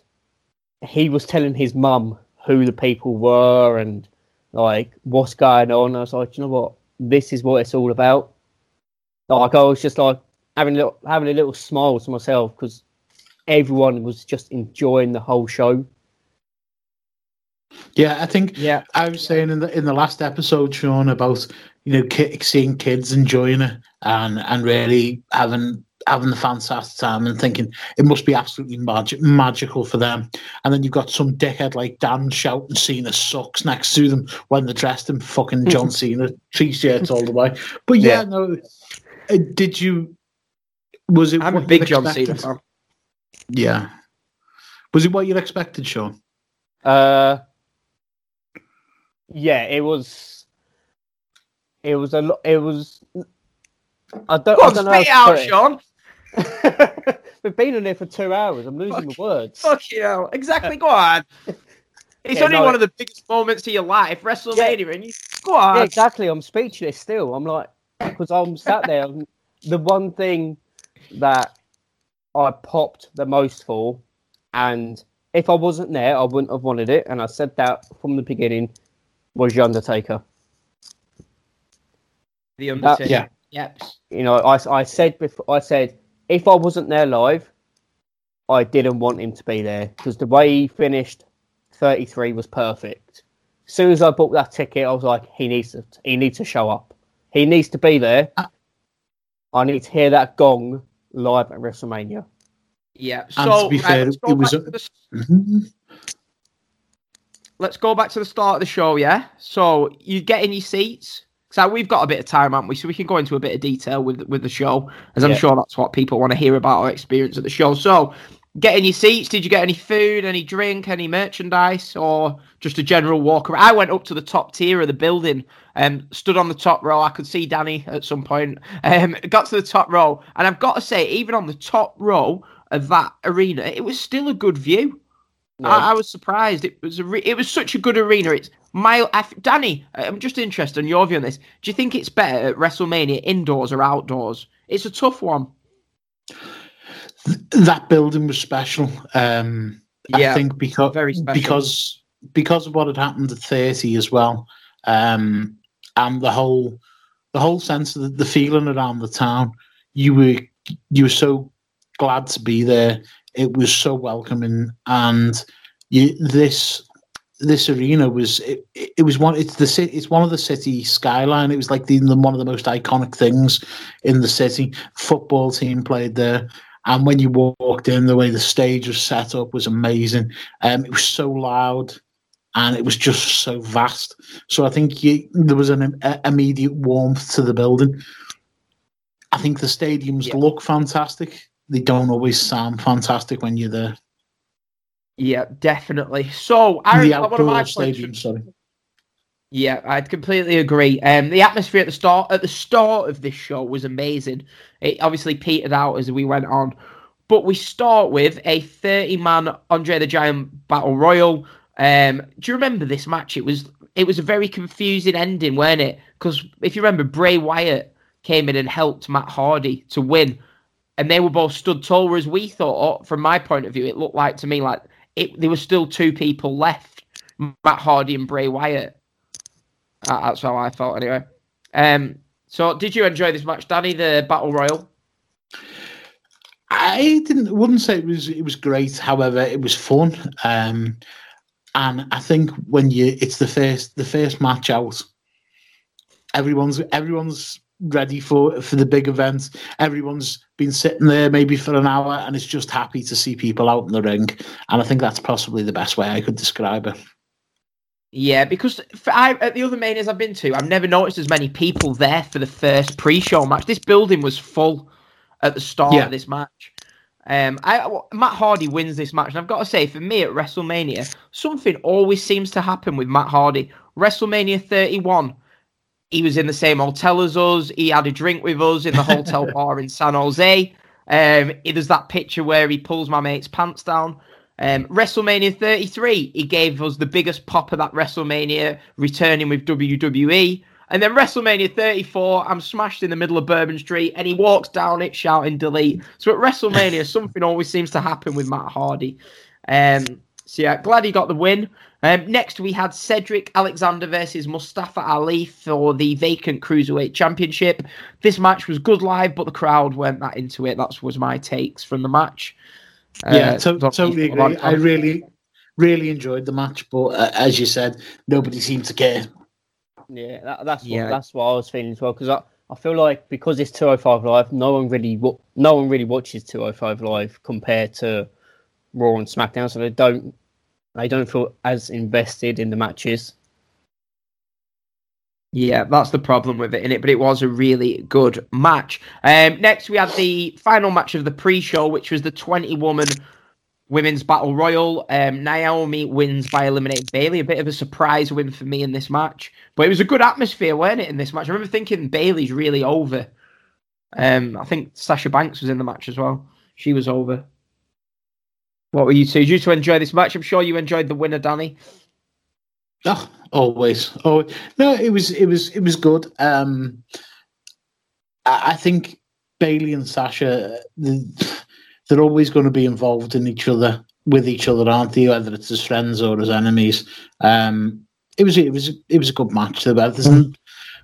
he was telling his mum who the people were and like what's going on. I was like, you know what, this is what it's all about. Like I was just like having a little having a little smile to myself because everyone was just enjoying the whole show. Yeah, I think Yeah. I was saying in the in the last episode, Sean, about you know ki- seeing kids enjoying it and and really having having the fantastic time and thinking it must be absolutely magic magical for them. And then you've got some dickhead like Dan shouting Cena sucks next to them when they're dressed in fucking John [LAUGHS] Cena t-shirts all the way. But yeah, Yeah. no. uh, Did you? Was it? I'm a big you'd John Cena fan. Yeah. Was it what you expected, Sean? Uh, yeah, it was. It was a lot. It was. I don't. Go I don't know spit it out, to Sean. [LAUGHS] We've been in here for two hours. I'm losing the words. Fuck you. Exactly. [LAUGHS] Go on. It's Yeah, only no, one of the biggest moments of your life, WrestleMania, and you go on. Yeah, exactly. I'm speechless still. I'm like, because I'm sat there. the one thing that I popped the most for, and if I wasn't there, I wouldn't have wanted it. And I said that from the beginning, was the Undertaker. The Undertaker. yeah. Yep. you know, I, I said before, I said if I wasn't there live, I didn't want him to be there because the way he finished 33 was perfect. As soon as I bought that ticket, I was like, he needs to, he needs to show up. He needs to be there. Uh, I need to hear that gong live at WrestleMania. Yeah. And So to be fair, let's go it was back a- to the [LAUGHS] Mhm. let's go back to the start of the show, yeah? So you get in your seats. So we've got a bit of time, haven't we? So we can go into a bit of detail with with the show, as I'm Yeah. sure that's what people want to hear about our experience at the show. So get in your seats. Did you get any food, any drink, any merchandise, or just a general walk around? I went up to the top tier of the building, um, stood on the top row. I could see Danny at some point. Um, [LAUGHS] got to the top row, and I've got to say, even on the top row of that arena, it was still a good view. I, I was surprised. It was a re- it was such a good arena. It's f- Danny, I'm just interested in your view on this. Do you think it's better at WrestleMania indoors or outdoors? It's a tough one. that building was special. Um, Yeah, I think because because because of what had happened at thirty as well, um, and the whole the whole sense of the, the feeling around the town. You were you were so glad to be there. It was so welcoming, and you this this arena was it, it was one it's the city it's one of the city skyline it was like the, the one of the most iconic things in the city football team played there and when you walked in, the way the stage was set up was amazing. Um, it was so loud, and it was just so vast. So I think you, there was an a- immediate warmth to the building. I think the stadiums Yeah. look fantastic. They don't always sound fantastic when you're there. Yeah, definitely. So I the one of outdoor stadium, sorry. Yeah, I'd completely agree. Um, the atmosphere at the start at the start of this show was amazing. It obviously petered out as we went on, but we start with a thirty-man Andre the Giant Battle Royal. Um, do you remember this match? It was it was a very confusing ending, weren't it? Because if you remember, Bray Wyatt came in and helped Matt Hardy to win. and they were both stood tall. Whereas we thought, from my point of view, it looked like to me like it. There were still two people left, Matt Hardy and Bray Wyatt. That's how I felt anyway. Um, so did you enjoy this match, Danny? The battle royal. I didn't wouldn't say it was it was great. However, it was fun. Um, and I think when you it's the first the first match out, everyone's everyone's ready for for the big event. Everyone's been sitting there maybe for an hour and is just happy to see people out in the ring. And I think that's possibly the best way I could describe it. Yeah, because for, I, at the other manias I've been to, I've never noticed as many people there for the first pre-show match. This building was full at the start Yeah. of this match. Um, I, Matt Hardy wins this match, and I've got to say, for me at WrestleMania, something always seems to happen with Matt Hardy. WrestleMania 31, he was in the same hotel as us. He had a drink with us in the hotel [LAUGHS] bar in San Jose. Um, there's that picture where he pulls my mate's pants down. Um, WrestleMania 33, he gave us the biggest pop of that WrestleMania, returning with WWE. And then WrestleMania 34, I'm smashed in the middle of Bourbon Street, and he walks down it shouting delete. So at WrestleMania, [LAUGHS] something always seems to happen with Matt Hardy. Um, so yeah, glad he got the win. Um, next, we had Cedric Alexander versus Mustafa Ali for the vacant Cruiserweight Championship. This match was good live, but the crowd weren't that into it. That was my takes from the match. Yeah, Uh, to- totally think a lot agree. of- I really, really enjoyed the match, but uh, as you said, nobody seemed to care. Yeah, that, that's what, Yeah. that's what I was feeling as well. Because I, I feel like because it's 205 live, no one really wa- no one really watches 205 live compared to Raw and SmackDown, so they don't they don't feel as invested in the matches. Yeah, that's the problem with it in it, but it was a really good match. Um, next, we had the final match of the pre-show, which was the 20-woman women's battle royal. Um, Naomi wins by eliminating Bayley. A bit of a surprise win for me in this match, but it was a good atmosphere, weren't it? In this match, I remember thinking Bayley's really over. Um, I think Sasha Banks was in the match as well. She was over. What were you two? Did you two enjoy this match? I'm sure you enjoyed the winner, Danny. Oh, always. Oh no, it was it was it was good. Um, I, I think Bayley and Sasha, they're always going to be involved in each other with each other, aren't they? Whether it's as friends or as enemies. Um, it was it was it was a good match. There, but there's n-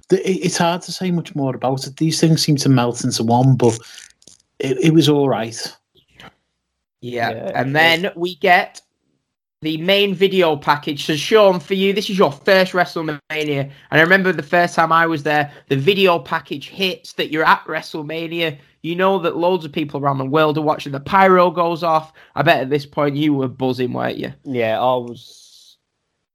the- it's hard to say much more about it. These things seem to melt into one, but it, it was all right. Yeah. Yeah, and then we get the main video package. So, Sean, for you, this is your first WrestleMania. And I remember the first time I was there, the video package hits that you're at WrestleMania. You know that loads of people around the world are watching. The pyro goes off. I bet at this point you were buzzing, weren't you? Yeah, I was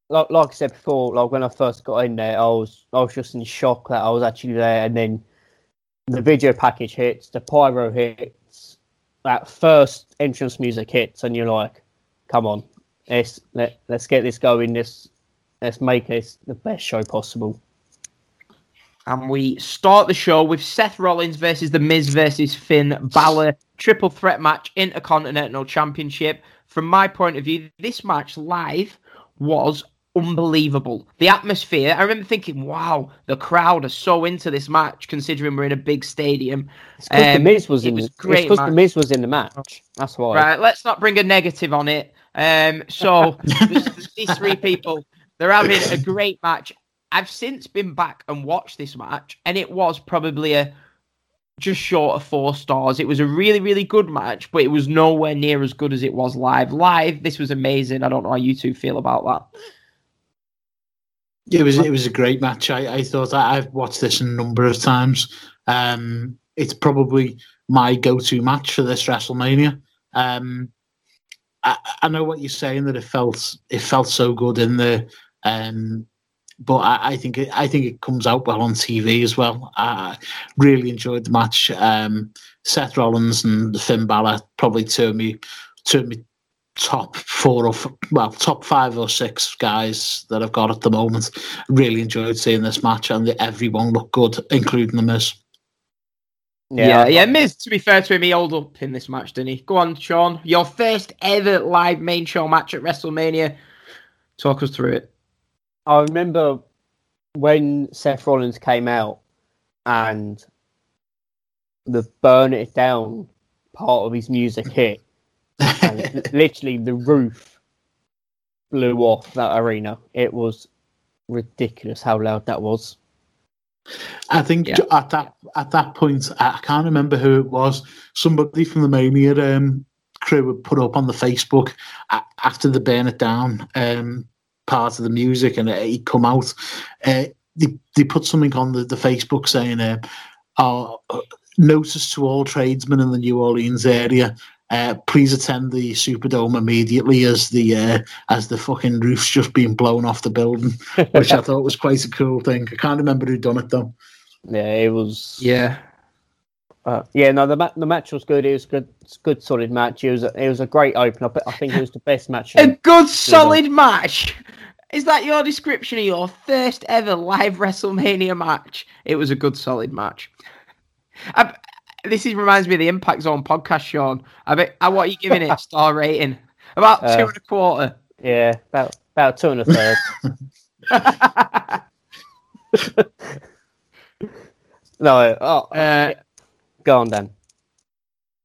like like I said before, like when I first got in there, I was I was just in shock that I was actually there, and then the video package hits, the pyro hits, that first entrance music hits, and you're like, "Come on, let's let let's get this going. Let's let's make this the best show possible." And we start the show with Seth Rollins versus The Miz versus Finn Balor. Triple threat match, Intercontinental Championship. From my point of view, this match live was unbelievable. The atmosphere, I remember thinking, wow, the crowd are so into this match considering we're in a big stadium. It's because Um, the Miz was it in. was great because the match. Miz was in the match. That's why. Right, let's not bring a negative on it. Um, so [LAUGHS] these three people, they're having a great match. I've since been back and watched this match, and it was probably a just short of four stars. It was a really, really good match, but it was nowhere near as good as it was live. Live, this was amazing. I don't know how you two feel about that. It was it was a great match. I, I thought I, I've watched this a number of times. Um, it's probably my go-to match for this WrestleMania. Um, I, I know what you're saying that it felt it felt so good in the, um, but I, I think it, I think it comes out well on TV as well. I really enjoyed the match. Um, Seth Rollins and Finn Balor probably two of me two of me top four or f- well top five or six guys that I've got at the moment. Really enjoyed seeing this match and everyone looked good, including the Miz. Yeah, yeah. Miz, to be fair to him, he held up in this match, didn't he? Go on, Sean. Your first ever live main show match at WrestleMania. Talk us through it. I remember when Seth Rollins came out and the burn it down part of his music hit, and literally the roof blew off that arena. It was ridiculous how loud that was. I think Yeah. at that at that point, I I can't remember who it was. Somebody from the Mania um, crew would put up on the Facebook after the burn it down um, part of the music, and it, he'd come out. Uh, they, they put something on the, the Facebook saying, uh, oh, uh, "Notice to all tradesmen in the New Orleans area." Uh, please attend the Superdome immediately as the uh, as the fucking roof's just being blown off the building, [LAUGHS] which I thought was quite a cool thing. I can't remember who done it though. Yeah, it was. Yeah. Uh, yeah, no, the ma- the match was good. It was good, it's a good solid match. It was a, it was a great opener. But I think it was the best match. A good solid match. Is that your description of your first ever live WrestleMania match? It was a good solid match. I, this is, reminds me of the Impact Zone podcast, Sean. I bet, uh, what are you giving it? Star rating? About Uh, two and a quarter. Yeah, about about two and a third. [LAUGHS] no, oh, Uh, go on, then.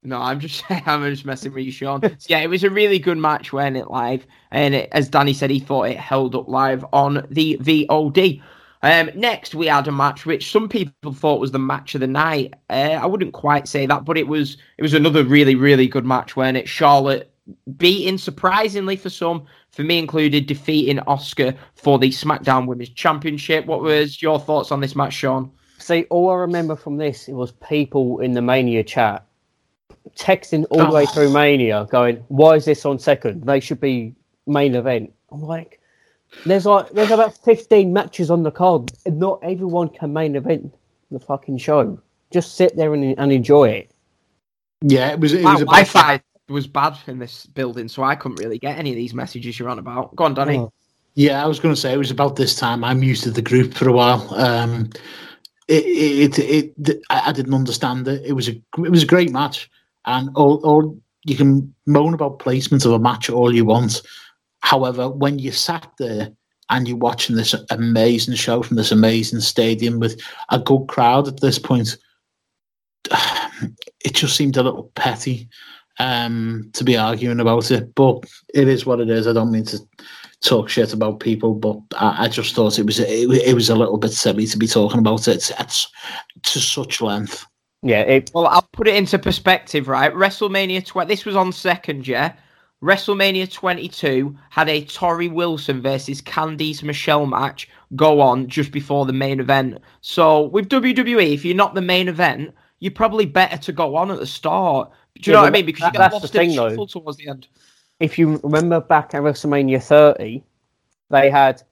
No, I'm just [LAUGHS] I'm just messing with you, Sean. So, yeah, it was a really good match when it live, and it, as Danny said, he thought it held up live on the VOD. Um, next, we had a match which some people thought was the match of the night. Uh, I wouldn't quite say that, but it was it was another really really good match when it Charlotte beating surprisingly for some, for me included, defeating Asuka for the SmackDown Women's Championship. What was your thoughts on this match, Sean? See, all I remember from this it was people in the Mania chat texting all the way Oh. through Mania, going, "Why is this on second? They should be main event." I'm like, "There's like there's about 15 matches on the card, and not everyone can main event the fucking show. Just sit there and, and enjoy it." Yeah, it was. It My was about Wi-Fi was bad in this building, so I couldn't really get any of these messages you're on about. Go on, Danny. Oh. Yeah, I was going to say it was about this time. I'm used to the group for a while. Um, it, it, it, it, I I didn't understand it. It was a, it was a great match, and all, all you can moan about placement of a match all you want. However, when you sat there and you're watching this amazing show from this amazing stadium with a good crowd at this point, [SIGHS] it just seemed a little petty um, to be arguing about it. But it is what it is. I don't mean to talk shit about people, but I, I just thought it was it, it was a little bit silly to be talking about it at, to such length. Yeah, it, Well, I'll put it into perspective, right? WrestleMania 20. This was on second, yeah. WrestleMania 22 had a Torrie Wilson versus Candice Michelle match go on just before the main event. So with WWE, if you're not the main event, you're probably better to go on at the start. Do you Yeah, know what I mean? Because that- you get that's lost the in thing, though. towards the end. if you remember back at WrestleMania 30, they had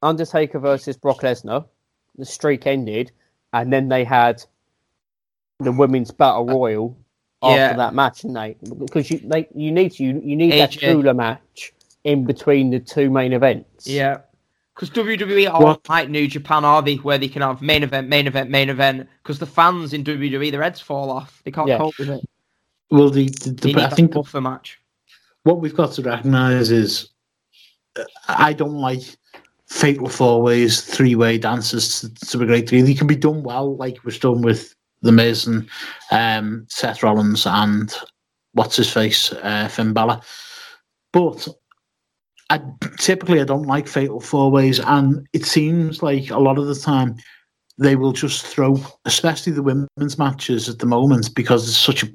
Undertaker versus Brock Lesnar. The streak ended, and then they had the women's battle uh, royal after yeah. that match, and they because you they you need to you, you need that AJ. cooler match in between the two main events. Yeah. Because WWE are What- like New Japan, are they? Where they can have main event, main event, main event. Because the fans in WWE, their heads fall off. They can't Yeah. cope with it. Well, the, the, They the need I that think the, buffer match. what we've got to recognise is uh, I don't like fatal four ways, three way dances to, to a great degree. They can be done well, like was done with The Miz and um, Seth Rollins and what's his face, uh, Finn Balor. But I typically I don't like fatal four ways, and it seems like a lot of the time they will just throw, especially the women's matches at the moment, because there's such a,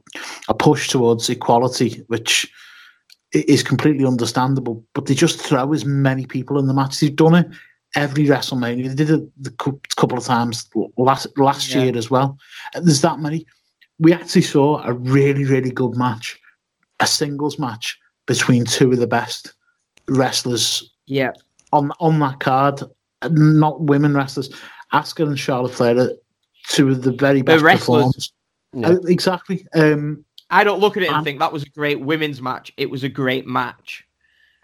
a push towards equality, which is completely understandable. But they just throw as many people in the match. They've done it every WrestleMania. They did it the cou- couple of times last last Yeah. year as well. There's that many. We actually saw a really really good match, a singles match between two of the best wrestlers Yeah. on on that card. Not women wrestlers. Asuka and Charlotte Flair two of the very best wrestlers. performers. Yeah. Uh, exactly. Um, I don't look at it and Um, think that was a great women's match. It was a great match.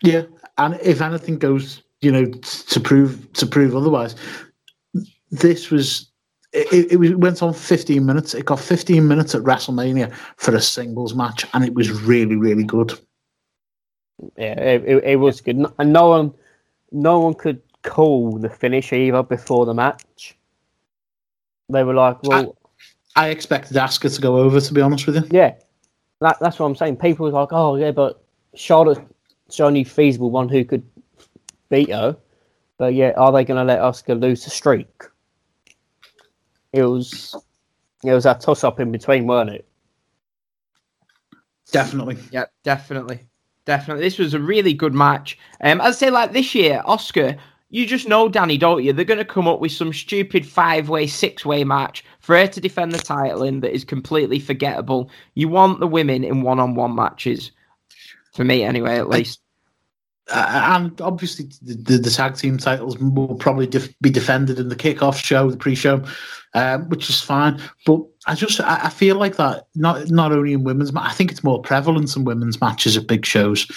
Yeah, and if anything goes, you know, to prove to prove otherwise, this was it, it was it went on 15 minutes. It got 15 minutes at WrestleMania for a singles match, and it was really really good. Yeah, it, it, it was good, and no one, no one could call the finish either before the match. They were like, "Well, I expected Asuka to go over, to be honest with you. yeah." that, that's what I'm saying. People were like, oh yeah, but Charlotte's the only feasible one who could beat her. But yeah, are they going to let Asuka lose the streak? It was, it was a toss up in between, weren't it? Definitely. Yeah, definitely. Definitely. This was a really good match. Um, I'd say, like this year, Asuka, you just know Danny, don't you? They're going to come up with some stupid five way, six way match for her to defend the title in that is completely forgettable. You want the women in one on one matches. For me, anyway, at least. Uh, and obviously, the, the, the tag team titles will probably def- be defended in the kickoff show, the pre-show, um, which is fine. But I just I, I feel like that not not only in women's, ma- I think it's more prevalent in women's matches at big shows.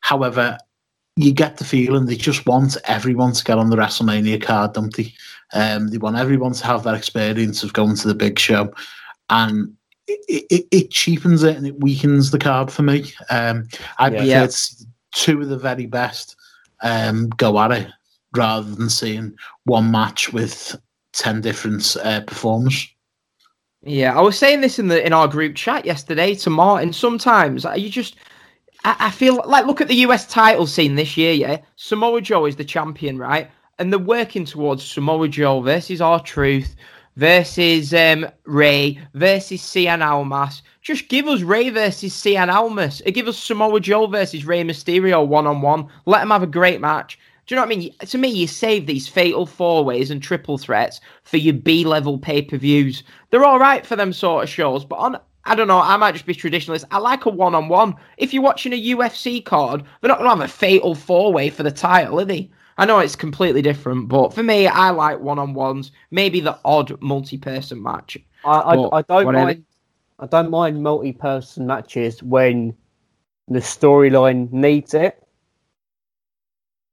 However, you get the feeling they just want everyone to get on the WrestleMania card, don't they? Um, they want everyone to have that experience of going to the big show, and it, it, it cheapens it and it weakens the card for me. Um, I Yeah. prefer Yeah. to see two of the very best um, go at it rather than seeing one match with ten different uh, performers. Yeah, I was saying this in the in our group chat yesterday to Martin. Sometimes uh, you just, I, I feel like look at the US title scene this year. Yeah, Samoa Joe is the champion, right? And they're working towards Samoa Joe versus R-Truth versus um, Rey versus Cien Almas. Just give us Rey versus Cien Almas. Or give us Samoa Joe versus Rey Mysterio one on one. Let them have a great match. Do you know what I mean? To me, you save these fatal four ways and triple threats for your B level pay per views. They're all right for them sort of shows, but on I don't know, I might just be traditionalist. I like a one on one. If you're watching a UFC card, they're not going to have a fatal four way for the title, are they? I know it's completely different, but for me, I like one on ones. Maybe the odd multi person match. I, I, I don't whatever. mind. I don't mind multi-person matches when the storyline needs it.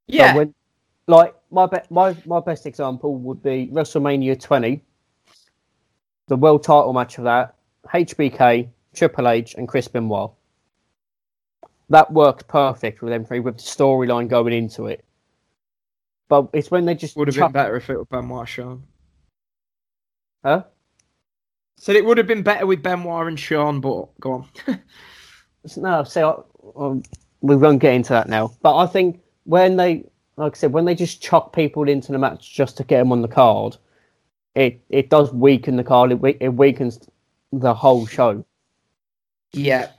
Yeah, when, like my be- my my best example would be WrestleMania 20, the world title match of that, HBK, Triple H, and Chris Benoit. That worked perfect with them three, with the storyline going into it. But it's when they just would have been better if it was Benoit Sean. Huh? Said it would have been better with Benoit and Sean, but go on. No, so um, we won't get into that now. But I think when they, like I said, when they just chuck people into the match just to get them on the card, it it does weaken the card. It, it weakens the whole show. Yeah.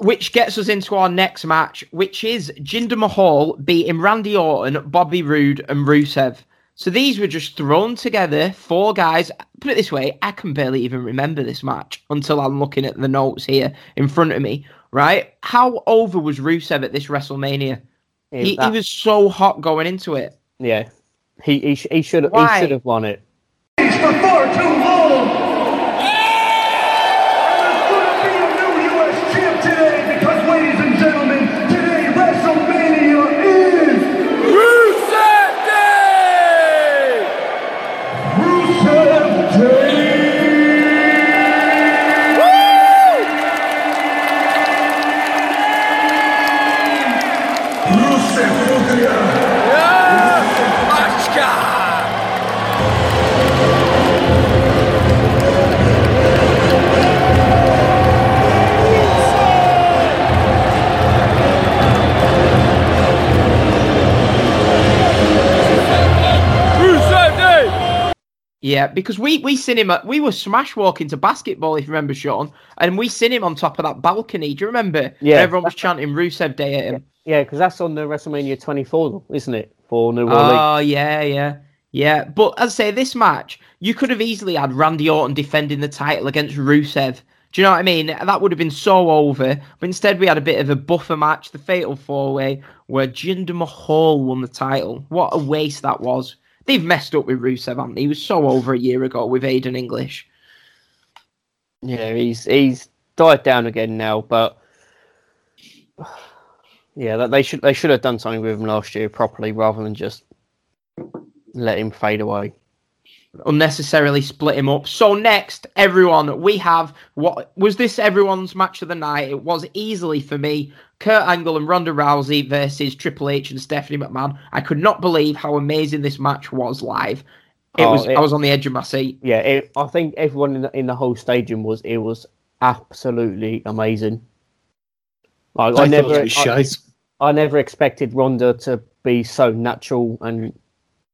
Which gets us into our next match, which is Jinder Mahal beating Randy Orton, Bobby Roode, and Rusev. So these were just thrown together, four guys. Put it this way, I can barely even remember this match until I'm looking at the notes here in front of me, right? How over was Rusev at this WrestleMania? He, he was so hot going into it. yeah. He he, he should he should have won it. Yeah, because we we seen him. At, we were smash walking to basketball, if you remember, Sean, and we seen him on top of that balcony. Do you remember? Yeah. And everyone was chanting Rusev Day at him. Yeah, because that's on the WrestleMania 24, isn't it? For New Orleans. Oh yeah, yeah, yeah. But as I say, this match you could have easily had Randy Orton defending the title against Rusev. Do you know what I mean? That would have been so over. But instead, we had a bit of a buffer match, the Fatal Four Way, where Jinder Mahal won the title. What a waste that was. They've messed up with Rusev, haven't they? He was so over a year ago with Aiden English. Yeah, he's he's died down again now, but yeah, that they should they should have done something with him last year properly rather than just let him fade away. unnecessarily split him up. So next, everyone, we have what was this everyone's match of the night? It was easily for me Kurt Angle and Ronda Rousey versus Triple H and Stephanie McMahon. I could not believe how amazing this match was live. It Oh, was it- I was on the edge of my seat. Yeah, it, I think everyone in the, in the whole stadium was it was absolutely amazing. Like, I, I, never, thought it was I. I never expected Ronda to be so natural and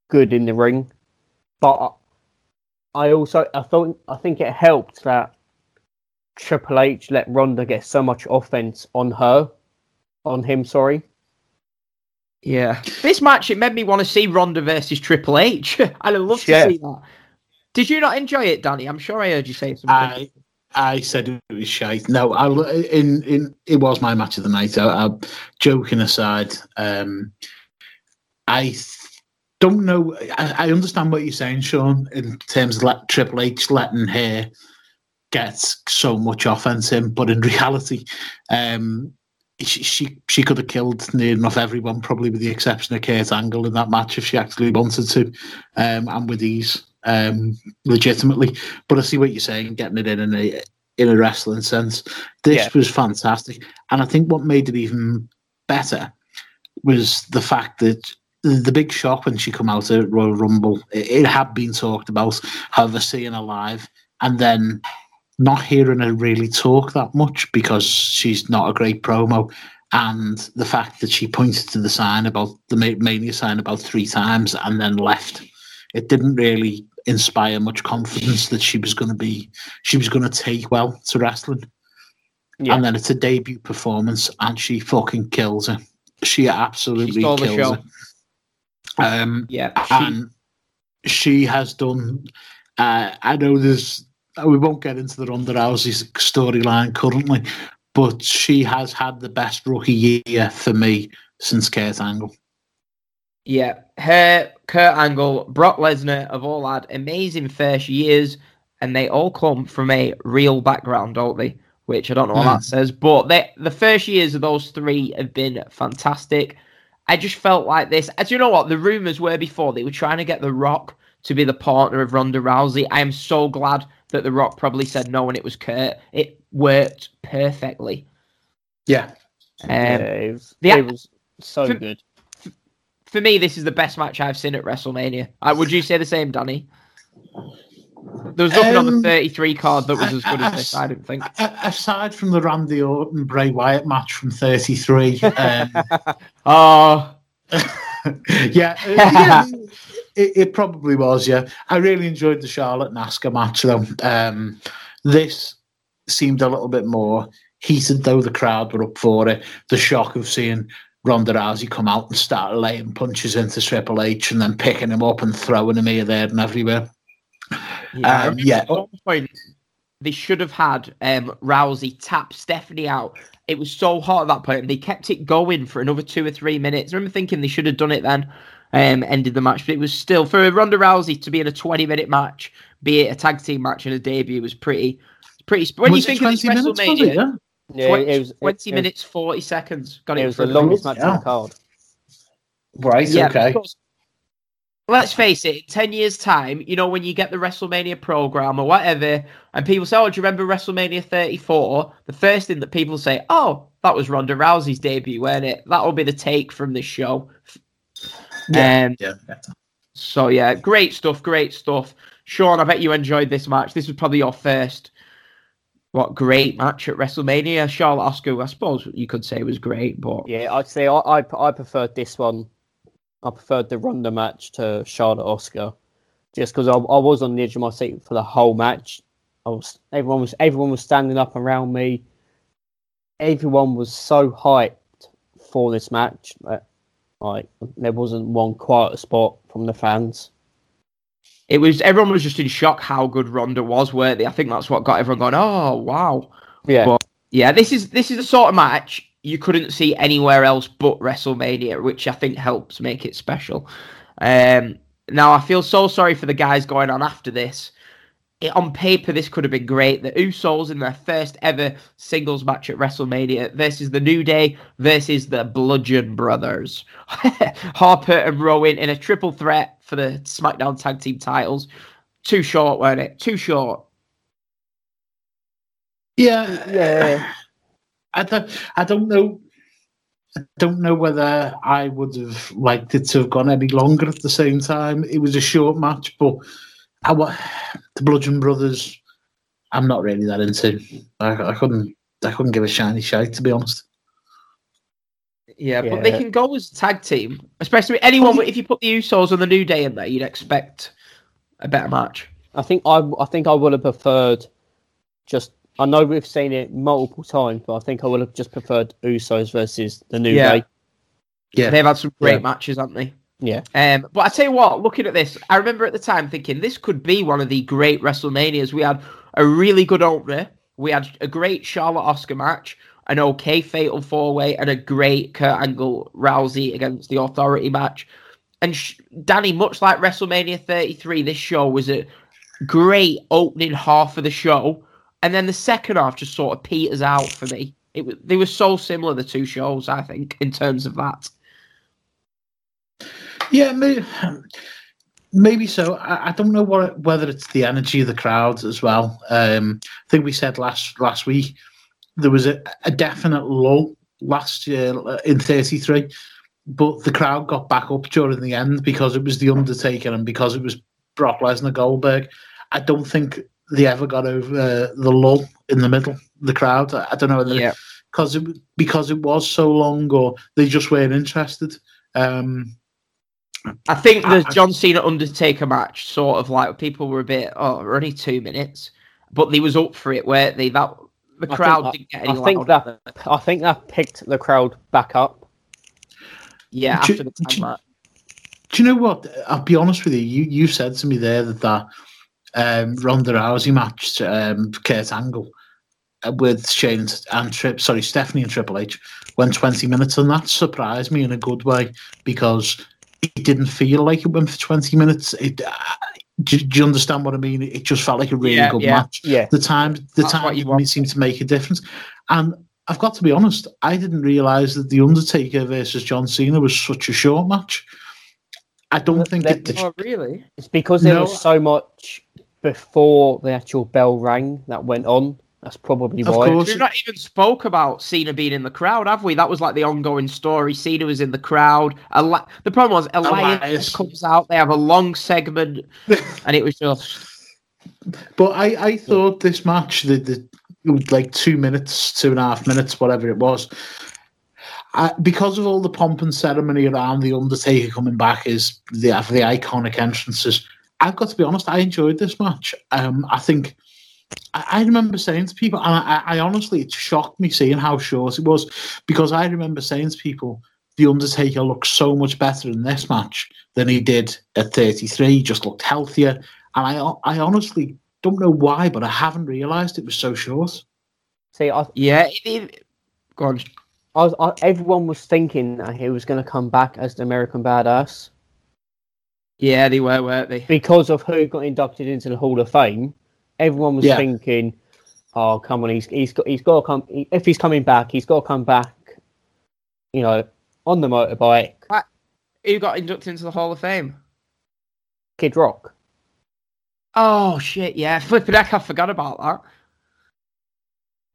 good in the ring, but I also I thought I think it helped that Triple H let Ronda get so much offense on her, on him. Sorry. Yeah. This match, it made me want to see Ronda versus Triple H. [LAUGHS] I'd love to Yeah. see that. Did you not enjoy it, Danny? I'm sure I heard you say something. I I said it was shite. No, I in in it was my match of the night. I, I, joking aside, um, I don't know. I, I understand what you're saying, Sean, in terms of let Triple H letting her get so much offense in, but in [LAUGHS] reality, um, she, she could have killed near enough everyone, probably with the exception of Kurt Angle in that match if she actually wanted to, um, and with ease, um, legitimately. But I see what you're saying, getting it in in a in a wrestling sense. This Yeah. was fantastic, and I think what made it even better was the fact that the big shock when she come out at Royal Rumble, it, it had been talked about, however, seeing her live, and then not hearing her really talk that much because she's not a great promo. And the fact that she pointed to the sign about the Ma- Mania sign about three times and then left, it didn't really inspire much confidence that she was going to be, she was going to take well to wrestling. Yeah. And then it's a debut performance, and she fucking kills her. She absolutely the kills her. Um, yeah. She, and she has done. Uh, I know there's. We won't get into the Ronda Rousey storyline currently, but she has had the best rookie year for me since Kurt Angle. yeah. Her, Kurt Angle, Brock Lesnar have all had amazing first years, and they all come from a real background, don't they? Which I don't know what Hmm. that says, but they, the first years of those three have been fantastic. I just felt like this. As you know what, the rumors were before they were trying to get The Rock to be the partner of Ronda Rousey. I am so glad that The Rock probably said no and it was Kurt. It worked perfectly. Yeah, Um, yeah, it was, the- it was so for- good. For me, this is the best match I've seen at WrestleMania. Uh, would you say the same, Danny? There was nothing on the Um, 33 card that was as good as this, I didn't think. Aside from the Randy Orton Bray Wyatt match from '33, um, Oh, [LAUGHS] [LAUGHS] yeah, [LAUGHS] yeah it, it probably was. Yeah, I really enjoyed the Charlotte Asuka match though. Um, this seemed a little bit more heated, though the crowd were up for it. The shock of seeing Ronda Rousey come out and start laying punches into Triple H and then picking him up and throwing him here, there, and everywhere. yeah. Um, yeah. at one point, they should have had um, Rousey tap Stephanie out. It was so hot at that point, and they kept it going for another two or three minutes. I remember thinking they should have done it then, um, ended the match, but it was still for Ronda Rousey to be in a twenty-minute match, be it a tag team match and a debut, was pretty, pretty. When Was you it think of this 20 minutes, WrestleMania, it? Yeah. Yeah, 20, it was it- 20 it, minutes, 40 seconds. Got Was, it it was the in front of me. longest match on Yeah. the card. Right. Yeah, okay. Let's face it, 10 years' time, you know, when you get the WrestleMania program or whatever, and people say, Oh, do you remember WrestleMania 34? The first thing that people say, Oh, that was Ronda Rousey's debut, weren't it? That'll be the take from this show. Yeah. Um, Yeah. so, yeah, great stuff, great stuff. Sean, I bet you enjoyed this match. This was probably your first, what, great match at WrestleMania. Charlotte Asuka, I suppose you could say was great, but Yeah, I'd say I, I I preferred this one. I preferred the Ronda match to Charlotte Asuka, just because I, I was on the edge of my seat for the whole match. I was everyone was everyone was standing up around me. Everyone was so hyped for this match that like there wasn't one quiet spot from the fans. it was everyone was just in shock how good Ronda was, weren't they? I think that's what got everyone going, Oh, wow. Yeah, But- Yeah, this is this is the sort of match you couldn't see anywhere else but WrestleMania, which I think helps make it special. Um, now I feel so sorry for the guys going on after this. It, on paper, this could have been great. The Usos in their first ever singles match at WrestleMania versus the New Day versus the Bludgeon Brothers, [LAUGHS] Harper and Rowan in a triple threat for the SmackDown Tag Team titles. Too short, weren't it? Too short. Yeah, Yeah. [SIGHS] I don't. I don't know. I don't know whether I would have liked it to have gone any longer. At the same time, it was a short match, but I wa- the Bludgeon Brothers. I'm not really that into. I, I couldn't. I couldn't give a shiny shite to be honest. Yeah, but they can go as a tag team, especially anyone. If you put the Usos on the New Day in there, you'd expect a better match. I think I I think I would have preferred just. I know we've seen it multiple times, but I think I would have just preferred Usos versus the New Yeah. Day. Yeah. They've had some great Yeah. matches, haven't they? Yeah, Um, but I tell you what, looking at this, I remember at the time thinking this could be one of the great WrestleManias. We had a really good opener. We had a great Charlotte Asuka match, an okay Fatal Four Way, and a great Kurt Angle Rousey against the Authority match. And sh- Danny, much like WrestleMania 33, this show was a great opening half of the show, and then the second half just sort of peters out for me. It they were so similar the two shows, I think, in terms of that. Yeah, maybe, maybe so. I, I don't know what whether it's the energy of the crowd as well. Um, I think we said last last week there was a, a definite lull last year uh, in '33, but the crowd got back up during the end because it was the Undertaker and because it was Brock Lesnar Goldberg. I don't think they ever got over uh, the lull in the middle. The crowd. I, I don't know whether Yeah. because it because it was so long or they just weren't interested. Um, I think the John Cena Undertaker match sort of like people were a bit oh we're only two minutes, but they was up for it, weren't they? That the I crowd think- didn't get any I think louder. that I think that picked the crowd back up. yeah Do- after the do- time match. Do you know what? I'll be honest with you. You you said to me there that that um, Ronda Rousey match, um, Kurt Angle, uh, with Shane and, and Trip, sorry, Stephanie and Triple H, went twenty minutes, and that surprised me in a good way because it didn't feel like it went for twenty minutes. It, uh, do, do you understand what I mean? It just felt like a really Yeah, good yeah. match. Yeah, The time, the That's time you didn't want. seem to make a difference, and. I've got to be honest. I didn't realize that the Undertaker versus John Cena was such a short match. I don't think That- it, Oh really? it's because there No. was so much before the actual bell rang that went on. That's probably Of why. course. We've not even spoke about Cena being in the crowd, have we? That was like the ongoing story. Cena was in the crowd. Eli- the problem was Elias, Elias. comes out. They have a long segment, [LAUGHS] and it was just But I, I thought this match, the, the like two minutes, two and a half minutes, whatever it was, I, because of all the pomp and ceremony around the Undertaker coming back is the the iconic entrances. I've got to be honest, I enjoyed this match. Um, I think I, I remember saying to people, and I, I honestly, it shocked me seeing how short it was because I remember saying to people, the Undertaker looks so much better in this match than he did at 33. He just looked healthier, and I I honestly don't know why, but I haven't realised it was so short. See, I, yeah. It, it, go on. I was, I, everyone was thinking that he was going to come back as the American Badass Yeah, they were, weren't they? because of who got inducted into the Hall of Fame. Everyone was Yeah. thinking, "Oh, come on, he's he's got he's got to come. If he's coming back, he's got to come back." You know, on the motorbike, Who got inducted into the Hall of Fame? Kid Rock. Oh shit! Yeah, [LAUGHS] flipping heck, I forgot about that.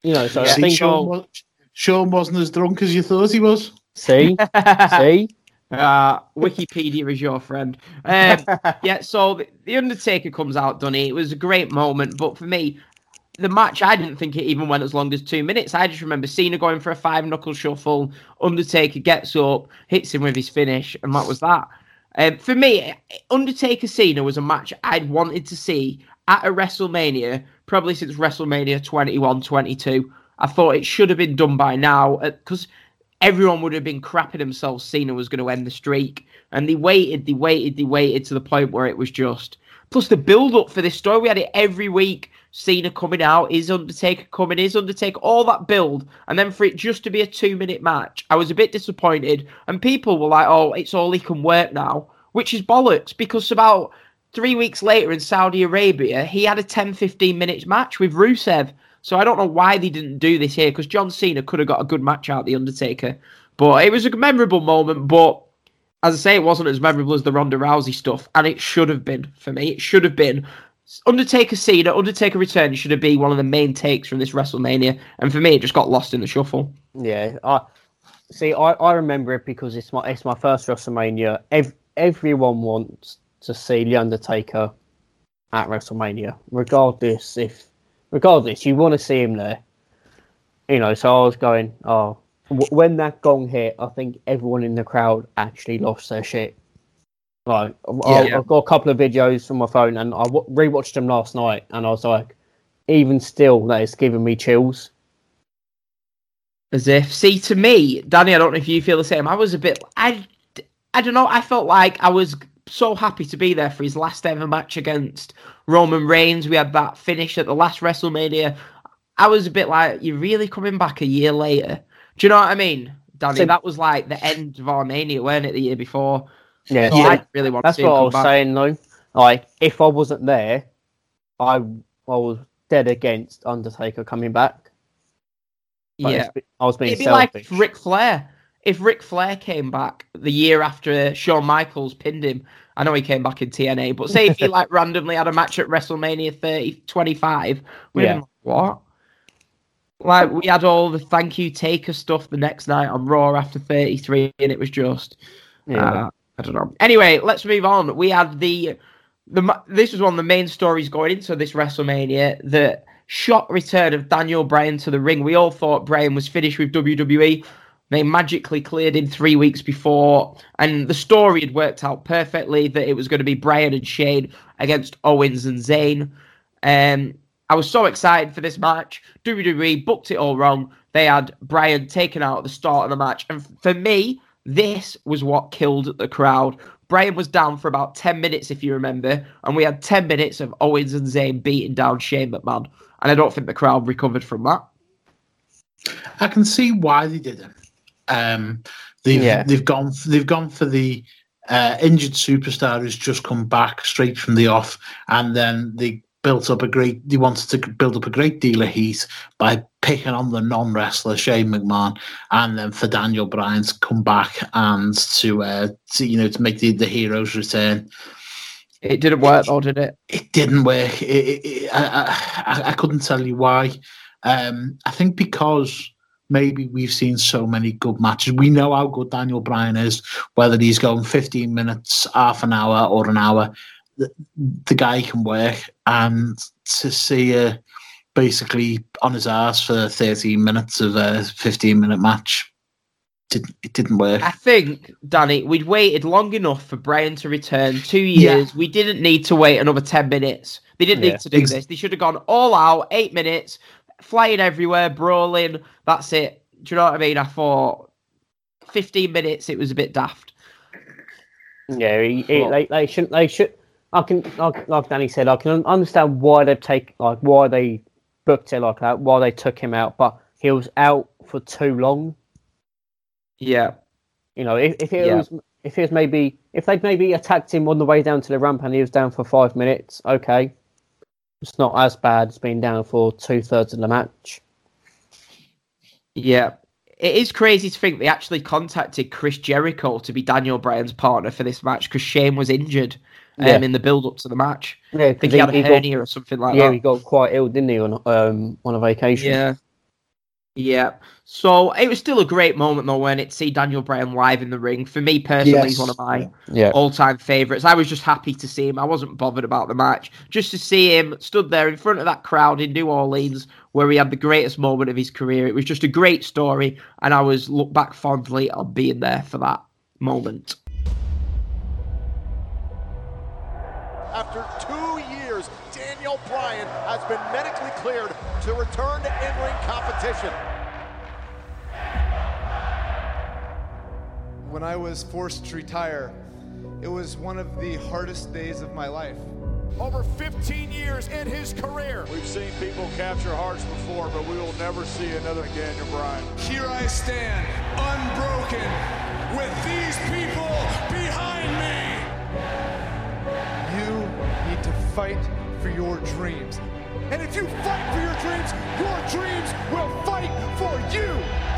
You know, so Yeah. I See, think Sean, wa- Sean wasn't as drunk as you thought he was. see, [LAUGHS] see, Uh, Wikipedia is your friend. Um, [LAUGHS] yeah, so the, the Undertaker comes out, Danny. It was a great moment, but for me, the match, I didn't think it even went as long as two minutes. I just remember Cena going for a five knuckle shuffle. Undertaker gets up, hits him with his finish, and that was that. Um, for me, Undertaker Cena was a match I'd wanted to see at a WrestleMania, probably since WrestleMania 21 22. I thought it should have been done by now because everyone would have been crapping themselves. Cena was going to end the streak, and they waited, they waited, they waited to the point where it was just. Plus the build up for this story, we had it every week. Cena coming out, is Undertaker coming, is Undertaker, all that build, and then for it just to be a two minute match, I was a bit disappointed. And people were like, "Oh, it's all he can work now," which is bollocks because about three weeks later in Saudi Arabia, he had a 10 15 minutes match with Rusev. So I don't know why they didn't do this here because John Cena could have got a good match out The Undertaker. But it was a memorable moment. But as I say, it wasn't as memorable as the Ronda Rousey stuff. And it should have been for me. It should have been. Undertaker Cena, Undertaker Return should have been one of the main takes from this WrestleMania. And for me, it just got lost in the shuffle. yeah. I see. I, I remember it because it's my it's my first WrestleMania. Ev- everyone wants to see the Undertaker at WrestleMania, regardless if regardless you want to see him there. You know, so I was going, oh, w- when that gong hit, I think everyone in the crowd actually lost their shit. Like, I, Yeah. I've got a couple of videos from my phone, and I w- rewatched them last night, and I was like, even still, that is giving me chills. As if, see, to me, Danny, I don't know if you feel the same. I was a bit, I, I don't know. I felt like I was so happy to be there for his last ever match against Roman Reigns. We had that finish at the last WrestleMania. I was a bit like, you're really coming back a year later. Do you know what I mean, Danny? So- that was like the end of our mania, weren't it? The year before. Yeah, So so I really want that's to see him what I was back. saying though. Like, if I wasn't there, I I was dead against Undertaker coming back. But Yeah. I was being It'd be selfish. like Ric Flair. If Ric Flair came back the year after Shawn Michaels pinned him, I know he came back in TNA, but say if he [LAUGHS] like randomly had a match at WrestleMania 30, 25, we'd Yeah. like, what? Like we had all the thank you Taker stuff the next night on Raw after 33, and it was just yeah. uh, I don't know. Anyway, let's move on. We had the the this was one of the main stories going into this WrestleMania. The shot return of Daniel Bryan to the ring. We all thought Bryan was finished with WWE. They magically cleared in three weeks before, and the story had worked out perfectly that it was going to be Bryan and Shane against Owens and Zayn. Um, I was so excited for this match. WWE booked it all wrong. They had Bryan taken out at the start of the match, and for me, this was what killed the crowd. Bryan was down for about 10 minutes, if you remember, and we had 10 minutes of Owens and Zayn beating down Shane McMahon. And I don't think the crowd recovered from that. I can see why they did it. Um, they've Yeah. they've gone they've gone for the uh, injured superstar who's just come back straight from the off, and then they built up a great. They wanted to build up a great deal of heat by picking on the non wrestler Shane McMahon, and then for Daniel Bryan to come back and to uh, to you know to make the the heroes return. It didn't work, though, did it? It didn't work. It, it, it, I, I, I couldn't tell you why. Um, I think because maybe we've seen so many good matches. We know how good Daniel Bryan is, whether he's going 15 minutes, half an hour, or an hour. The, the guy can work. And to see uh, basically on his ass for 13 minutes of a 15 minute match, didn't, it didn't work. I think, Danny, we'd waited long enough for Bryan to return. Two Yeah. years. We didn't need to wait another 10 minutes. They didn't Yeah. need to do Ex- this. They should have gone all out, eight minutes, flying everywhere, brawling. That's it. Do you know what I mean? I thought 15 minutes, it was a bit daft. Yeah, he, he, they, they shouldn't. They should. I can, like, like Danny said, I can understand why they've take like why they booked it like that, why they took him out, but he was out for too long. Yeah. You know, if, if it Yeah. was, if it was maybe, if they'd maybe attacked him on the way down to the ramp and he was down for five minutes, okay, it's not as bad as being down for two thirds of the match. Yeah. It is crazy to think they actually contacted Chris Jericho to be Daniel Bryan's partner for this match because Shane was injured um, Yeah. in the build up to the match. Yeah, I think 'cause he had a got- hernia or something like yeah, that. he got quite ill, didn't he, on um on a vacation? Yeah. Yeah. So it was still a great moment though when it see Daniel Bryan live in the ring. For me personally, he's one of my yeah. all-time favorites. I was just happy to see him. I wasn't bothered about the match. Just to see him stood there in front of that crowd in New Orleans where he had the greatest moment of his career. It was just a great story and I was look back fondly on being there for that moment. After When I was forced to retire, it was one of the hardest days of my life. Over 15 years in his career. We've seen people capture hearts before, but we will never see another Daniel Bryan. Here I stand, unbroken, with these people behind me. You need to fight for your dreams. And if you fight for your dreams, your dreams will fight for you.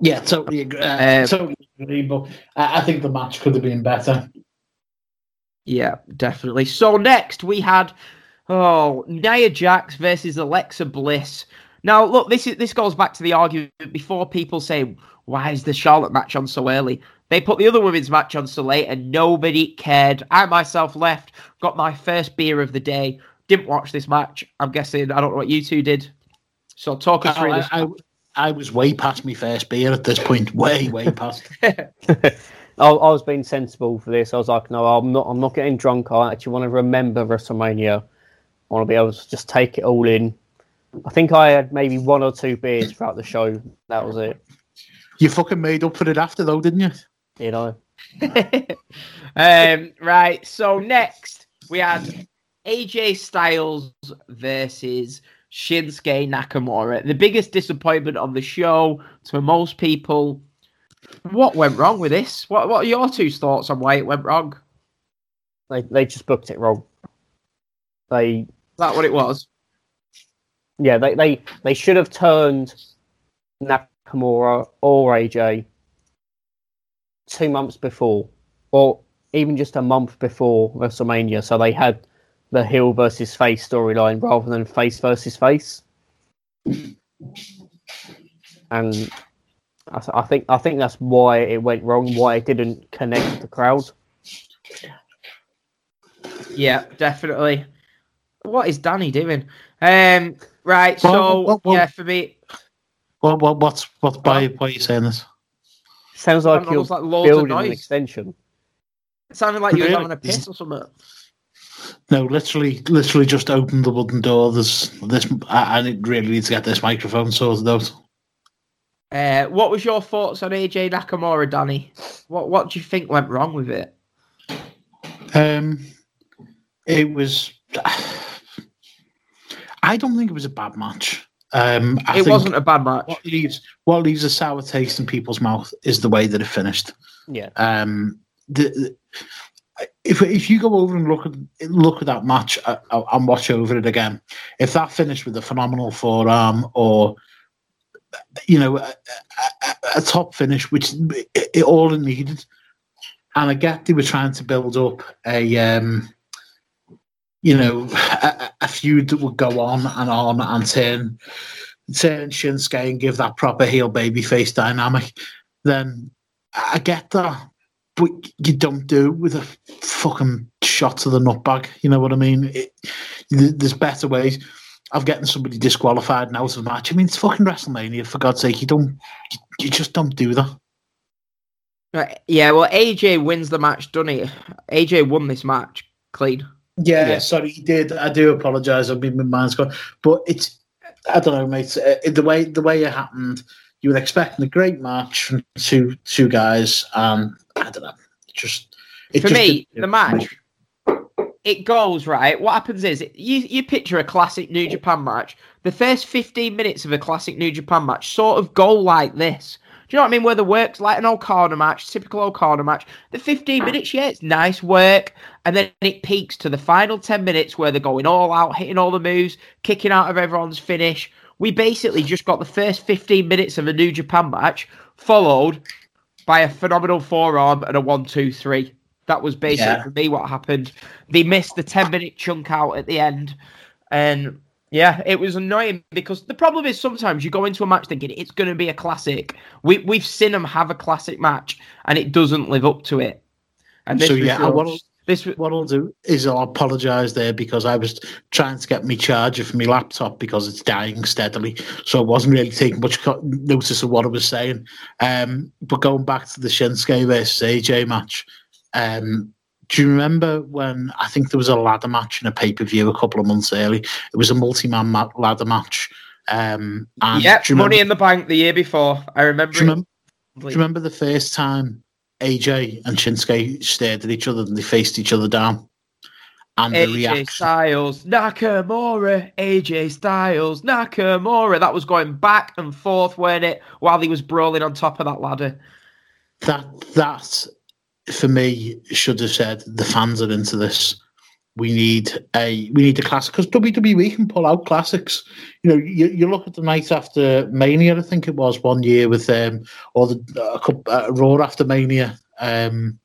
Yeah, totally agree. Uh, Um, totally agree. But I, I think the match could have been better. Yeah, definitely. So next we had oh Nia Jax versus Alexa Bliss. Now look, this is this goes back to the argument before people say why is the Charlotte match on so early? They put the other women's match on so late and nobody cared. I myself left, got my first beer of the day, didn't watch this match. I'm guessing I don't know what you two did. So talk us through I, this. I, I was way past my first beer at this point. Way, way past. [LAUGHS] [LAUGHS] I, I was being sensible for this. I was like, no, I'm not. I'm not getting drunk. I actually want to remember WrestleMania. I want to be able to just take it all in. I think I had maybe one or two beers throughout the show. That was it. You fucking made up for it after, though, didn't you? You [LAUGHS] know. um, right. So next we had AJ Styles versus Shinsuke Nakamura. The biggest disappointment of the show to most people. What went wrong with this? What What are your two thoughts on why it went wrong? They they just booked it wrong. They Is that what it was? yeah they they, they should have turned Nakamura or AJ two months before, or even just a month before WrestleMania, so they had the heel versus face storyline rather than face versus face. And I, I think I think that's why it went wrong. Why it didn't connect with the crowd. Yeah, definitely. What is Danny doing? Um, right. Well, So well, well- yeah, for me, What, what, what's, what, why, why are you saying this? Sounds like don't you're like loads of building an extension. it sounded like you were Really? having a piss or something. No, literally, literally just opened the wooden door. There's this, I, I really need to get this microphone sorted out. Uh, what was your thoughts on AJ Nakamura, Danny? What What do you think went wrong with it? Um, it was. I don't think it was a bad match. Um, it wasn't a bad match. What leaves what leaves a sour taste in people's mouth is the way that it finished. Yeah. Um, the, the- if if you go over and look at look at that match uh, uh, and watch over it again, if that finished with a phenomenal forearm or you know a, a, a top finish, which it, it all it needed, and I get they were trying to build up a um, you know a, a feud that would go on and on and turn turn Shinsuke and give that proper heel baby face dynamic, then I get that. But you don't do it with a fucking shot to the nutbag. You know what I mean? It, there's better ways of getting somebody disqualified and out of the match. I mean, it's fucking WrestleMania. For God's sake, you don't, you, you just don't do that. Right, Yeah, well, AJ wins the match, doesn't he? AJ won this match clean. Yeah, Yeah. sorry, he did. I do apologise. I've been my mind's gone, but it's I don't know, mate. Uh, the way the way it happened, you were expecting a great match from two two guys, and I don't know, just it For just me, the match, it goes right. What happens is you you picture a classic New Japan match. The first fifteen minutes of a classic New Japan match sort of go like this. Do you know what I mean? Where the work's like an Okada match, typical Okada match. The 15 minutes, yeah, it's nice work. And then it peaks to the final 10 minutes where they're going all out, hitting all the moves, kicking out of everyone's finish. We basically just got the first 15 minutes of a New Japan match, followed by a phenomenal forearm and a one, two, three. That was basically Yeah. for me what happened. They missed the 10 minute chunk out at the end. And yeah, it was annoying because the problem is sometimes you go into a match thinking it's going to be a classic. We, we've seen them have a classic match and it doesn't live up to it. And this So, yeah, just- what I'll- this What I'll do is I'll apologise there because I was trying to get my charger for my laptop because it's dying steadily. So I wasn't really taking much notice of what I was saying. Um, but going back to the Shinsuke versus AJ match, um, do you remember when I think there was a ladder match in a pay per view a couple of months early? It was a multi man ma- ladder match. Um, and yeah, Money in the Bank the year before. I remember. do you remember, do you remember the first time AJ and Shinsuke stared at each other and they faced each other down? And the AJ reaction. Styles, Nakamura, AJ Styles, Nakamura. That was going back and forth, weren't it? While he was brawling on top of that ladder. that that for me should have said the fans are into this. We need a we need a classic because WWE can pull out classics. You know, you, you look at the night after Mania, I think it was one year with um or the a couple, uh, Raw after Mania, um,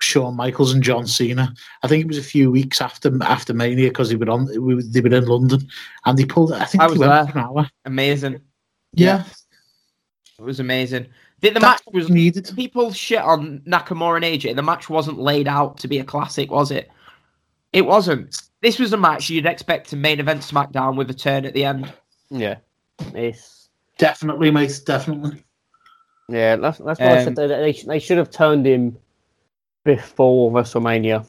Shawn Michaels and John Cena. I think it was a few weeks after after Mania because they were on we they were in London and they pulled. I think I was there. an hour. Amazing. Yeah, It was amazing. The, the match was needed. people shit on Nakamura and AJ. The match wasn't laid out to be a classic, was it? It wasn't. This was a match you'd expect to main event SmackDown with a turn at the end. Yeah. It's Definitely, mate. Definitely. yeah, that's that's why I Um, said they, they, they should have turned him before WrestleMania.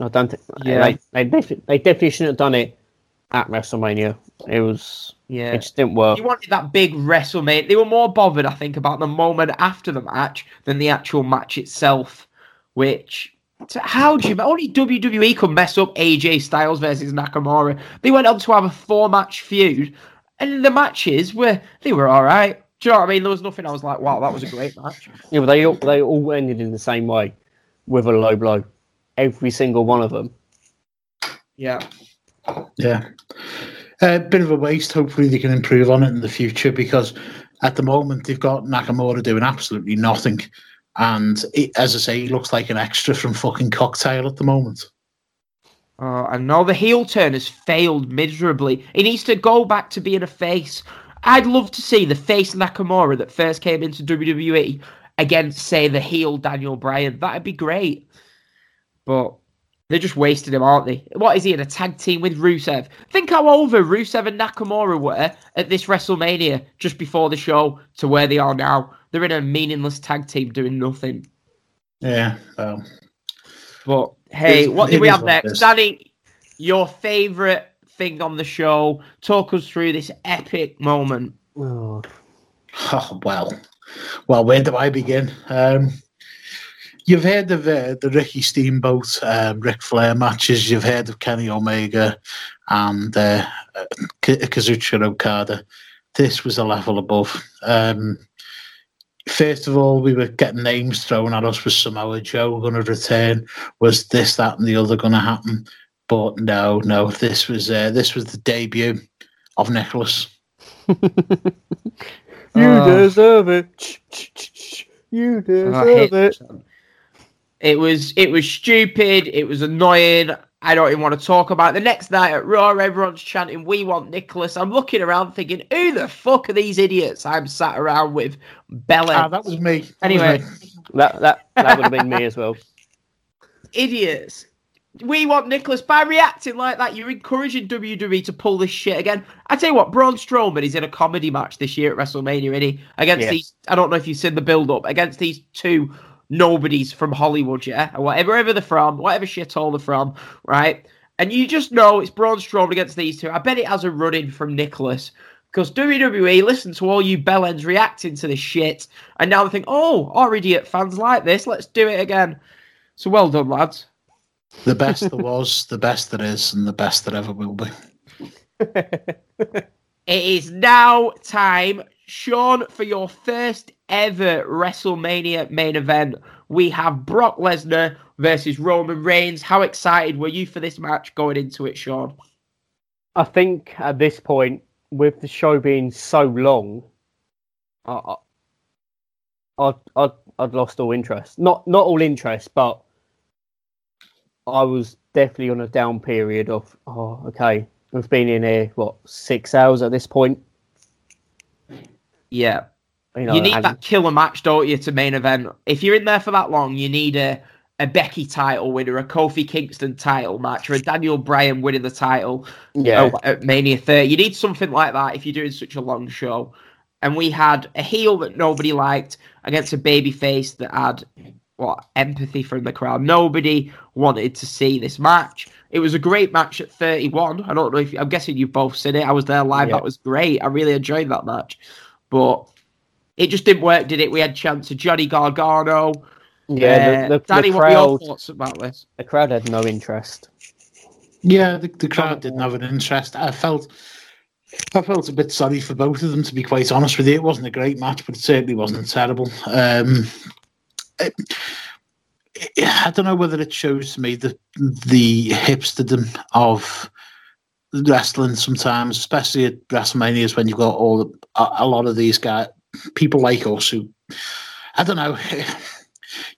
I don't think Yeah. they they, they definitely shouldn't have done it at WrestleMania. It was Yeah. it just didn't work. You wanted that big WrestleMania. They were more bothered, I think, about the moment after the match than the actual match itself. Which, so how do you? Only WWE could mess up AJ Styles versus Nakamura. They went on to have a four-match feud, and the matches were they were all right. Do you know what I mean? There was nothing. I was like, wow, that was a great match. Yeah, but they all they all ended in the same way, with a low blow. Every single one of them. Yeah. Yeah. A bit of a waste. Hopefully, they can improve on it in the future because at the moment they've got Nakamura doing absolutely nothing. And as I say, he looks like an extra from fucking cocktail at the moment. Oh, I know the heel turn has failed miserably. He needs to go back to being a face. I'd love to see the face Nakamura that first came into WWE against, say, the heel Daniel Bryan. That'd be great. But they're just wasting him, aren't they? What is he in a tag team with Rusev? Think how over Rusev and Nakamura were at this WrestleMania just before the show to where they are now. They're in a meaningless tag team doing nothing. Yeah. Well, But hey, It- what do we have next? is. Danny, your favourite thing on the show. Talk us through this epic moment. Oh, [LAUGHS] oh, well. Well, where do I begin? Um, you've heard of uh, the Ricky Steamboat, um, Ric Flair matches. You've heard of Kenny Omega and uh, uh, K- Kazuchika Okada. This was a level above. Um, first of all, we were getting names thrown at us. Was Samoa Joe going to return? Was this, that, and the other going to happen? But no, no. This was uh, this was the debut of Nicholas. [LAUGHS] you Oh. deserve it. You deserve hate it. This. It was it was stupid. It was annoying. I don't even want to talk about it. The next night at Raw, everyone's chanting, "We want Nicholas." I'm looking around thinking, "Who the fuck are these idiots?" I'm sat around with Bella. Ah, that was me. That was Anyway. me. That that that would have been me as well. [LAUGHS] idiots. We want Nicholas by reacting like that. You're encouraging WWE to pull this shit again. I tell you what, Braun Strowman is in a comedy match this year at WrestleMania, isn't he? Against Yeah. these, I don't know if you've seen the build up against these two nobodies from Hollywood, yeah, or whatever, wherever they're from, whatever shithole they're from, right? And you just know it's Braun Strowman against these two. I bet it has a run in from Nicholas. Because WWE listen to all you bellends reacting to this shit, and now they think, oh, our idiot fans like this, let's do it again. So well done, lads. The best there was, [LAUGHS] the best there is, and the best there ever will be. [LAUGHS] It is now time, Sean, for your first ever WrestleMania main event. We have Brock Lesnar versus Roman Reigns. How excited were you for this match going into it, Sean? I think at this point, with the show being so long, I, I, I'd, I'd, I'd lost all interest. Not not all interest, but I was definitely on a down period of, oh, okay, we've been in here, what, six hours at this point? Yeah. You, know, you need that killer match, don't you, to main event? If you're in there for that long, you need a, a Becky title winner, a Kofi Kingston title match, or a Daniel Bryan winning the title. Yeah. at Mania 30. You need something like that if you're doing such a long show. And we had a heel that nobody liked against a baby face that had what empathy from the crowd. Nobody wanted to see this match. It was a great match at 31. I don't know if I'm guessing you've both seen it. I was there live. Yeah. That was great. I really enjoyed that match. But it just didn't work, did it? We had chance of Johnny Gargano. yeah, Uh, the, the, Danny, the what were your thoughts about this? the crowd had no interest. Yeah, the, the crowd didn't have an interest. I felt, I felt a bit sorry for both of them. To be quite honest with you, it wasn't a great match, but it certainly wasn't terrible. Um, it- I don't know whether it shows to me the the hipsterdom of wrestling sometimes, especially at WrestleManias when you've got all the, a, a lot of these guys, people like us who, I don't know. [SIGHS]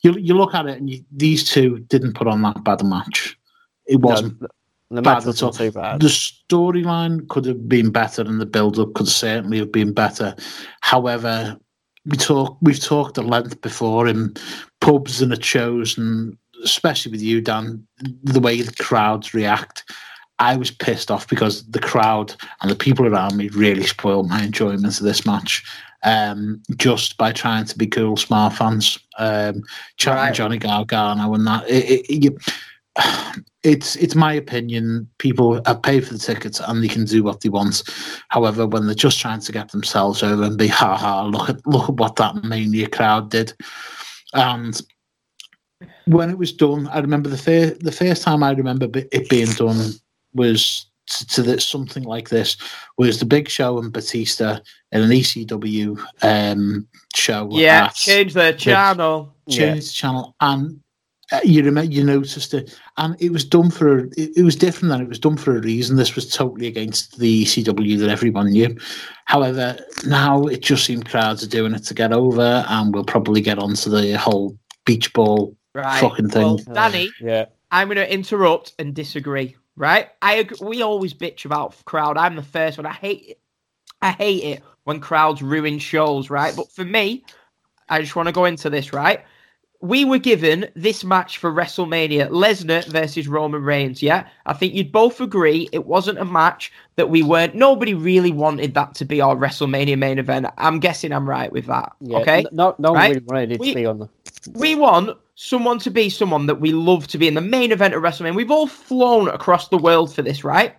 You you look at it and you, these two didn't put on that bad a match. It wasn't No, the bad at all. too bad. The storyline could have been better, and the build-up could certainly have been better. However, we talk we've talked at length before in pubs and at shows, and especially with you, Dan, the way the crowds react. I was pissed off because the crowd and the people around me really spoiled my enjoyment of this match. Um, just by trying to be cool, smart fans, um, chatting Right. Johnny Gargano and that. It, it, you, it's it's my opinion. People have paid for the tickets and they can do what they want. However, when they're just trying to get themselves over and be ha ha, look at look at what that mania crowd did, and when it was done, I remember the first the first time I remember it being done was to, to this, something like this was the Big Show and Batista in an ECW um, show. Yeah, at- change the channel. Yeah. the channel and uh, you remember you noticed it and it was done for a, it, it was different and it was done for a reason this was totally against the ECW that everyone knew however now it just seems crowds are doing it to get over and we'll probably get onto the whole beach ball Right. fucking thing Well, Danny, Yeah. I'm going to interrupt and disagree. Right? I we always bitch about crowd. I'm the first one. I hate it. I hate it when crowds ruin shows. Right? But for me, I just want to go into this. Right? We were given this match for WrestleMania: Lesnar versus Roman Reigns. Yeah, I think you'd both agree it wasn't a match that we weren't. Nobody really wanted that to be our WrestleMania main event. I'm guessing I'm right with that. Yeah. Okay. No, no one Right? really wanted it We- to be on the. We want someone to be someone that we love to be in the main event of WrestleMania. We've all flown across the world for this, right?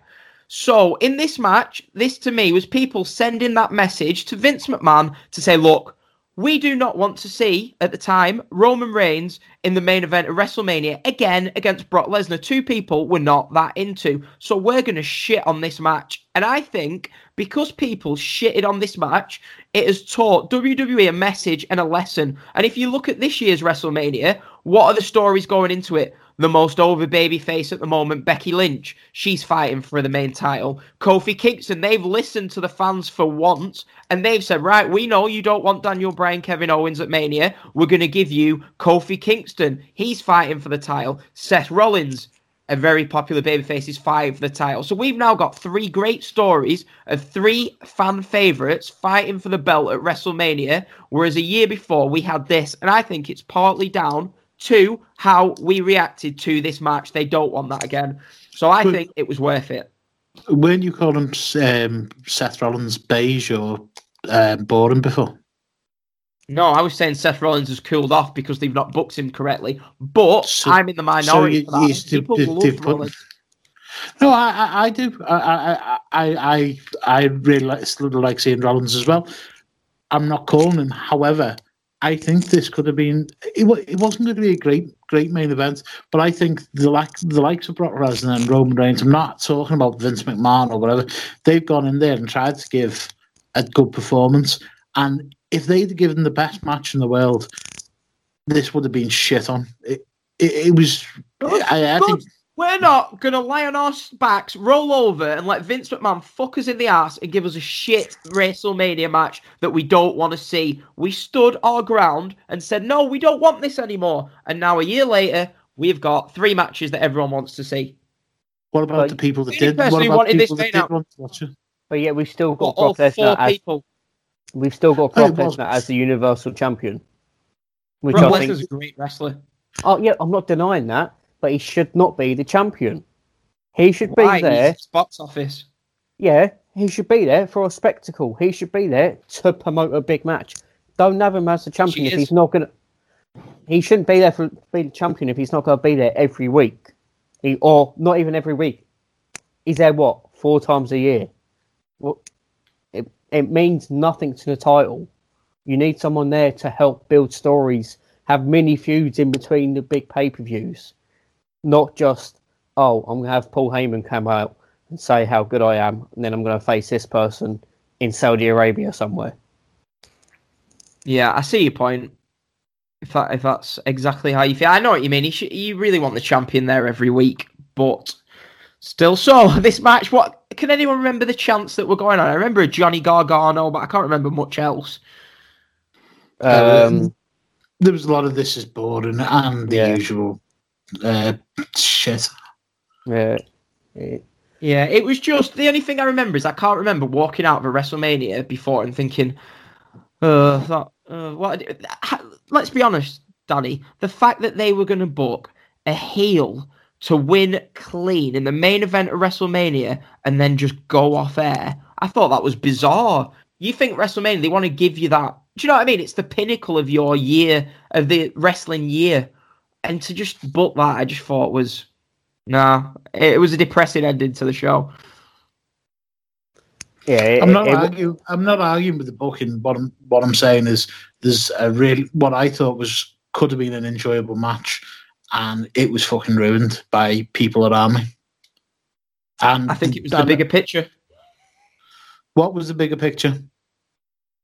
So in this match, this to me was people sending that message to Vince McMahon to say, look, we do not want to see at the time Roman Reigns in the main event of WrestleMania again against Brock Lesnar. Two people we're not that into. So we're going to shit on this match. And I think because people shitted on this match, it has taught WWE a message and a lesson. And if you look at this year's WrestleMania, what are the stories going into it? The most over baby face at the moment, Becky Lynch. She's fighting for the main title. Kofi Kingston, they've listened to the fans for once and they've said, right, we know you don't want Daniel Bryan, Kevin Owens at Mania. We're going to give you Kofi Kingston. He's fighting for the title. Seth Rollins, a very popular babyface, is fighting for the title. So we've now got three great stories of three fan favorites fighting for the belt at WrestleMania, whereas a year before we had this. And I think it's partly down to how we reacted to this match. They don't want that again. So I But- think it was worth it. weren't you calling um, Seth Rollins beige or um, boring before No, I was saying Seth Rollins has cooled off because they've not booked him correctly. But So- I'm in the minority that. you People love they've put- No, I, I, I do. I, I, I, I, I really like, like seeing Rollins as well. I'm not calling him. However, I think this could have been. It, it wasn't going to be a great, great main event, but I think the like the likes of Brock Lesnar and Roman Reigns. I'm not talking about Vince McMahon or whatever. They've gone in there and tried to give a good performance, and if they'd given the best match in the world, this would have been shit on. It, it, it was. I, I Good. think. We're not going to lie on our backs, roll over, and let Vince McMahon fuck us in the ass and give us a shit WrestleMania match that we don't want to see. We stood our ground and said, no, we don't want this anymore. And now, a year later, we've got three matches that everyone wants to see. What about Like, the people that did? person What about wanted this people that thing did out- want to watch it? But yeah, we've still got all Brock four Lesnar as people. we've still got Brock it was- Lesnar as the Universal Champion. Which Brock I think. Lesnar's a great wrestler. Oh yeah, I'm not denying that, but he should not be the champion. He should be Why? there. He's box office. Yeah, he should be there for a spectacle. He should be there to promote a big match. Don't have him as the champion if is. he's not gonna. He shouldn't be there for to be the champion if he's not gonna be there every week, he, or not even every week. He's there what four times a year. Well, It it means nothing to the title. You need someone there to help build stories, have mini feuds in between the big pay per views, not just oh I'm gonna have Paul Heyman come out and say how good I am, and then I'm going to face this person in Saudi Arabia somewhere. Yeah, I see your point. If that if that's exactly how you feel, I know what you mean. You, should, you really want the champion there every week, but still. So [LAUGHS] this match, what can anyone remember the chants that were going on? I remember a Johnny Gargano, but I can't remember much else. Um, There was a lot of this is boring and the Yeah. usual uh, shit. yeah, Yeah, it was just the only thing I remember is I can't remember walking out of a WrestleMania before and thinking, uh, that, uh what? Let's be honest, Danny. The fact that they were going to book a heel to win clean in the main event of WrestleMania and then just go off air. I thought that was bizarre. You think WrestleMania, they want to give you that. Do you know what I mean? It's the pinnacle of your year, of the wrestling year. And to just book that, I just thought was, nah, it was a depressing ending to the show. Yeah, it, I'm not it- arguing. I'm not arguing with the booking. What I'm what I'm saying is there's a really what I thought was could have been an enjoyable match, and it was fucking ruined by people around me. And I think it was the bigger picture. What was the bigger picture?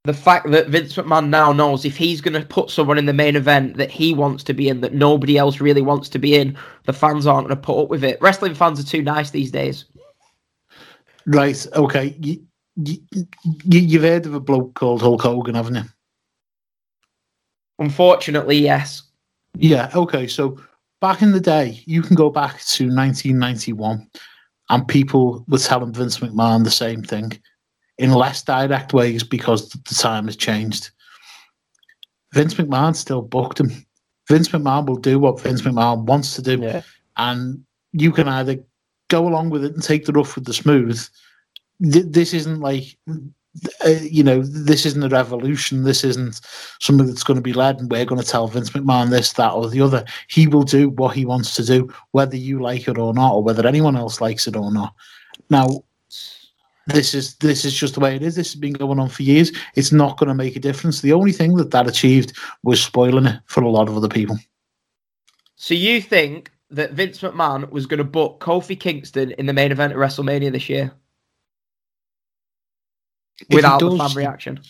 The fact that Vince McMahon now knows if he's going to put someone in the main event that he wants to be in, that nobody else really wants to be in, the fans aren't going to put up with it. Wrestling fans are too nice these days. Right. Okay. You, you, you've heard of a bloke called Hulk Hogan, haven't you? Unfortunately, yes. Yeah. Okay. So back in the day, you can go back to 1991, and people were telling Vince McMahon the same thing in less direct ways because the time has changed. Vince McMahon still booked him. Vince McMahon will do what Vince McMahon wants to do, Yeah. and you can either go along with it and take the rough with the smooth. This isn't like, uh, you know, this isn't a revolution. This isn't something that's going to be led, and we're going to tell Vince McMahon this, that, or the other. He will do what he wants to do, whether you like it or not, or whether anyone else likes it or not. Now, this is this is just the way it is. This has been going on for years. It's not going to make a difference. The only thing that that achieved was spoiling it for a lot of other people. So you think that Vince McMahon was going to book Kofi Kingston in the main event of WrestleMania this year If he without the fan reaction?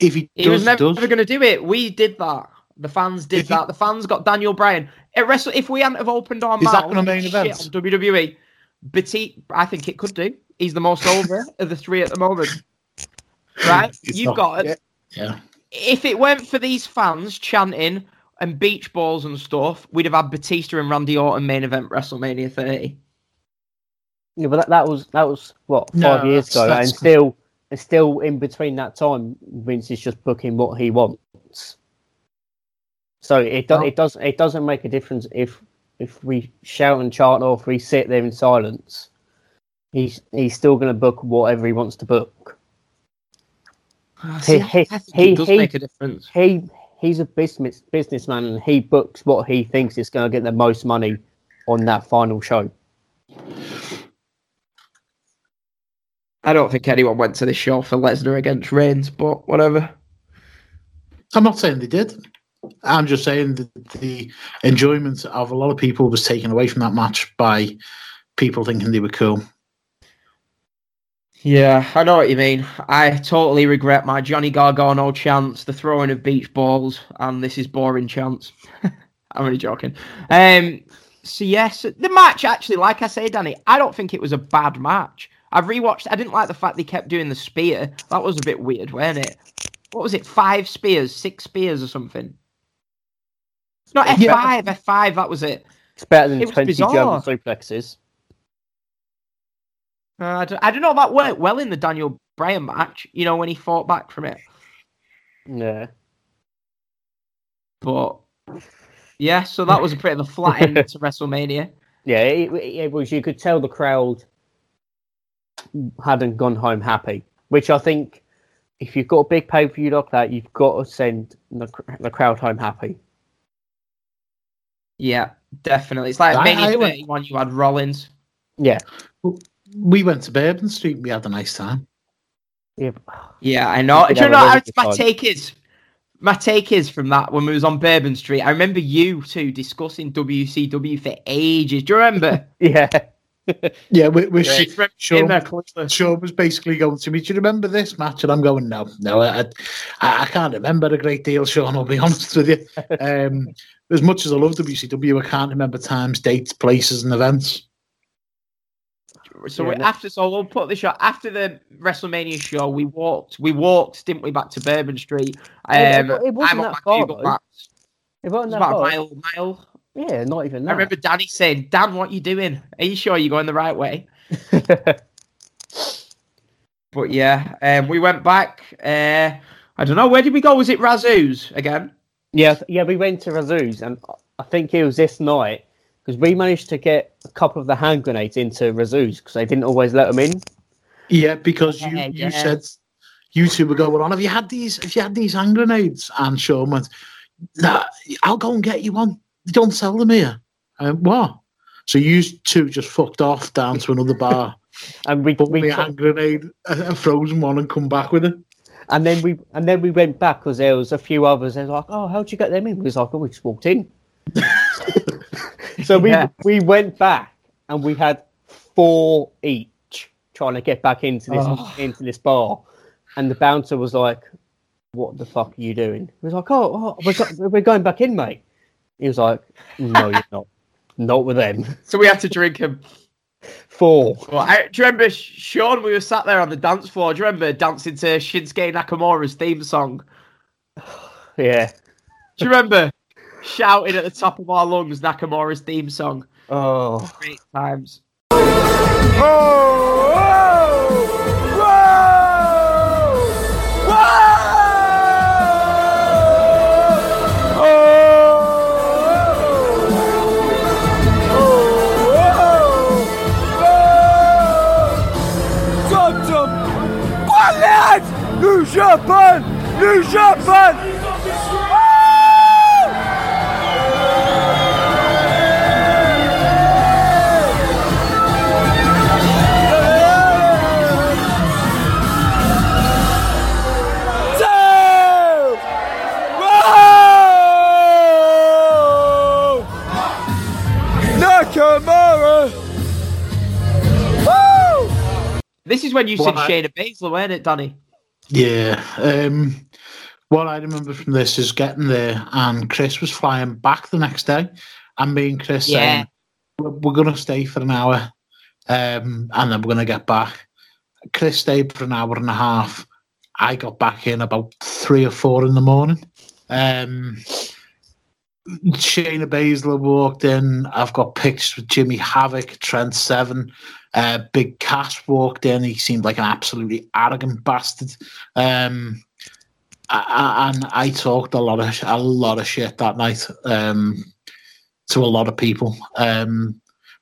If he, He was does, never does, going to do it. We did that. The fans did If he- that. The fans got Daniel Bryan. At Wrestle, if we hadn't have opened our Is that mouths gonna main event? on WWE, Batista, I think it could do. He's the most over of the three at the moment. Right? It's You've not- got yeah, yeah. if it weren't for these fans chanting and beach balls and stuff, we'd have had Batista and Randy Orton main event WrestleMania 30. Yeah, but that, that was that was what No, five years ago, that's- and still, and still in between that time, Vince is just booking what he wants. So it does Oh. it does it doesn't make a difference if if we shout and chant or if we sit there in silence. He's he's still going to book whatever he wants to book. Ah, see, he- I think he- it does he- make a difference. He he's a business businessman and he books what he thinks is going to get the most money on that final show. I don't think anyone went to this show for Lesnar against Reigns, but whatever. I'm not saying they did. I'm just saying that the enjoyment of a lot of people was taken away from that match by people thinking they were cool. Yeah, I know what you mean. I totally regret my Johnny Gargano chance, the throwing of beach balls, and this is boring chance. [LAUGHS] I'm only joking. Um, so yes, the match actually, like I say, Danny, I don't think it was a bad match. I've rewatched. I didn't like the fact they kept doing the spear. That was a bit weird, wasn't it? What was it? Five spears, six spears, or something? It's not F Yeah. five, F five. That was it. It's better than It twenty. German suplexes. Uh, I, don't, I don't know that worked well in the Daniel Bryan match. You know when he fought back from it. Yeah. But yeah, so that was a bit of a flat end [LAUGHS] to WrestleMania. Yeah, it, it was. You could tell the crowd hadn't gone home happy, which I think if you've got a big pay per view like that, you've got to send the, the crowd home happy. Yeah, definitely. It's like I- Mania I went- 31, you had Rollins. Yeah, We went to Bourbon Street and we had a nice time. yeah. Yeah, I know. Do you know have how really good my take is? My take is from that when we was on Bourbon Street. I remember you two discussing WCW for ages. Do you remember? [LAUGHS] Yeah. Yeah, we, we Yeah. Sean, Sean, Sean was basically going to me, Do you remember this match? And I'm going, No, no, I, I, I can't remember a great deal, Sean, I'll be [LAUGHS] honest with you. [LAUGHS] Um, as much as I love WCW, I can't remember times, dates, places, and events. So Yeah, we, after, so we'll put this shot after the WrestleMania show. We walked, we walked, didn't we, back to Bourbon Street? Um, It- it- it wasn't I'm that far, though. It wasn't that about a far. mile, mile. Yeah, not even that. I remember Danny saying, "Dan, what you doing? Are you sure you're going the right way?" [LAUGHS] But yeah, um, we went back. Uh, I don't know where did we go? Was it Razoo's again? yeah, yeah. We went to Razoo's, and I think it was this night because we managed to get a couple of the hand grenades into Razoo's because they didn't always let them in. Yeah, because you, Yeah, you yeah. said you two were going on. Have you had these? Have you had these hand grenades? And Sean went, "Nah, I'll go and get you one. They don't sell them here." I went, what? So you two just fucked off down to another bar, [LAUGHS] And we, bought we me a hand grenade, a, a frozen one, and come back with it. and then we and then we went back because there was a few others. They were like, "Oh, how'd you get them in?" We was like, "Oh, we just walked in." [LAUGHS] so we Yeah. we went back and we had four each trying to get back into this Oh. into this bar, and the bouncer was like, "What the fuck are you doing?" He was like, "Oh, oh we're, go- we're going back in, mate." He was like, "No, you're not. Not with them." So we had to drink him. Four. Well, I, do you remember, Sean? We were sat there on the dance floor. Do you remember dancing to Shinsuke Nakamura's theme song? [SIGHS] Yeah. Do you remember shouting at the top of our lungs Nakamura's theme song? Oh. Great times. New Japan! New Japan! This is when you said I- Shayna Baszler, weren't it, Danny? Yeah. Um, what I remember from this is getting there, and Chris was flying back the next day, and me and Chris Yeah. saying, "We're, we're going to stay for an hour, um, and then we're going to get back." Chris stayed for an hour and a half. I got back in about three or four in the morning. Um, Shayna Baszler walked in. I've got pictures with Jimmy Havoc, Trent Seven. Uh, Big Cass walked in. He seemed like an absolutely arrogant bastard. Um, I, I- and I talked a lot of a lot of shit that night um, to a lot of people. Um,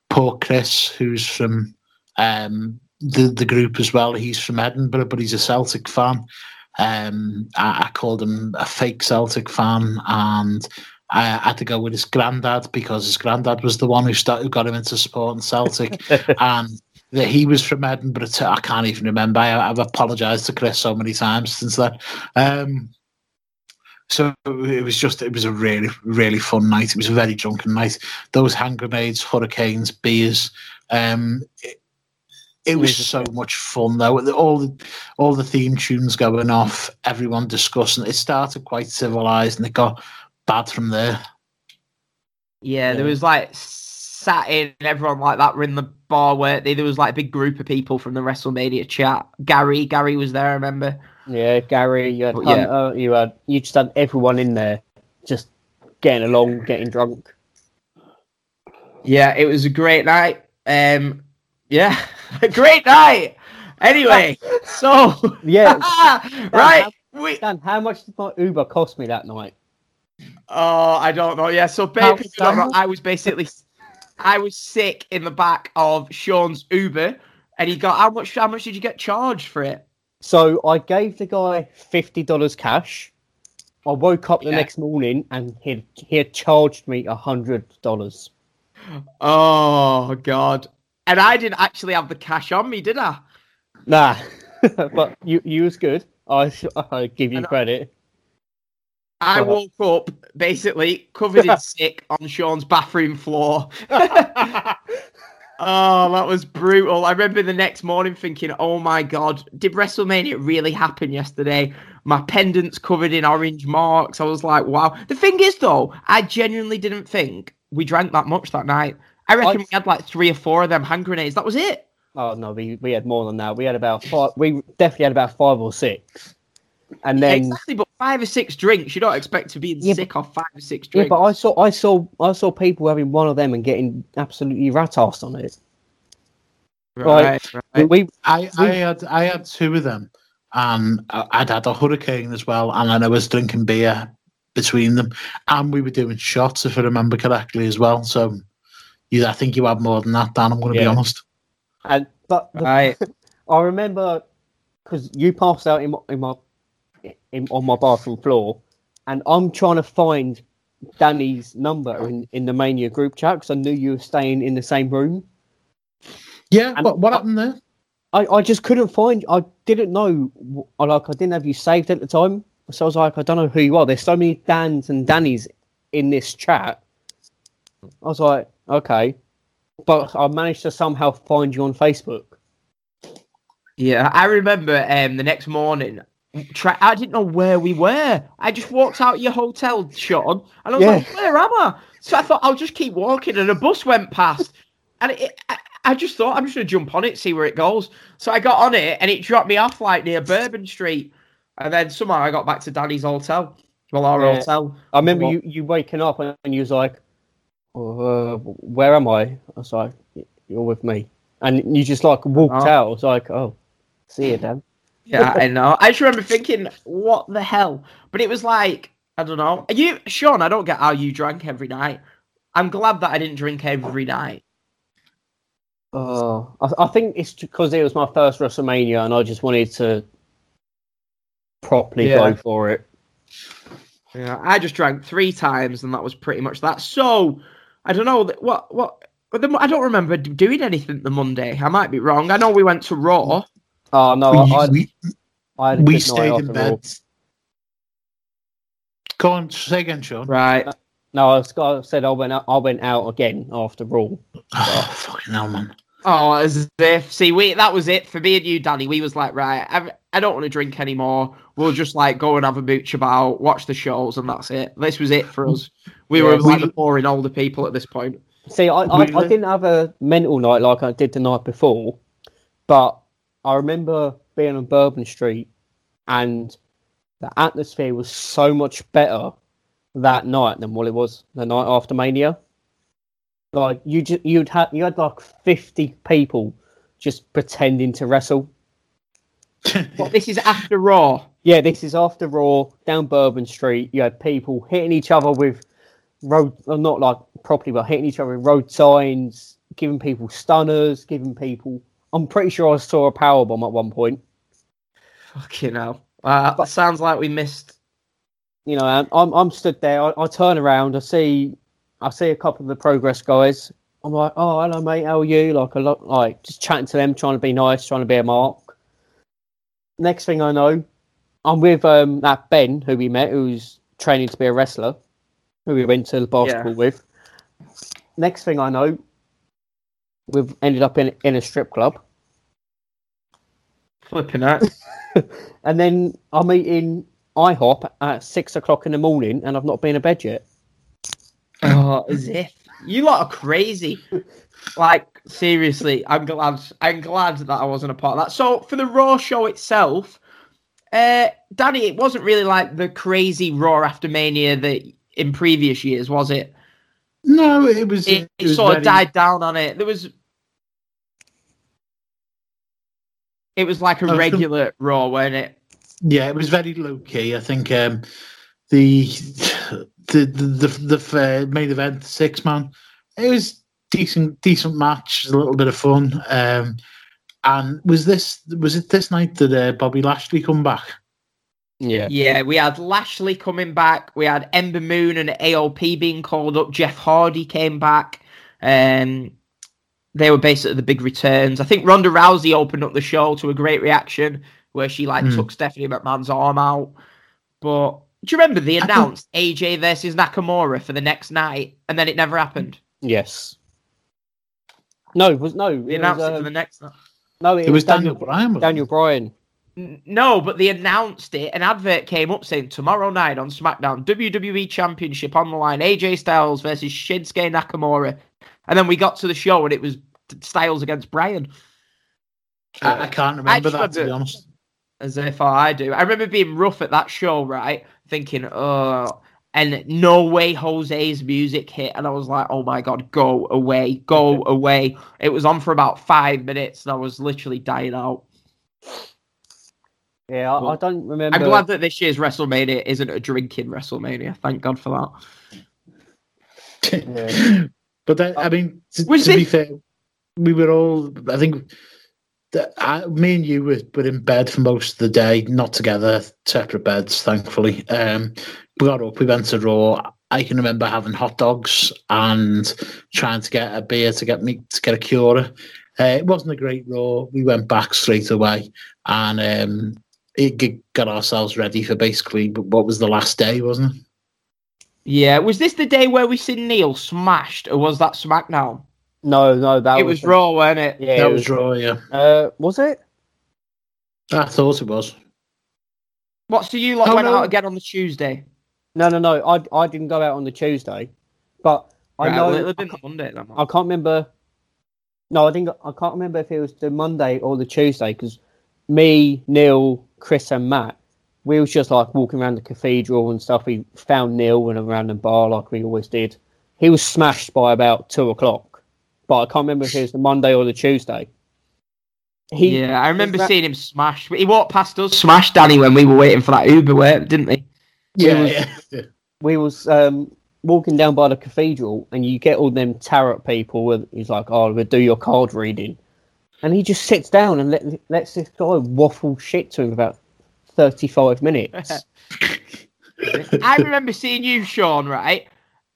poor Chris, who's from um, the the group as well. He's from Edinburgh, but he's a Celtic fan. Um, I, I called him a fake Celtic fan, and I had to go with his granddad because his granddad was the one who started got him into supporting Celtic, [LAUGHS] and that he was from Edinburgh. Too. I can't even remember. I, I've apologised to Chris so many times since then. Um, so it was just it was a really really fun night. It was a very drunken night. Those hand grenades, hurricanes, beers. Um, it, it was so much fun though. All the all the theme tunes going off, everyone discussing. It started quite civilized and it got bad from there. Yeah, there was like sat in everyone like that were in the bar where they, there was like a big group of people from the WrestleMania chat. Gary, Gary was there, I remember. Yeah, Gary, you had Well, yeah. Hunter, you had you just had everyone in there just getting along, getting drunk. Yeah, it was a great night. Um, yeah, [LAUGHS] a great night. Anyway, [LAUGHS] so Yeah, [LAUGHS] right, we. Dan, how much did my Uber cost me that night? Oh, I don't know. Yeah, so How baby, don't know, standard? I was basically, I was sick in the back of Sean's Uber, and he got how much? How much did you get charged for it? So I gave the guy fifty dollars cash. I woke up the Yeah. next morning and he he had charged me a hundred dollars. Oh God! And I didn't actually have the cash on me, did I? Nah, [LAUGHS] but you you was good. I I give you And I- credit. I Uh-huh. woke up basically covered in [LAUGHS] sick on Sean's bathroom floor. [LAUGHS] oh, that was brutal. I remember the next morning thinking, oh my God, did WrestleMania really happen yesterday? My pendant's covered in orange marks. I was like, wow. The thing is, though, I genuinely didn't think we drank that much that night. I reckon I- we had like three or four of them hand grenades. That was it. Oh no, we we had more than that. We had about five. We definitely had about five or six. And then exactly, but five or six drinks. You don't expect to be Yeah, but- sick off five or six drinks. yeah, drinks. but I saw I saw I saw people having one of them and getting absolutely rat-assed on it. right, right. We I, I had I had two of them, and I- I'd had a hurricane as well, and then I was drinking beer between them, and we were doing shots if I remember correctly as well. So You, I think you had more than that, Dan. I'm going to be honest. And but the, Right. [LAUGHS] I remember because you passed out in my, in my in, on my bathroom floor, and I'm trying to find Danny's number in, in the Mania group chat because I knew you were staying in the same room. Yeah, And- what, what happened there? I, I just couldn't find. I didn't know. like I didn't have you saved at the time, so I was like, I don't know who you are. There's so many Dans and Dannys in this chat. I was like, okay, but I managed to somehow find you on Facebook. Yeah, I remember um, the next morning. Try, I didn't know where we were. I just walked out your hotel, Sean, and I was Yeah. like, "Where am I?" So I thought I'll just keep walking, and a bus went past, and it, I, I just thought I'm just gonna jump on it, see where it goes. So I got on it, and it dropped me off like near Bourbon Street, and then somehow I got back to Danny's hotel, well, our Yeah. hotel. I remember What? you, you waking up and you was like, uh, "Where am I?" I was like, "You're with me," and you just like walked Oh. out. I was like, "Oh, see you, Dan." Yeah, I know. I just remember thinking, "What the hell?" But it was like, I don't know. Are You, Sean, I don't get how you drank every night. I'm glad that I didn't drink every night. Uh, I, I think it's because it was my first WrestleMania, and I just wanted to properly Yeah. go for it. Yeah, I just drank three times, and that was pretty much that. So, I don't know what what. I don't remember doing anything the Monday. I might be wrong. I know we went to Raw. Oh no, we, I, I, we, I had we stayed in bed. Go on, say again, Sean. Right. No, I, was, I said I went out. I went out again after all. Oh, ah, fucking hell, man. Oh, as if see, we that was it for me and you, Danny. We was like, right, I've, I don't want to drink anymore. We'll just like go and have a mooch about, watch the shows, and that's it. This was it for us. We Yeah, were like we- the boring older people at this point. See, I, I, I didn't have a mental night like I did the night before, but I remember being on Bourbon Street and the atmosphere was so much better that night than what it was the night after Mania. Like you just you'd had you had like fifty people just pretending to wrestle. [LAUGHS] This is after Raw. Yeah, this is after Raw down Bourbon Street. You had people hitting each other with road, well, not like properly, but hitting each other with road signs, giving people stunners, giving people. I'm pretty sure I saw a power bomb at one point. Fucking hell. Uh, that sounds like we missed. You know, I'm I'm stood there. I, I turn around. I see I see a couple of the progress guys. I'm like, oh, hello, mate. How are you? Like a lot, like just chatting to them, trying to be nice, trying to be a mark. Next thing I know, I'm with um that Ben who we met, who's training to be a wrestler, who we went to the basketball with. Next thing I know, we've ended up in in a strip club, Flipping out. [LAUGHS] and then I'm eating IHOP at six o'clock in the morning, and I've not been to bed yet. oh, as if you lot are crazy. Like seriously, I'm glad. I'm glad that I wasn't a part of that. So for the Raw show itself, uh, Danny, it wasn't really like the crazy Raw after Mania that in previous years, was it? No, it was. It, it was sort very- of died down on it. There was. It was like a was gonna- regular Raw, wasn't it? Yeah, it was very low key. I think um, the the the the, the uh, main event six man. It was decent, decent match. A little bit of fun. Um, and was this was it this night that uh, Bobby Lashley come back? Yeah, Yeah, we had Lashley coming back. We had Ember Moon and AOP being called up. Jeff Hardy came back. Um, they were basically the big returns. I think Ronda Rousey opened up the show to a great reaction where she like Hmm. took Stephanie McMahon's arm out. But do you remember they I think- announced AJ versus Nakamura for the next night, and then it never happened? yes. No, it was no. It They was, announced it um, for the next night. No, it, It was Daniel Bryan. wasn't? Daniel Bryan. No, but they announced it. An advert came up saying tomorrow night on SmackDown, WWE Championship on the line, AJ Styles versus Shinsuke Nakamura. And then we got to the show and it was Styles against Bryan. I, I can't remember just that to be honest. As if I do. I remember being rough at that show, right? Thinking, oh, and no way Jose's music hit. And I was like, oh my God, go away, go away. It was on for about five minutes and I was literally dying out. Yeah, I, I don't remember. I'm glad that this year's WrestleMania isn't a drinking WrestleMania. Thank God for that. [LAUGHS] Yeah. But that, I mean, to, to be fair, we were all. I think that I, me and you were, were in bed for most of the day, not together, separate beds, thankfully. Um, we got up, we went to Raw. I can remember having hot dogs and trying to get a beer to get me to get a cure. Uh, it wasn't a great Raw. We went back straight away and um, it got ourselves ready for basically what was the last day, wasn't it? Yeah, was this the day where we seen Neil smashed, or was that SmackDown? No, no, that it was, was Raw, wasn't it? Yeah, that it was Raw, yeah. Uh, was it? I thought it was. What? So you lot Oh, went no. out again on the Tuesday? No, no, no. I I didn't go out on the Tuesday, but I Right, know well, it'll have been the Monday then. I can't remember. No, I think I can't remember if it was the Monday or the Tuesday because me, Neil, Chris, and Matt, we was just like walking around the cathedral and stuff. We found Neil in a random bar like we always did. He was smashed by about two o'clock, but I can't remember if it was the Monday or the Tuesday. He, yeah, I remember that- seeing him smash. He walked past us, smashed Danny when we were waiting for that Uber, weren't- didn't we? Yeah, was- yeah. we was um, walking down by the cathedral, and you get all them tarot people. With he's like, "Oh, we'll do your card reading," and he just sits down and let, lets this guy waffle shit to him about thirty-five minutes. [LAUGHS] I remember seeing you, Sean, right?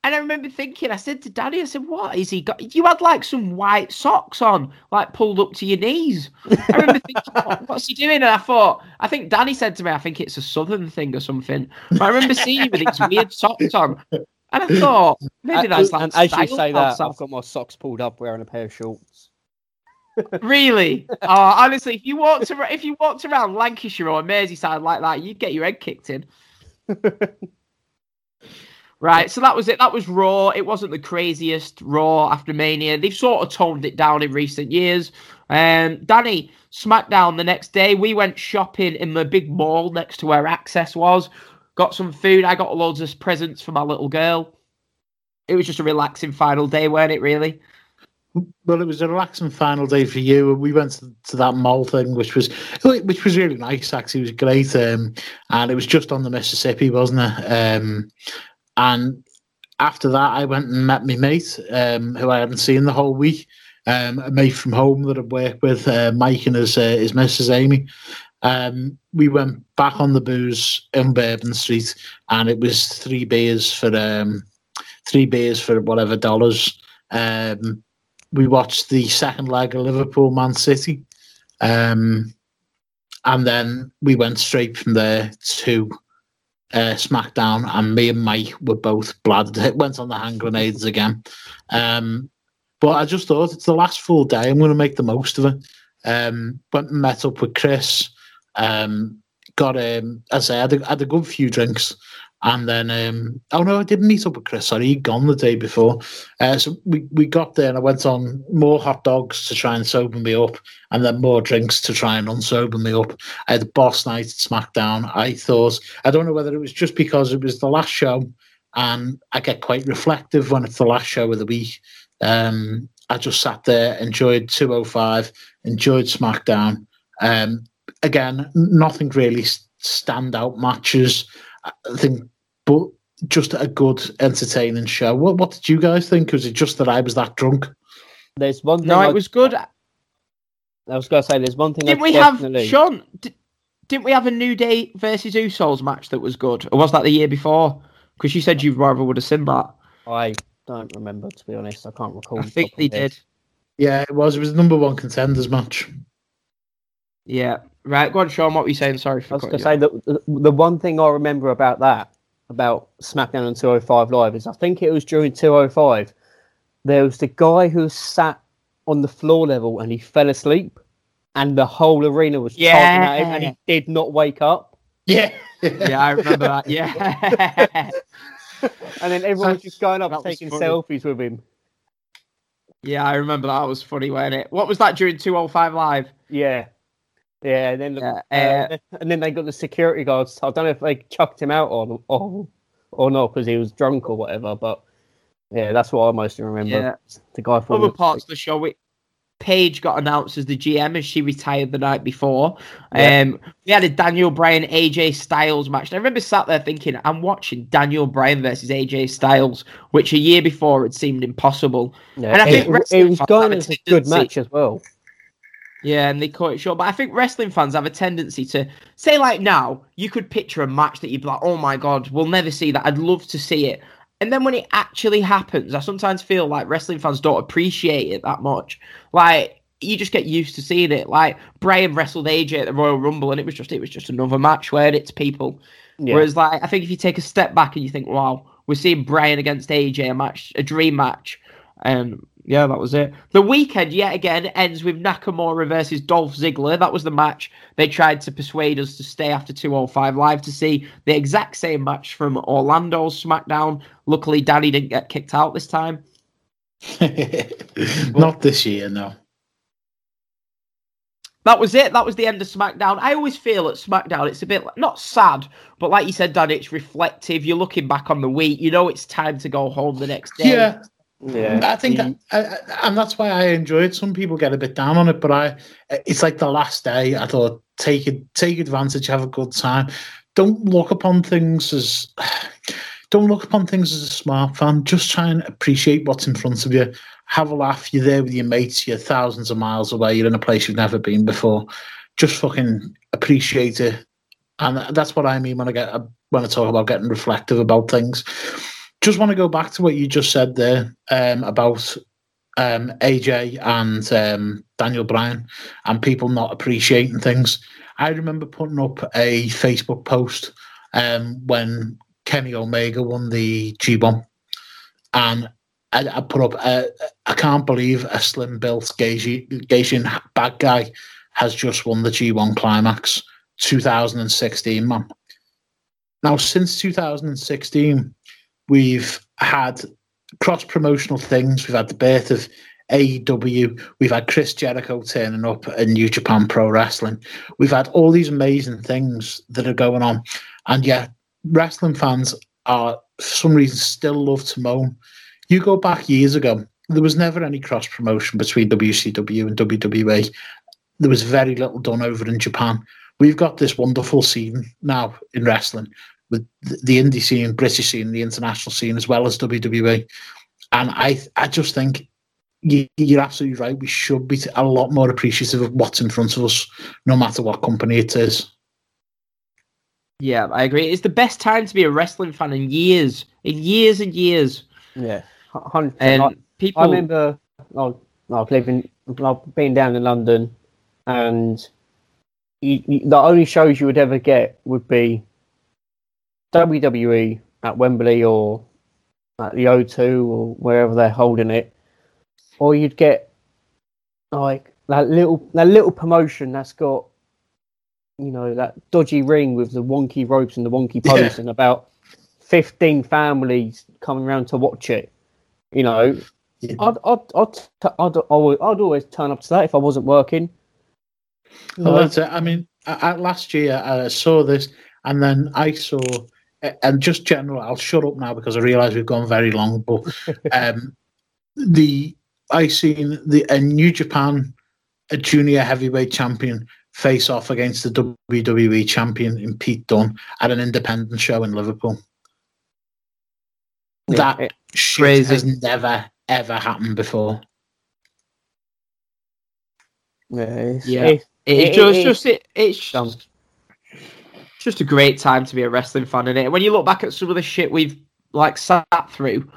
And I remember thinking, I said to Danny, I said, "What is he got? You had like some white socks on, like pulled up to your knees." I remember thinking, what, "What's he doing?" And I thought, I think Danny said to me, "I think it's a southern thing or something." But I remember seeing you with these weird socks on, and I thought maybe that's like and as you say that. I've got my socks pulled up, wearing a pair of shorts. Really? Oh, honestly, if you walked around, if you walked around Lancashire or Merseyside like that, you'd get your head kicked in. [LAUGHS] right. So that was it. That was Raw. It wasn't the craziest Raw after Mania. They've sort of toned it down in recent years. Um, Danny, SmackDown the next day. We went shopping in the big mall next to where Axxess was. Got some food. I got loads of presents for my little girl. It was just a relaxing final day, weren't it? Really? Well, it was a relaxing final day for you. We went to, to that mall thing, which was which was really nice. Actually, it was great, um, and it was just on the Mississippi, wasn't it? Um, and after that, I went and met my mate, um, who I hadn't seen the whole week. Um, a mate from home that I work with, uh, Mike and his uh, his Mrs. Amy. Um, we went back on the booze in Bourbon Street, and it was three beers for um, three beers for whatever dollars. Um, we watched the second leg of Liverpool Man City. Um, and then we went straight from there to uh, SmackDown, and me and Mike were both bladdered. It went on the hand grenades again. Um, but I just thought it's the last full day. I'm going to make the most of it. Um, went and met up with Chris. Um, got um, as I said, had a, had a good few drinks. And then, um, oh no, I didn't meet up with Chris. Sorry, he'd gone the day before. Uh, so we, we got there and I went on more hot dogs to try and sober me up, and then more drinks to try and unsober me up. I had a boss night at SmackDown. I thought, I don't know whether it was just because it was the last show, and I get quite reflective when it's the last show of the week. Um, I just sat there, enjoyed 205, enjoyed SmackDown. Um, again, nothing really standout matches. I think, but just a good, entertaining show. What What did you guys think? Was it just that I was that drunk? There's one thing. No, I, it was good. I was going to say there's one thing. Didn't I we definitely, have Sean? Did, didn't we have a New Day versus Usos match that was good, or was that the year before? Because you said you rather would have seen that. I don't remember to be honest. I can't recall. I the think top they of my did. Yeah, it was. It was the number one contenders match. Yeah. Right. Go on, Sean. What were you saying? Sorry I was going to say that the, the one thing I remember about that, about SmackDown and 205 Live, is I think it was during 205. There was the guy who sat on the floor level and he fell asleep, and the whole arena was chanting at him, and he did not wake up. Yeah. Yeah, I remember that. Yeah. [LAUGHS] And then everyone was just going up That taking funny. selfies with him. yeah, I remember that. was funny, wasn't it? What was that during 205 Live? Yeah. Yeah, and then Yeah, uh, and then they got the security guards. I don't know if they chucked him out or or, or not because he was drunk or whatever. But yeah, that's what I mostly remember. Yeah. The guy falling Other asleep. parts of the show, we Paige got announced as the GM as she retired the night before. Yeah. Um, we had a Daniel Bryan AJ Styles match. And I remember sat there thinking, I'm watching Daniel Bryan versus AJ Styles, which a year before had seemed impossible. Yeah, And I it, think it was going have a as a good match as well. Yeah, and they cut it short. But I think wrestling fans have a tendency to say, like now, you could picture a match that you'd be like, oh my God, we'll never see that. I'd love to see it. And then when it actually happens, I sometimes feel like wrestling fans don't appreciate it that much. Like, you just get used to seeing it. Like, Bryan wrestled AJ at the Royal Rumble, and it was just it was just another match where it's people. Yeah. Whereas, like, I think if you take a step back and you think, wow, we're seeing Bryan against AJ, a match, a dream match. And yeah, that was it. The weekend, yet again, ends with Nakamura versus Dolph Ziggler. That was the match they tried to persuade us to stay after 205 Live to see the exact same match from Orlando's SmackDown. Luckily, Danny didn't get kicked out this time. [LAUGHS] Not this year, no. That was it. That was the end of SmackDown. I always feel at SmackDown it's a bit not sad, but like you said, Dan, it's reflective. You're looking back on the week. You know it's time to go home the next day. Yeah, Yeah, I think, that, and that's why I enjoy it. Some people get a bit down on it, but I, it's like the last day. I thought take it, take advantage, have a good time. Don't look upon things as, [SIGHS] don't look upon things as a smart fan. Just try and appreciate what's in front of you. Have a laugh. You're there with your mates. You're thousands of miles away. You're in a place you've never been before. Just fucking appreciate it. And that's what I mean when I get when I talk about getting reflective about things just want to go back to what you just said there um, about um, AJ and um, Daniel Bryan and people not appreciating things. I remember putting up a Facebook post um, when Kenny Omega won the G1, and I, I put up, uh, I can't believe a slim built Gaijin bad guy has just won the G1 Climax 2016, man. Now, since 2016, we've had cross promotional things. We've had the birth of AEW. We've had Chris Jericho turning up in New Japan Pro Wrestling. We've had all these amazing things that are going on. And yet, wrestling fans are, for some reason, still love to moan. You go back years ago, there was never any cross promotion between WCW and WWE. There was very little done over in Japan. We've got this wonderful scene now in wrestling with the indie scene, British scene, the international scene, as well as WWE. And I, I just think you, you're absolutely right. We should be a lot more appreciative of what's in front of us, no matter what company it is. Yeah, I agree. It's the best time to be a wrestling fan in years, in years and years. yeah, hu- hundred And percent. people, I remember oh, oh, like, was, I was living, I've been down in London, and you, you, the only shows you would ever get would be WWE at Wembley or at the O2 or wherever they're holding it, or you'd get like that little that little promotion that's got you know that dodgy ring with the wonky ropes and the wonky Yeah. posts and about fifteen families coming around to watch it. You know, Yeah. I'd, I'd, I'd, t- I'd, always, I'd always turn up to that if I wasn't working. Well, that's it. I mean, I, I, last year I saw this, and then I saw, and just general. I'll shut up now because I realise we've gone very long. But [LAUGHS] um, the I seen the a New Japan, a junior heavyweight champion, face off against the WWE champion in Pete Dunne at an independent show in Liverpool. Yeah, That it- shit Crazy. has never ever happened before. yeah, it's, Yeah. it's- it's it- just, it- just it, it's Dumb. Just, just a great time to be a wrestling fan in it. When you look back at some of the shit we've like sat through, do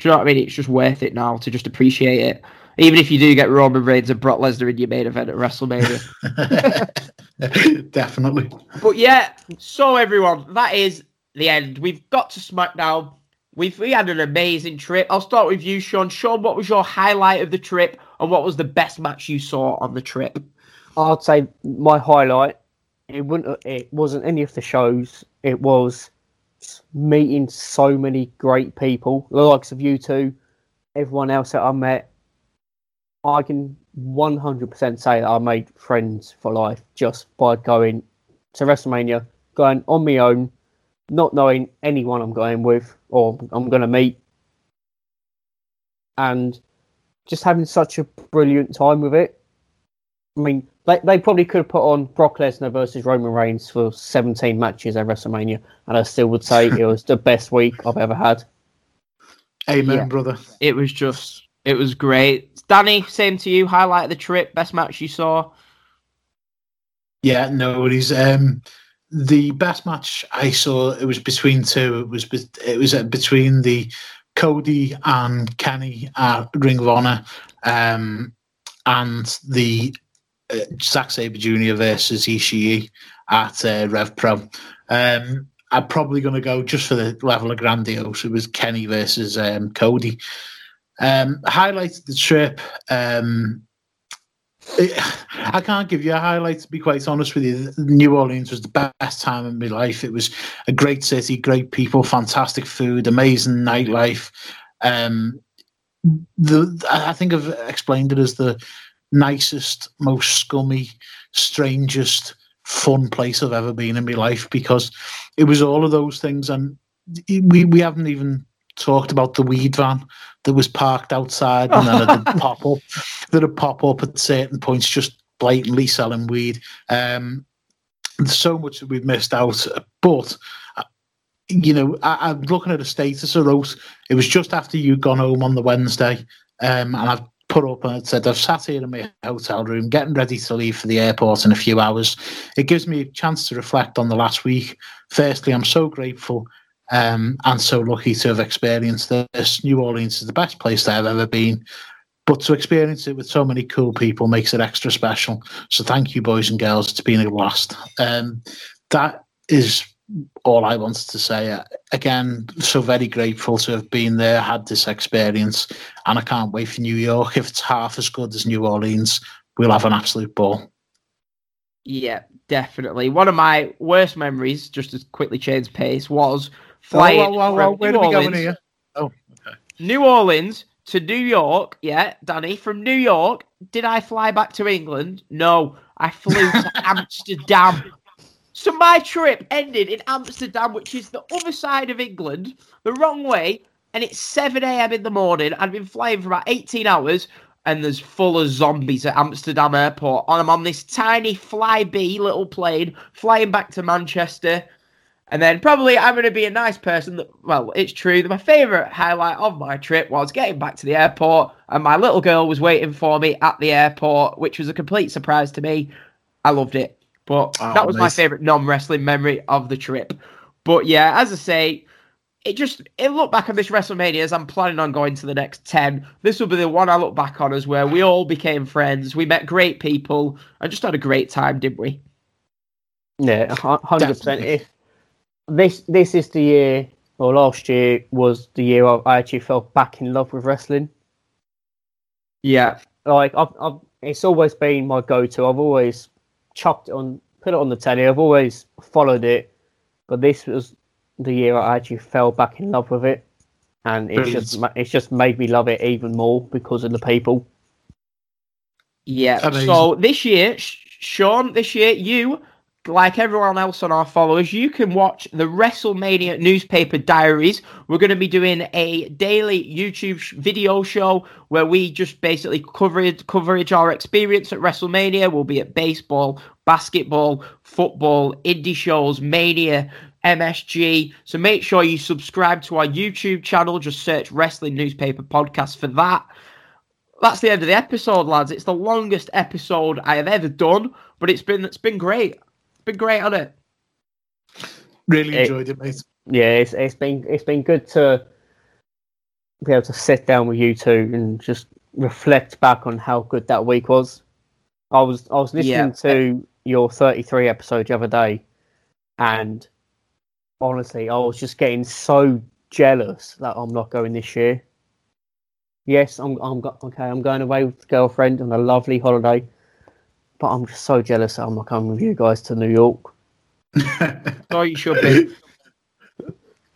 you know what I mean? It's just worth it now to just appreciate it. Even if you do get Roman Reigns and Brock Lesnar in your main event at WrestleMania. [LAUGHS] Definitely. But yeah, so everyone, that is the end. We've got to SmackDown. We've we had an amazing trip. I'll start with you, Sean. Sean, what was your highlight of the trip, and what was the best match you saw on the trip? I'd say my highlight. It wouldn't. It wasn't any of the shows. It was meeting so many great people, the likes of you two, everyone else that I met. I can 100% say that I made friends for life just by going to WrestleMania, going on my own, not knowing anyone I'm going with or I'm going to meet. And just having such a brilliant time with it. I mean, they, they probably could have put on Brock Lesnar versus Roman Reigns for 17 matches at WrestleMania, and I still would say it was the [LAUGHS] best week I've ever had. Amen, Yeah. brother. It was just, it was great. Danny, same to you. Highlight of the trip, best match you saw. Yeah, no worries. Um, the best match I saw it was between two. It was be- it was uh, between the Cody and Kenny at Ring of Honor, um, and the uh, Zack Sabre Jr. versus Ishii at uh, Rev Pro. Um, I'm probably going to go just for the level of grandiose. It was Kenny versus um, Cody. Um, highlights of the trip. Um, it- I can't give you a highlight to be quite honest with you. New Orleans was the best time in my life. It was a great city, great people, fantastic food, amazing nightlife. Um, the I think I've explained it as the nicest, most scummy, strangest, fun place I've ever been in my life because it was all of those things, and we we haven't even talked about the weed van that was parked outside and then it'd [LAUGHS] pop up that'd pop up at certain points just blatantly selling weed. Um, there's so much that we've missed out, but uh, you know, I, I'm looking at a status I wrote. It was just after you'd gone home on the Wednesday, um, and I've put up and said I've sat here in my hotel room getting ready to leave for the airport in a few hours. It gives me a chance to reflect on the last week. Firstly, I'm so grateful um, and so lucky to have experienced this. New Orleans is the best place that I've ever been. But to experience it with so many cool people makes it extra special. So thank you, boys and girls. It's been a blast. Um, that is all I wanted to say. Uh, Again, so very grateful to have been there, had this experience, and I can't wait for New York. If it's half as good as New Orleans, we'll have an absolute ball. Yeah, definitely. One of my worst memories, just to quickly change pace, was Whoa, flying whoa, whoa, whoa, from where New are we going here? Oh, okay. New Orleans to New York. Yeah, Danny, from New York, did I fly back to England? No, I flew to [LAUGHS] Amsterdam. So my trip ended in Amsterdam, which is the other side of England, the wrong way, and it's 7 a.m. in the morning. I've been flying for about 18 hours, and there's full of zombies at Amsterdam airport. And I'm on this tiny flyby little plane flying back to Manchester. And then probably I'm going to be a nice person. That, well, it's true that my favourite highlight of my trip was getting back to the airport, and my little girl was waiting for me at the airport, which was a complete surprise to me. I loved it, but Oh, that was my favourite non-wrestling memory of the trip. But yeah, as I say, it just it look back on this WrestleMania as I'm planning on going to the next ten. This will be the one I look back on as where we all became friends. We met great people and just had a great time, didn't we? Yeah, hundred percent. If this this is the year, or last year was the year I I actually fell back in love with wrestling. Yeah, Like I've, I've it's always been my go-to. I've always chucked it on, put it on the telly. I've always followed it, but this was the year I actually fell back in love with it, and it's just ma- it's just made me love it even more because of the people. Yeah. Amazing. So this year, Sean, this year, you, like everyone else on our followers, you can watch the WrestleMania newspaper diaries. We're going to be doing a daily YouTube sh- video show where we just basically coverage coverage our experience at WrestleMania. We'll be at baseball, basketball, football, indie shows, Mania. MSG. So make sure you subscribe to our YouTube channel. Just search Wrestling Newspaper Podcast for that that's the end of the episode, lads. It's the longest episode I have ever done, but it's been it's been great. It's been great on it. Really It- enjoyed it, mate. Yeah, it's it's been it's been good to be able to sit down with you two and just reflect back on how good that week was. I was I was listening Yeah. to your 33 episode the other day, and honestly, I was just getting so jealous that I'm not going this year. Yes, I'm I'm go- okay. I'm going away with the girlfriend on a lovely holiday, but I'm just so jealous I'm not coming with you guys to New York. [LAUGHS] So you should be.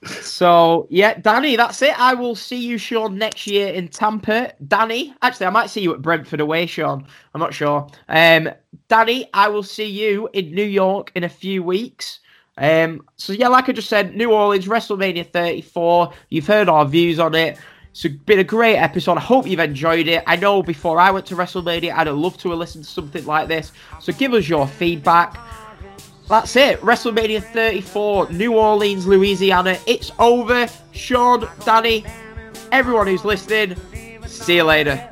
So yeah, Danny, that's it. I will see you, Sean, next year in Tampa. Danny, actually, I might see you at Brentford away, Sean. I'm not sure. Um, Danny, I will see you in New York in a few weeks. Um, so yeah, like I just said, New Orleans WrestleMania 34. You've heard our views on it. It's been a great episode. I hope you've enjoyed it. I know before I went to WrestleMania, I'd have loved to have listened to something like this. So give us your feedback. That's it. WrestleMania 34, New Orleans, Louisiana. It's over. Sean, Danny, everyone who's listening, see you later.